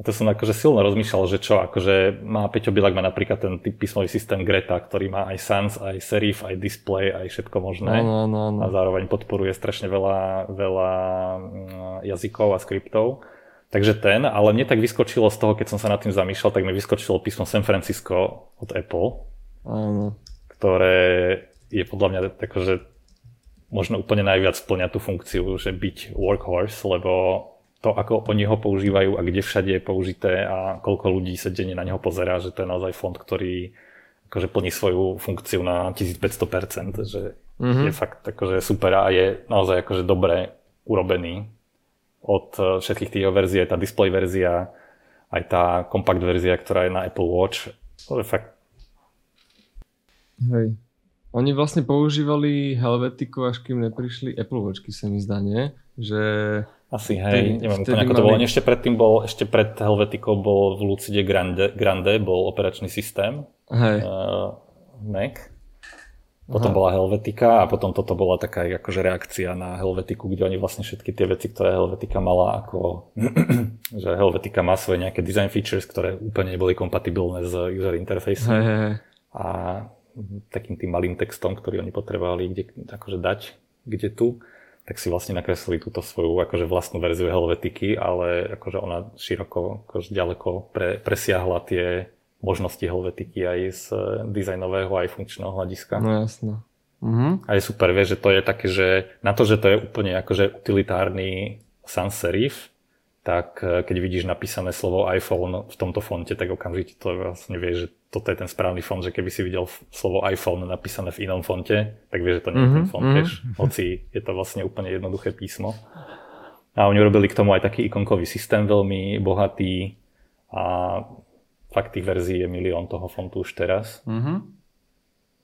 Speaker 3: A to som akože silno rozmýšľal, že čo, akože má Peťo Bilak má napríklad ten typ písmový systém Greta, ktorý má aj Sans, aj Serif, aj Display, aj všetko možné.
Speaker 2: Áno, áno, áno.
Speaker 3: A zároveň podporuje strašne veľa, veľa mm, jazykov a skriptov. Takže ten, ale mne tak vyskočilo z toho, keď som sa nad tým zamýšľal, tak mi vyskočilo písmo San Francisco od Apple,
Speaker 2: Áno.
Speaker 3: ktoré je podľa mňa akože možno úplne najviac splňa tú funkciu, že byť workhorse, lebo to, ako oni ho používajú a kde všade je použité a koľko ľudí sa denne na neho pozerá, že to je naozaj fond, ktorý akože plní svoju funkciu na 1500%, že
Speaker 2: Mhm.
Speaker 3: je fakt akože super a je naozaj akože dobre urobený od eh, všetkých tých verzií, aj tá display verzia, aj tá kompakt verzia, ktorá je na Apple Watch. To je fakt
Speaker 2: Hej. Oni vlastne používali Helvetiku, až kým neprišli Apple Watchky, sa mi zdá, nie? Že...
Speaker 3: Asi, hej,
Speaker 2: Vtedy-
Speaker 3: neviem úplne ako to
Speaker 2: mali-
Speaker 3: bolo. Ešte predtým bol, ešte pred Helvetikou bol v Lucide Grande, Grande bol operačný systém
Speaker 2: Hej.
Speaker 3: uh, Mac. Potom
Speaker 2: Aha.
Speaker 3: bola Helvetika a potom toto bola taká akože reakcia na Helvetiku, kde oni vlastne všetky tie veci, ktoré Helvetika mala ako, že Helvetika má svoje nejaké design features, ktoré úplne neboli kompatibilné s user interfaceom
Speaker 2: hej, hej.
Speaker 3: a takým tým malým textom, ktorý oni potrebovali kde, akože dať, kde tu, tak si vlastne nakreslili túto svoju akože vlastnú verziu Helvetiky, ale akože ona široko, akože ďaleko pre, presiahla tie možnosti Helvetiky aj z eh, dizajnového aj funkčného hľadiska.
Speaker 2: No jasno. Mhm.
Speaker 3: A je super, vieš, že to je také, že na to, že to je úplne akože utilitárny sans serif, tak eh, keď vidíš napísané slovo iPhone v tomto fonte, tak okamžite to vlastne vieš, že toto je ten správny font, že keby si videl slovo iPhone napísané v inom fonte, tak vieš, že to nie je ten
Speaker 2: Mhm,
Speaker 3: font,
Speaker 2: mhm.
Speaker 3: vieš, hoci je to vlastne úplne jednoduché písmo. A oni robili k tomu aj taký ikonkový systém veľmi bohatý a fakt tých verzií je milión toho fontu už teraz.
Speaker 2: Mhm.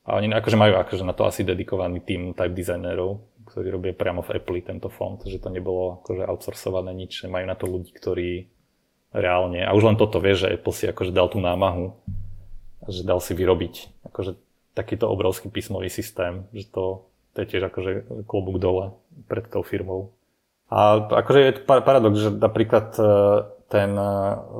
Speaker 3: A oni akože majú akože na to asi dedikovaný tým type designerov, ktorí robia priamo v Apple tento font, že to nebolo akože outsourcované nič, majú na to ľudí, ktorí reálne, a už len toto vieš, že Apple si akože dal tú námahu, že dal si vyrobiť akože takýto obrovský písmový systém, že to, to je tiež akože klobúk dole pred tou firmou. A akože je paradox, že napríklad e, ten e,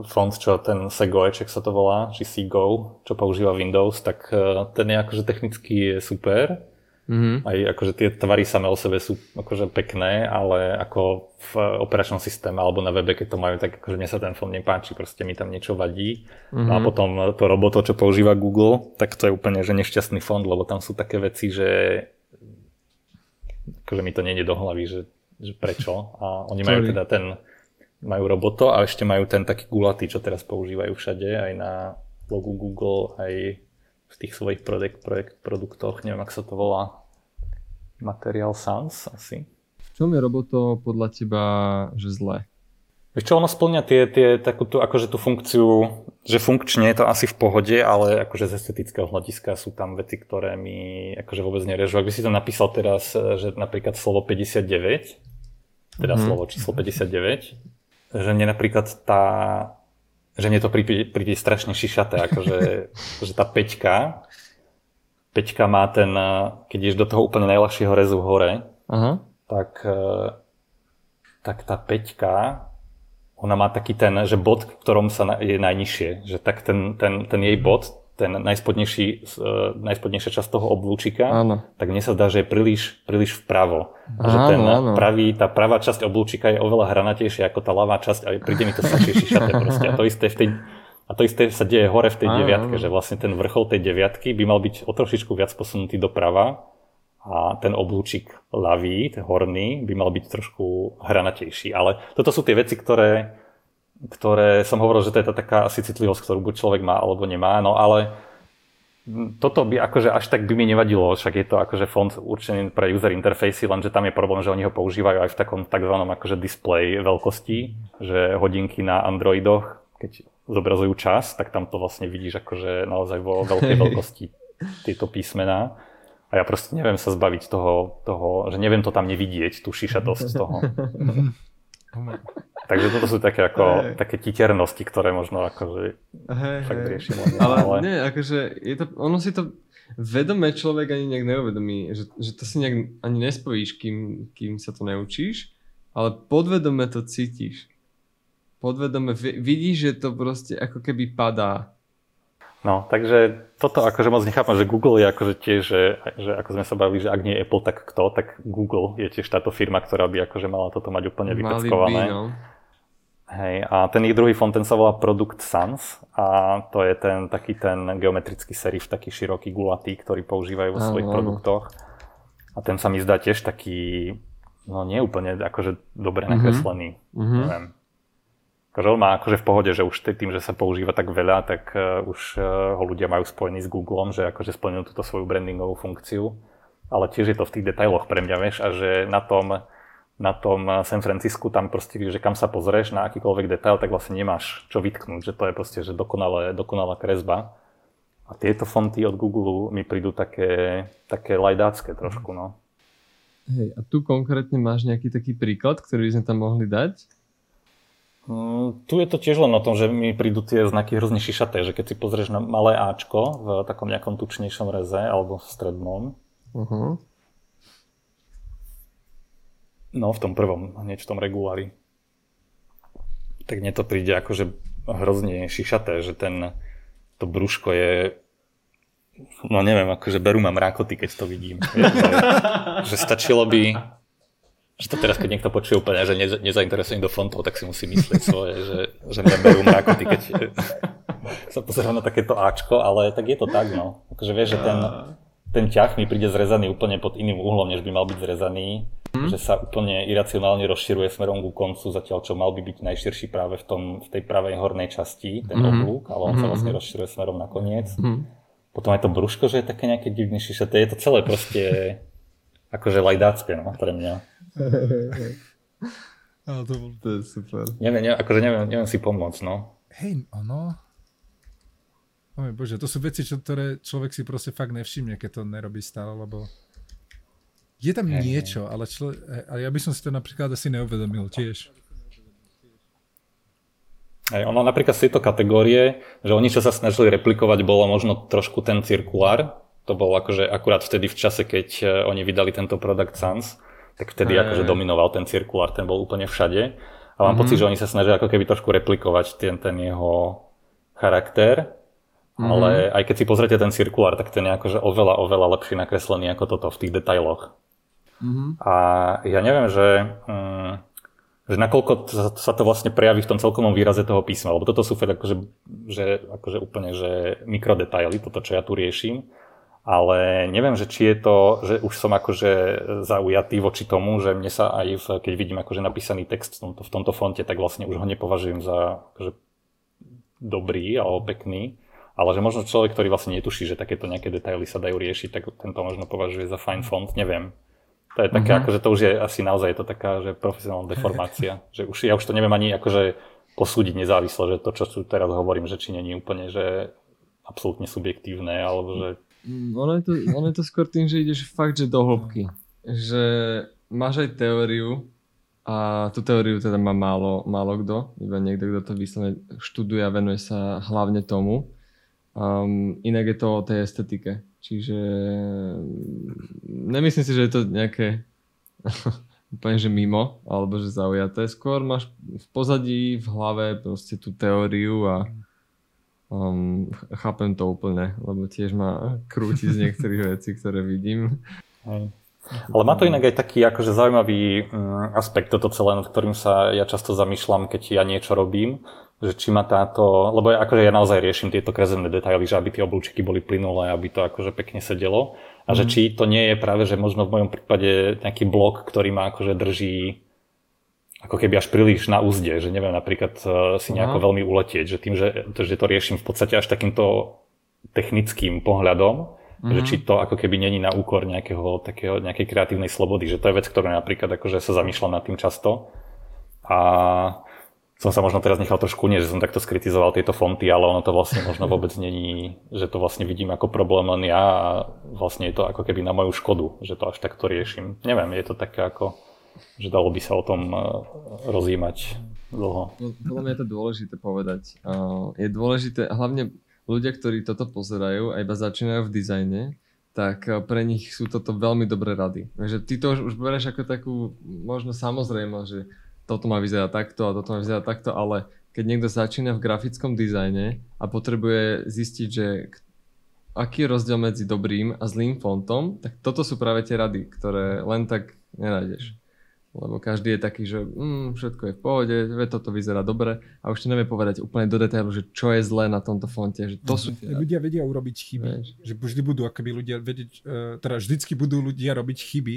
Speaker 3: fond, čo ten Segojček sa to volá, či Seago, čo používa Windows, tak e, ten je akože technicky super. Mm-hmm. Aj akože tie tvary samé o sebe sú akože pekné, ale ako v operačnom systéme alebo na webe, keď to majú, tak akože mne sa ten fond nepáči, proste mi tam niečo vadí. Mm-hmm. No a mhm. potom to roboto, čo používa Google, tak to je úplne že nešťastný fond, lebo tam sú také veci, že akože mi to nie do hlavy, že, že prečo. A oni majú teda ten, majú roboto a ešte majú ten taký gulatý, čo teraz používajú všade, aj na logu Google, aj v tých svojich projekt, projekt, produktoch, neviem, ak sa to volá, Material Sans asi.
Speaker 2: V čom je roboto podľa teba, že zlé?
Speaker 3: Vieš čo, ono splňa tie, tie, takú tú, akože tú funkciu, že funkčne je to asi v pohode, ale akože z estetického hľadiska sú tam veci, ktoré mi akože vôbec nerežú. Ak by si to napísal teraz, že napríklad slovo 59, teda mm-hmm. slovo číslo 59, že mne napríklad tá, že mne to príde, príde strašne šišaté, akože že tá peťka, peťka má ten, keď ideš do toho úplne najľahšieho rezu hore, Aha. tak tak tá peťka ona má taký ten, že bod, v ktorom sa je najnižšie, že tak ten, ten, ten jej bod, ten najspodnejší, uh, najspodnejšia časť toho oblúčika, áno. tak mne sa zdá, že je príliš, príliš vpravo. Áno, že ten áno. pravý, tá pravá časť oblúčika je oveľa hranatejšia ako tá ľavá časť a príde mi to strašne šišaté proste. A to isté v tej, a to isté sa deje hore v tej áno, deviatke, áno. že vlastne ten vrchol tej deviatky by mal byť o trošičku viac posunutý doprava a ten oblúčik ľavý, ten horný, by mal byť trošku hranatejší. Ale toto sú tie veci, ktoré, ktoré som hovoril, že to je tá taká asi citlivosť, ktorú buď človek má alebo nemá, no ale toto by akože až tak by mi nevadilo, však je to akože fond určený pre user interface, lenže tam je problém, že oni ho používajú aj v takom takzvanom akože display veľkosti, že hodinky na Androidoch, keď zobrazujú čas, tak tam to vlastne vidíš akože naozaj vo veľkej veľkosti tieto písmená. A ja proste neviem sa zbaviť toho, toho že neviem to tam nevidieť, tú šišatosť toho. Takže toto sú také ako, hey. také titernosti, ktoré možno akože hey, fakt hey. riešim.
Speaker 2: Ale, ale nie, akože je to, ono si to vedome človek ani nejak neuvedomí, že, že to si nejak ani nespojíš, kým, kým sa to neučíš, ale podvedome to cítiš. Podvedome vidíš, že to proste ako keby padá
Speaker 3: No, takže toto akože moc nechápam, že Google je akože tiež, že, že ako sme sa bavili, že ak nie Apple, tak kto, tak Google je tiež táto firma, ktorá by akože mala toto mať úplne vypeckované. No. Hej, a ten ich druhý fond, ten sa volá Product Sans a to je ten taký ten geometrický serif, taký široký, gulatý, ktorý používajú vo svojich produktoch. A ten sa mi zdá tiež taký, no nie úplne akože dobre mhm. nakreslený. Mm-hmm. Neviem, akože on má akože v pohode, že už tým, že sa používa tak veľa, tak uh, už uh, ho ľudia majú spojený s Googlem, že akože splnil túto svoju brandingovú funkciu. Ale tiež je to v tých detailoch pre mňa, vieš, a že na tom, na tom San Francisku tam proste, že kam sa pozrieš na akýkoľvek detail, tak vlastne nemáš čo vytknúť, že to je proste, že dokonalé, dokonalá kresba. A tieto fonty od Google mi prídu také, také lajdácké trošku, no.
Speaker 2: Hej, a tu konkrétne máš nejaký taký príklad, ktorý by sme tam mohli dať?
Speaker 3: Mm, tu je to tiež len o tom, že mi prídu tie znaky hrozne šišaté, že keď si pozrieš na malé Ačko v takom nejakom tučnejšom reze alebo v strednom, uh-huh. No v tom prvom, hneď v tom regulári, tak mne to príde akože hrozne šišaté, že ten, to brúško je no neviem, akože berú ma mrákoty, keď to vidím. Že, stačilo by že to teraz, keď niekto počuje úplne, že neza, nezainteresujem do fontov, tak si musí myslieť svoje, že, že mňa berú mrakoty, keď sa pozerám na takéto Ačko, ale tak je to tak, no. Akože vieš, že ten, ten ťah mi príde zrezaný úplne pod iným uhlom, než by mal byť zrezaný. Hmm. Že sa úplne iracionálne rozširuje smerom ku koncu, zatiaľ čo mal by byť najširší práve v, tom, v tej pravej hornej časti, ten hmm. oblúk, ale on hmm. sa vlastne rozširuje smerom na koniec. Hmm. Potom aj to brúško, že je také nejaké divné šišaté, je to celé proste akože lajdácké no, pre mňa.
Speaker 2: Ale to, bol... to je super.
Speaker 3: Neviem, neviem, akože neviem, neviem si pomôcť, no.
Speaker 4: Hej, ono... Oj bože, to sú veci, čo, ktoré človek si proste fakt nevšimne, keď to nerobí stále, lebo je tam hey, niečo, ale, člo, ale ja by som si to napríklad asi neuvedomil tiež.
Speaker 3: Aj ono napríklad z tejto kategórie, že oni čo sa snažili replikovať, bolo možno trošku ten cirkulár. To bol akože akurát vtedy v čase, keď eh, oni vydali tento Product Sans tak vtedy akože dominoval ten cirkulár, ten bol úplne všade. A mám mm-hmm. pocit, že oni sa snažia ako keby trošku replikovať ten, ten jeho charakter, mm-hmm. ale aj keď si pozrete ten cirkulár, tak ten je akože oveľa, oveľa lepšie nakreslený ako toto v tých detailoch. Mm-hmm. A ja neviem, že, mm, že nakoľko sa to vlastne prejaví v tom celkovom výraze toho písma, lebo toto sú fakt akože, že, akože úplne že mikrodetaily, toto čo ja tu riešim ale neviem, že či je to, že už som akože zaujatý voči tomu, že mne sa aj, v, keď vidím akože napísaný text v tomto, v tomto fonte, tak vlastne už ho nepovažujem za akože dobrý alebo pekný, ale že možno človek, ktorý vlastne netuší, že takéto nejaké detaily sa dajú riešiť, tak tento možno považuje za fajn font, neviem. To je také, mm-hmm. akože to už je asi naozaj je to taká, že profesionálna deformácia, že už, ja už to neviem ani akože posúdiť nezávisle, že to, čo tu teraz hovorím, že či není úplne, že absolútne subjektívne, alebo že
Speaker 2: Mm, ono je, to, ono je to skôr tým, že ideš fakt, že do hĺbky. Že máš aj teóriu a tú teóriu teda má málo, málo kto, iba niekto, kto to vyslovene študuje a venuje sa hlavne tomu. Um, inak je to o tej estetike. Čiže mm, nemyslím si, že je to nejaké úplne že mimo, alebo že zaujaté. Skôr máš v pozadí, v hlave proste tú teóriu a Um, chápem to úplne, lebo tiež ma krúti z niektorých vecí, ktoré vidím.
Speaker 3: Hej. Ale má to inak aj taký akože zaujímavý um, aspekt toto celé, nad ktorým sa ja často zamýšľam, keď ja niečo robím, že či ma táto, lebo ja, akože ja naozaj riešim tieto krezemné detaily, že aby tie oblúčiky boli plynulé, aby to akože pekne sedelo a mm. že mhm. či to nie je práve, že možno v mojom prípade nejaký blok, ktorý ma akože drží ako keby až príliš na úzde, že neviem napríklad e, si nejako Aha. veľmi uletieť, že tým, že, že to riešim v podstate až takýmto technickým pohľadom, uh-huh. že mhm. či to ako keby není na úkor nejakého, takého, nejakej kreatívnej slobody, že to je vec, ktorú napríklad akože sa zamýšľam nad tým často. A som sa možno teraz nechal trošku nie, že som takto skritizoval tieto fonty, ale ono to vlastne možno vôbec není, že to vlastne vidím ako problém len ja a vlastne je to ako keby na moju škodu, že to až takto riešim. Neviem, je to také ako že dalo by sa o tom eh, rozímať dlho.
Speaker 2: No, podľa mňa je to dôležité povedať. Je dôležité, hlavne ľudia, ktorí toto pozerajú a iba začínajú v dizajne, tak eh, pre nich sú toto veľmi dobré rady. Takže ty to už, už bereš ako takú možno samozrejmosť, že toto má vyzerať takto a toto má vyzerať takto, ale keď niekto začína v grafickom dizajne a potrebuje zistiť, že aký je rozdiel medzi dobrým a zlým fontom, tak toto sú práve tie rady, ktoré len tak nenájdeš. Lebo každý je taký, že mm, všetko je v pohode, vie, toto vyzerá dobre. A už ti nevie povedať úplne do detailu, že čo je zlé na tomto fonte, že to sú
Speaker 4: tie... Ľudia vedia urobiť chyby, Vieš. že vždy budú akoby ľudia vedieť, uh, teda vždycky budú ľudia robiť chyby,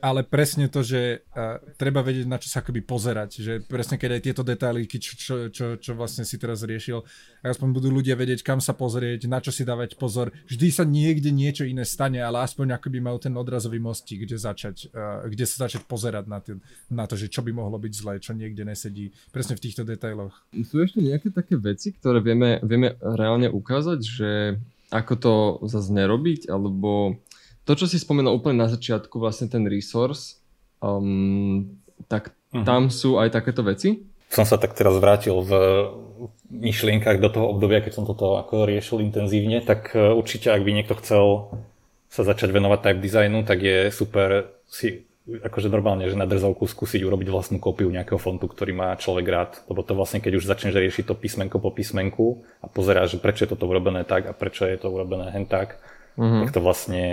Speaker 4: ale presne to, že uh, treba vedieť, na čo sa akoby pozerať, že presne keď aj tieto detaily, čo, čo, čo, čo vlastne si teraz riešil, aspoň budú ľudia vedieť, kam sa pozrieť, na čo si dávať pozor. Vždy sa niekde niečo iné stane, ale aspoň akoby mal ten odrazový mostík, kde, začať, uh, kde sa začať pozerať na, tý, na to, že čo by mohlo byť zlé, čo niekde nesedí, presne v týchto detailoch.
Speaker 2: Sú ešte nejaké také veci, ktoré vieme, vieme reálne ukázať, že ako to zase nerobiť, alebo to, čo si spomenul úplne na začiatku, vlastne ten resource, um, tak uh-huh. tam sú aj takéto veci?
Speaker 3: Som sa tak teraz vrátil v myšlienkach do toho obdobia, keď som toto ako riešil intenzívne, tak e, určite, ak by niekto chcel sa začať venovať type designu, tak je super si akože normálne, že na drzovku skúsiť urobiť vlastnú kópiu nejakého fontu, ktorý má človek rád. Lebo to vlastne, keď už začneš riešiť to písmenko po písmenku a pozeráš, že prečo je toto urobené tak a prečo je to urobené hen tak, uh-huh. tak to vlastne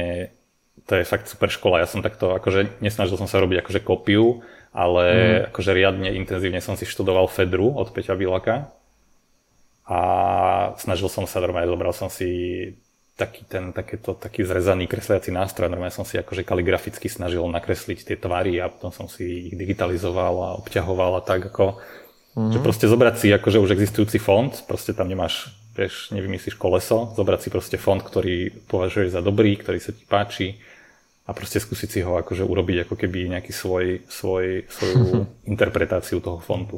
Speaker 3: to je fakt super škola. Ja som takto, akože nesnažil som sa robiť akože kopiu, ale mm. akože riadne intenzívne som si študoval Fedru od Peťa Vilaka a snažil som sa normálne, zobral som si taký ten, takéto, taký zrezaný kresliaci nástroj, normálne som si akože kaligraficky snažil nakresliť tie tvary a potom som si ich digitalizoval a obťahoval a tak ako, mm. že proste zobrať si akože už existujúci fond, proste tam nemáš vieš, nevymyslíš koleso, zobrať si proste fond, ktorý považuješ za dobrý, ktorý sa ti páči a proste skúsiť si ho akože urobiť ako keby nejaký svoj, svoj, svoju interpretáciu toho fontu.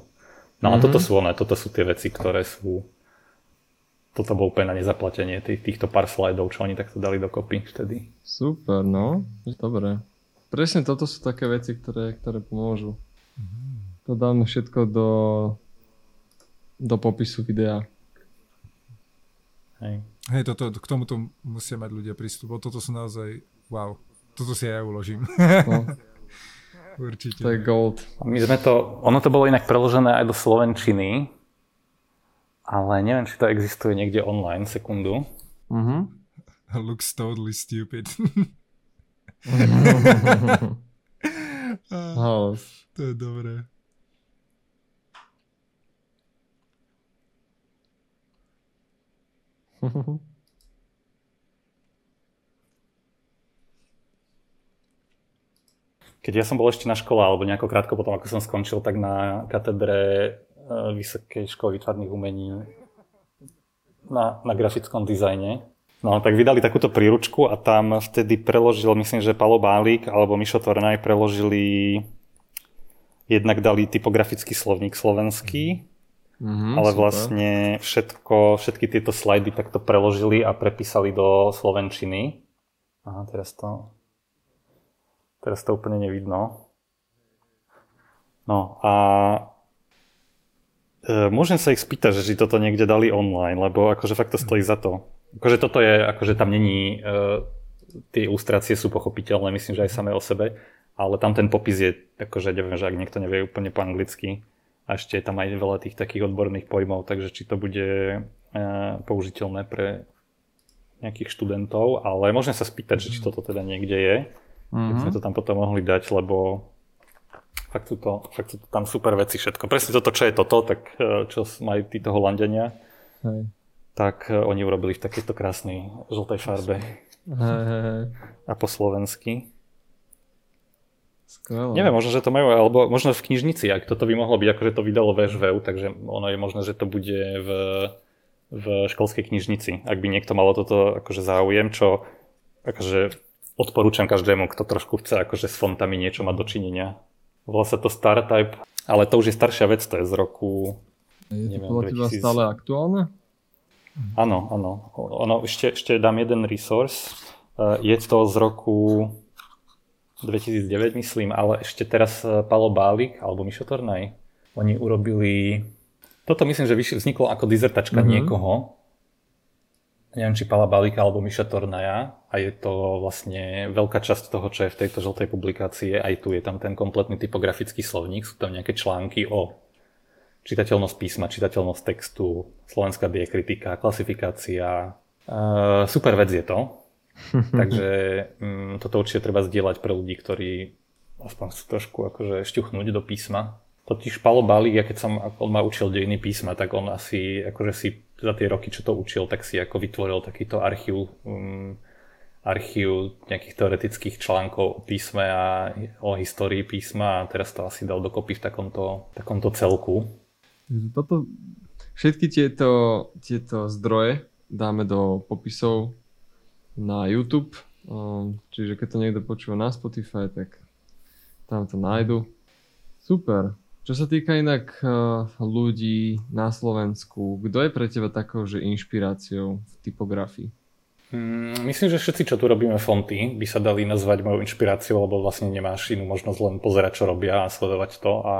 Speaker 3: No a mm-hmm. toto sú one, toto sú tie veci, ktoré sú toto bol úplne na nezaplatenie tých, týchto pár slajdov, čo oni takto dali dokopy vtedy.
Speaker 2: Super, no, dobre. Presne toto sú také veci, ktoré, ktoré pomôžu. Mm-hmm. To dáme všetko do, do popisu videa.
Speaker 4: Hej. Hej, toto, k tomuto musia mať ľudia prístup, toto sú naozaj, wow, toto si ja uložím. No. Určite.
Speaker 2: To je gold.
Speaker 3: My sme to, ono to bolo inak preložené aj do Slovenčiny, ale neviem, či to existuje niekde online, sekundu.
Speaker 2: Mhm.
Speaker 4: Looks totally stupid.
Speaker 2: House.
Speaker 4: to je dobré.
Speaker 3: Keď ja som bol ešte na škole, alebo nejako krátko potom, ako som skončil, tak na katedre e, Vysokej školy výtvarných umení na, na grafickom dizajne. No, tak vydali takúto príručku a tam vtedy preložil, myslím, že Palo Bálik alebo Mišo Tvornaj preložili jednak dali typografický slovník slovenský,
Speaker 2: Mhm,
Speaker 3: ale
Speaker 2: super.
Speaker 3: vlastne všetko, všetky tieto slajdy takto preložili a prepísali do slovenčiny. Aha, teraz to, teraz to úplne nevidno. No a e, môžem sa ich spýtať, že či toto niekde dali online, lebo akože fakt to stojí za to. Akože toto je, akože tam není, e, tie ilustrácie sú pochopiteľné, myslím, že aj samé o sebe, ale tam ten popis je, akože neviem, že ak niekto nevie úplne po anglicky, a ešte je tam aj veľa tých takých odborných pojmov, takže či to bude e, použiteľné pre nejakých študentov, ale môžem sa spýtať, že či toto teda niekde je, mm-hmm. sme to tam potom mohli dať, lebo fakt sú, to, fakt sú to tam super veci všetko. Presne toto, čo je toto, tak e, čo majú títo Holandiania,
Speaker 2: Hej.
Speaker 3: tak e, oni urobili v takejto krásnej žltej farbe
Speaker 2: hej, hej.
Speaker 3: a po slovensky.
Speaker 2: Skvelé.
Speaker 3: Neviem, možno, že to majú, alebo možno v knižnici, ak toto by mohlo byť, akože to vydalo VŠVU, takže ono je možné, že to bude v, v školskej knižnici. Ak by niekto malo toto akože záujem, čo akože odporúčam každému, kto trošku chce akože s fontami niečo mať dočinenia. Volá sa to Startype, ale to už je staršia vec, to je z roku...
Speaker 2: Je to
Speaker 3: neviem,
Speaker 2: podľa teba
Speaker 3: 2000.
Speaker 2: stále aktuálne?
Speaker 3: Áno, áno. Ono, ešte, ešte dám jeden resource. Eh, Je to z roku 2009, myslím, ale ešte teraz eh, Palo Bálik alebo Mišo Tornaj. Oni urobili... Toto myslím, že vzniklo ako dizertačka
Speaker 2: Mhm.
Speaker 3: niekoho. Neviem, či Pala Bálika alebo Miša Tornaja. A je to vlastne veľká časť toho, čo je v tejto žltej publikácii. Aj tu je tam ten kompletný typografický slovník. Sú tam nejaké články o čitateľnosť písma, čitateľnosť textu, slovenská diakritika, klasifikácia. Uh, super vec je to. Takže um, toto určite treba zdieľať pre ľudí, ktorí aspoň chcú trošku akože šťuchnúť do písma. Totiž Palo Bálik, ja keď som, on ma učil dejiny písma, tak on asi akože si za tie roky, čo to učil, tak si ako vytvoril takýto archív, um, archív nejakých teoretických článkov o písme a o histórii písma a teraz to asi dal dokopy v takomto, takomto celku.
Speaker 2: Toto, všetky tieto, tieto zdroje dáme do popisov na YouTube, um, čiže keď to niekto počúva na Spotify, tak tam to nájdu. Super. Čo sa týka inak uh, ľudí na Slovensku, kto je pre teba takou, že inšpiráciou v typografii?
Speaker 3: Mm, Myslím, že všetci, čo tu robíme fonty, by sa dali nazvať mojou inšpiráciou, lebo vlastne nemáš inú možnosť len pozerať, čo robia a sledovať to a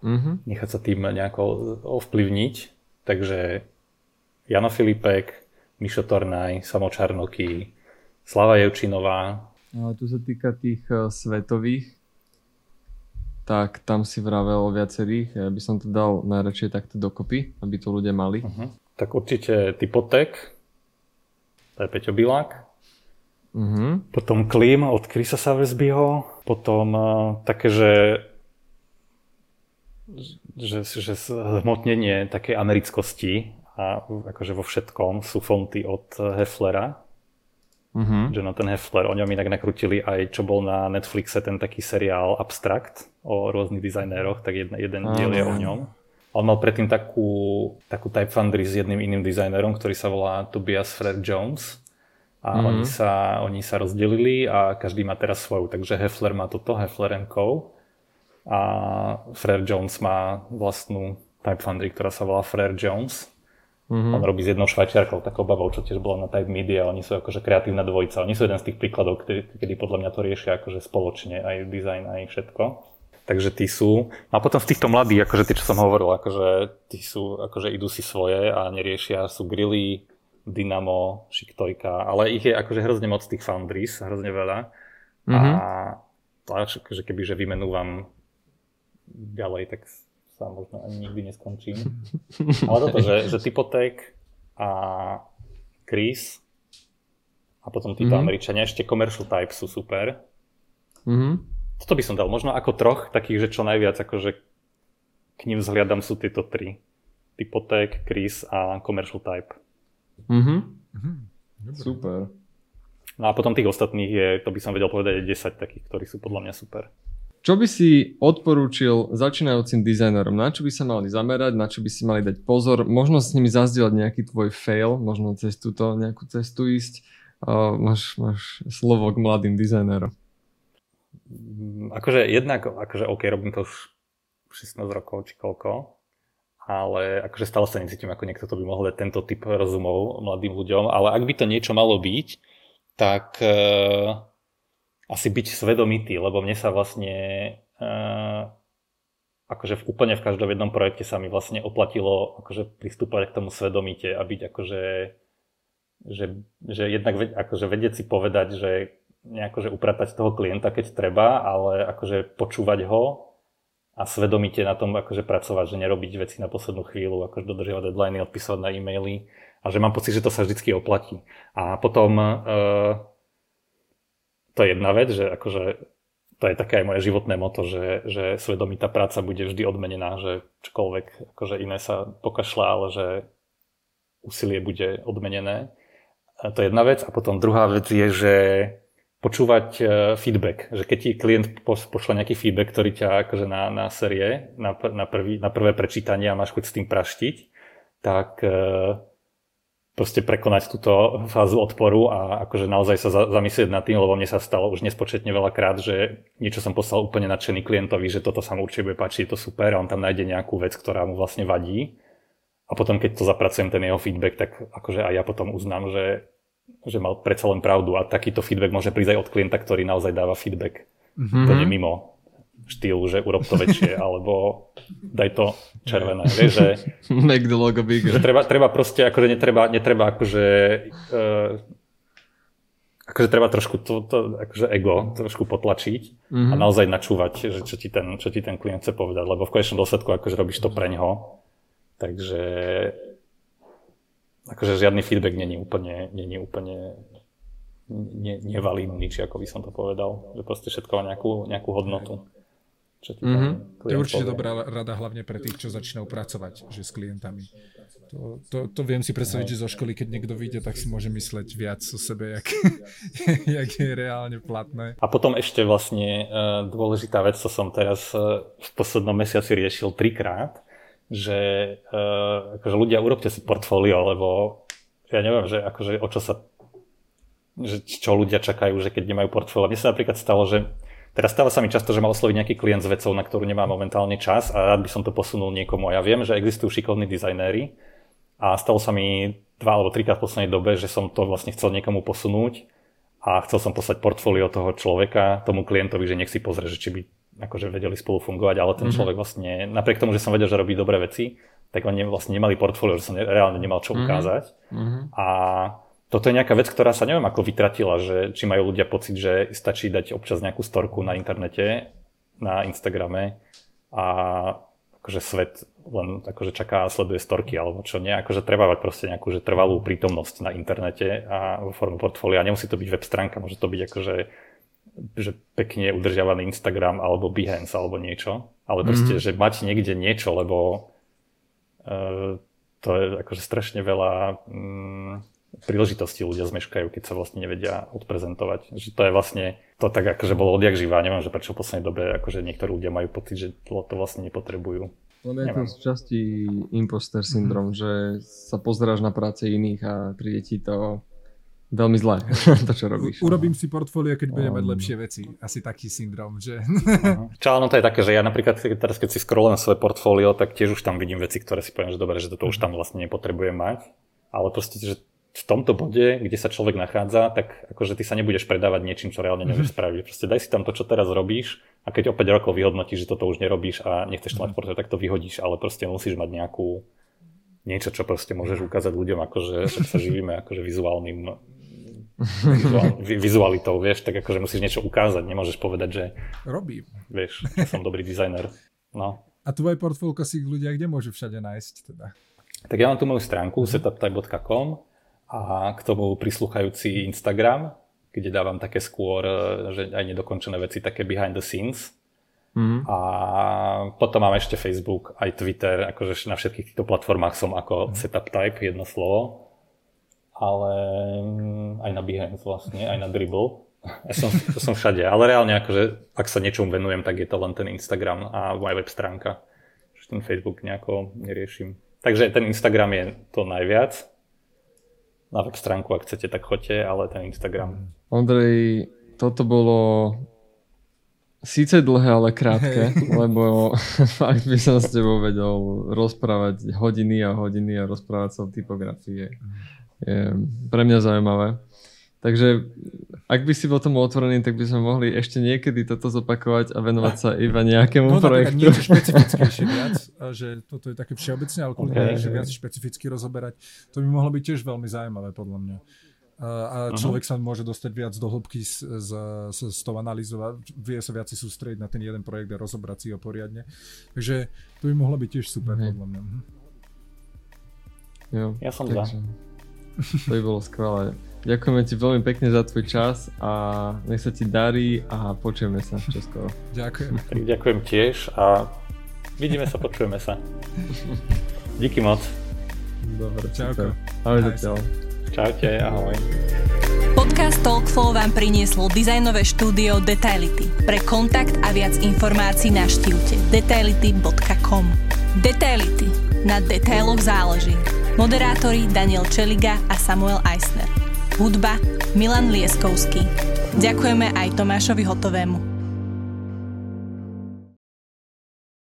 Speaker 2: Mhm.
Speaker 3: nechať sa tým nejako ovplyvniť. Takže Jano Filipek, Mišo Tornaj, Samo Čarnoký, Slava Jevčinová.
Speaker 2: Ale tu sa týka tých uh, svetových, tak tam si vravel o viacerých. Ja by som to dal najradšej takto dokopy, aby to ľudia mali.
Speaker 3: Uh-huh. Tak určite Typotek, to je Peťo Bilák.
Speaker 2: Mhm.
Speaker 3: Potom Klim od Krisa Savesbyho. Potom uh, také, že že, že zhmotnenie takej americkosti a akože vo všetkom sú fonty od Heflera.
Speaker 2: Mhm.
Speaker 3: Jonathan Hefler, o ňom inak nakrutili aj čo bol na Netflixe ten taký seriál Abstract o rôznych dizajnéroch, tak jeden, jeden
Speaker 2: Áno.
Speaker 3: diel je o ňom. On mal predtým takú, takú type foundry s jedným iným dizajnerom, ktorý sa volá Tobias Fred Jones. A
Speaker 2: Mhm.
Speaker 3: oni, sa, oni sa rozdelili a každý má teraz svoju. Takže Hefler má toto, Hefler Co. A Fred Jones má vlastnú type foundry, ktorá sa volá Frere Jones.
Speaker 2: Mhm.
Speaker 3: On robí s jednou švajčiarkou, takou babou, čo tiež bola na Type Media. Oni sú akože kreatívna dvojica. Oni sú jeden z tých príkladov, kedy, kedy podľa mňa to riešia akože spoločne, aj design, aj všetko. Takže tí sú. A potom v týchto mladých, akože tí, čo som hovoril, akože tí sú, akože idú si svoje a neriešia, sú grilly, Dynamo, Šiktojka, ale ich je akože hrozne moc tých foundries, hrozne veľa.
Speaker 2: Mhm.
Speaker 3: A že keby že vymenúvam ďalej, tak sa možno ani nikdy neskončím. Ale toto, že, že Typotek a Chris a potom títo mm-hmm. Američania, ešte Commercial Type sú super. Mm-hmm. Toto by som dal možno ako troch takých, že čo najviac akože k ním vzhliadam sú tieto tri. Typotek, Chris a Commercial Type.
Speaker 2: Mm-hmm. Mm-hmm. Super.
Speaker 3: No a potom tých ostatných je, to by som vedel povedať, 10 takých, ktorí sú podľa mňa super.
Speaker 2: Čo by si odporúčil začínajúcim dizajnerom? Na čo by sa mali zamerať? Na čo by si mali dať pozor? Možno s nimi zazdieľať nejaký tvoj fail, možno cez túto nejakú cestu ísť. Uh, máš, máš slovo k mladým dizajnerom.
Speaker 3: Mm, akože jednak, akože OK, robím to už 16 rokov či koľko, ale akože stále sa necítim ako niekto, to by mohol dať tento typ rozumov mladým ľuďom, ale ak by to niečo malo byť, tak uh, asi byť svedomitý, lebo mne sa vlastne uh, akože v, úplne v každom jednom projekte sa mi vlastne oplatilo akože pristúpať k tomu svedomite a byť akože že, že jednak akože vedieť si povedať, že nejako, že upratať toho klienta, keď treba, ale akože počúvať ho a svedomite na tom akože pracovať, že nerobiť veci na poslednú chvíľu, akože dodržiavať deadliny, odpisovať na e-maily a že mám pocit, že to sa vždycky oplatí. A potom uh, to je jedna vec, že akože to je také aj moje životné moto, že, že svedomitá práca bude vždy odmenená, že čokoľvek akože iné sa pokašľa, ale že úsilie bude odmenené. A to je jedna vec. A potom druhá vec je, že počúvať e, feedback. Že keď ti klient pošle nejaký feedback, ktorý ťa akože na, na série, na, na, prvý, na prvé prečítanie a máš chuť s tým praštiť, tak e, proste prekonať túto fázu odporu a akože naozaj sa zamyslieť nad tým, lebo mne sa stalo už nespočetne veľakrát, že niečo som poslal úplne nadšený klientovi, že toto sa mu určite bude páčiť, je to super a on tam nájde nejakú vec, ktorá mu vlastne vadí. A potom, keď to zapracujem, ten jeho feedback, tak akože aj ja potom uznám, že, že mal predsa len pravdu a takýto feedback môže prísť aj od klienta, ktorý naozaj dáva feedback mm-hmm. úplne mimo štýlu, že urob to väčšie, alebo daj to červené. Vieš, že,
Speaker 2: Make the logo bigger.
Speaker 3: Že treba, treba proste, akože netreba, netreba akože, uh, akože treba trošku to, to akože ego trošku potlačiť mm-hmm. a mhm. naozaj načúvať, že čo ti, ten, čo ti ten klient chce povedať, lebo v konečnom dôsledku akože robíš to pre ňoho. Takže akože žiadny feedback není úplne, není úplne ne, nevalidný, či ako by som to povedal. Že proste všetko má nejakú, nejakú hodnotu.
Speaker 4: Čo ti mm-hmm. To je určite povie. dobrá rada hlavne pre tých, čo začínajú pracovať že s klientami. To, to, to viem si predstaviť, no. že zo školy, keď niekto vyjde, tak si môže mysleť viac o sebe, jak, jak je reálne platné.
Speaker 3: A potom ešte vlastne uh, dôležitá vec, co som teraz uh, v poslednom mesiaci riešil trikrát, že uh, akože ľudia, urobte si portfólio, lebo ja neviem, že akože o čo sa že čo ľudia čakajú, že keď nemajú portfólio. Mne sa napríklad stalo, že Teraz stáva sa mi často, že ma osloví nejaký klient s vecou, na ktorú nemá momentálne čas a rád by som to posunul niekomu. A ja viem, že existujú šikovní dizajnéri a stalo sa mi dva alebo trikrát v poslednej dobe, že som to vlastne chcel niekomu posunúť a chcel som poslať portfólio toho človeka tomu klientovi, že nech si pozrie, že či by akože vedeli spolu fungovať, ale ten mm-hmm. človek vlastne, napriek tomu, že som vedel, že robí dobré veci, tak oni vlastne nemali portfólio, že som reálne nemal čo mhm. ukázať. Mm-hmm. A toto je nejaká vec, ktorá sa neviem ako vytratila, že či majú ľudia pocit, že stačí dať občas nejakú storku na internete, na Instagrame a akože svet len akože čaká a sleduje storky alebo čo nie. Akože treba mať proste nejakú že trvalú prítomnosť na internete a vo formu portfólia. Nemusí to byť web stránka, môže to byť akože že pekne udržiavaný Instagram alebo Behance alebo niečo. Ale proste, mm-hmm. že mať niekde niečo, lebo uh, to je akože strašne veľa um, príležitosti ľudia zmeškajú, keď sa vlastne nevedia odprezentovať. Že to je vlastne to tak akože bolo odjak živá. Neviem, že prečo v poslednej dobe akože niektorí ľudia majú pocit, že to, to vlastne nepotrebujú.
Speaker 2: No je to z časti imposter syndrom, mm-hmm. že sa pozeráš na práce iných a príde ti to veľmi zlé, to čo robíš.
Speaker 4: Urobím si portfólio, keď budem mať lepšie veci. Asi taký syndrom, že...
Speaker 3: Čo, no to je také, že ja napríklad teraz, keď si scrollujem svoje portfólio, tak tiež už tam vidím veci, ktoré si poviem, že dobre, že toto už tam vlastne nepotrebujem mať. Ale proste, že v tomto bode, kde sa človek nachádza, tak akože ty sa nebudeš predávať niečím, čo reálne nevieš mhm. spraviť. Proste daj si tam to, čo teraz robíš a keď o 5 rokov vyhodnotíš, že toto už nerobíš a nechceš to mať mhm. tak to vyhodíš, ale proste musíš mať nejakú niečo, čo proste môžeš ukázať ľuďom, akože že sa živíme akože vizuálnym vizualitou, vieš, tak akože musíš niečo ukázať, nemôžeš povedať, že...
Speaker 4: Robím.
Speaker 3: Vieš, som dobrý dizajner. No.
Speaker 4: A tvoje portfólko si ľudia kde môžu všade nájsť teda?
Speaker 3: Tak ja mám tu moju stránku setuptype.com a k tomu prislúchajúci Instagram, kde dávam také skôr, e, že aj nedokončené veci, také behind the scenes. Mm. A potom mám ešte Facebook, aj Twitter, akože na všetkých týchto platformách som ako mm. setup type, jedno slovo. Ale mm, aj na Behance vlastne, aj na Dribble. Ja som, to som všade, ale reálne akože, ak sa niečomu venujem, tak je to len ten Instagram a moja web stránka. Že ten Facebook nejako neriešim. Takže ten Instagram je to najviac. Na web stránku, ak chcete, tak choďte, ale ten Instagram.
Speaker 2: Ondrej, toto bolo síce dlhé, ale krátke, lebo fakt by som s tebou vedel rozprávať hodiny a hodiny a rozprávať sa o typografii. Je pre mňa zaujímavé. Takže ak by si bol tomu otvorený, tak by sme mohli ešte niekedy toto zopakovať a venovať sa iba nejakému no, projektu.
Speaker 4: niečo špecifickejšie viac, že toto je také všeobecné, ale kľudne okay. viac špecificky rozoberať. To by mohlo byť tiež veľmi zaujímavé podľa mňa. A človek uh-huh. sa môže dostať viac do hĺbky s, s, s, s tou analýzou a vie sa viac sústrediť na ten jeden projekt a rozobrať si ho poriadne. Takže to by mohlo byť tiež super uh-huh. podľa mňa. Mhm.
Speaker 3: Jo, ja som takže,
Speaker 2: za. To by bolo skvelé. Ďakujeme ti veľmi pekne za tvoj čas a nech sa ti darí a počujeme sa čoskoro.
Speaker 4: Ďakujem.
Speaker 3: Tak ďakujem tiež a vidíme sa, počujeme sa. Díky moc.
Speaker 2: Dobre, čauko. Ahoj zatiaľ.
Speaker 3: Čaute, ahoj.
Speaker 1: Podcast Talkflow vám prinieslo dizajnové štúdio Detaility. Pre kontakt a viac informácií navštívte detaility.com. Detaility. Na detailoch záleží. Moderátori Daniel Čeliga a Samuel Eisner. Hudba Milan Lieskovský. Ďakujeme aj Tomášovi Hotovému.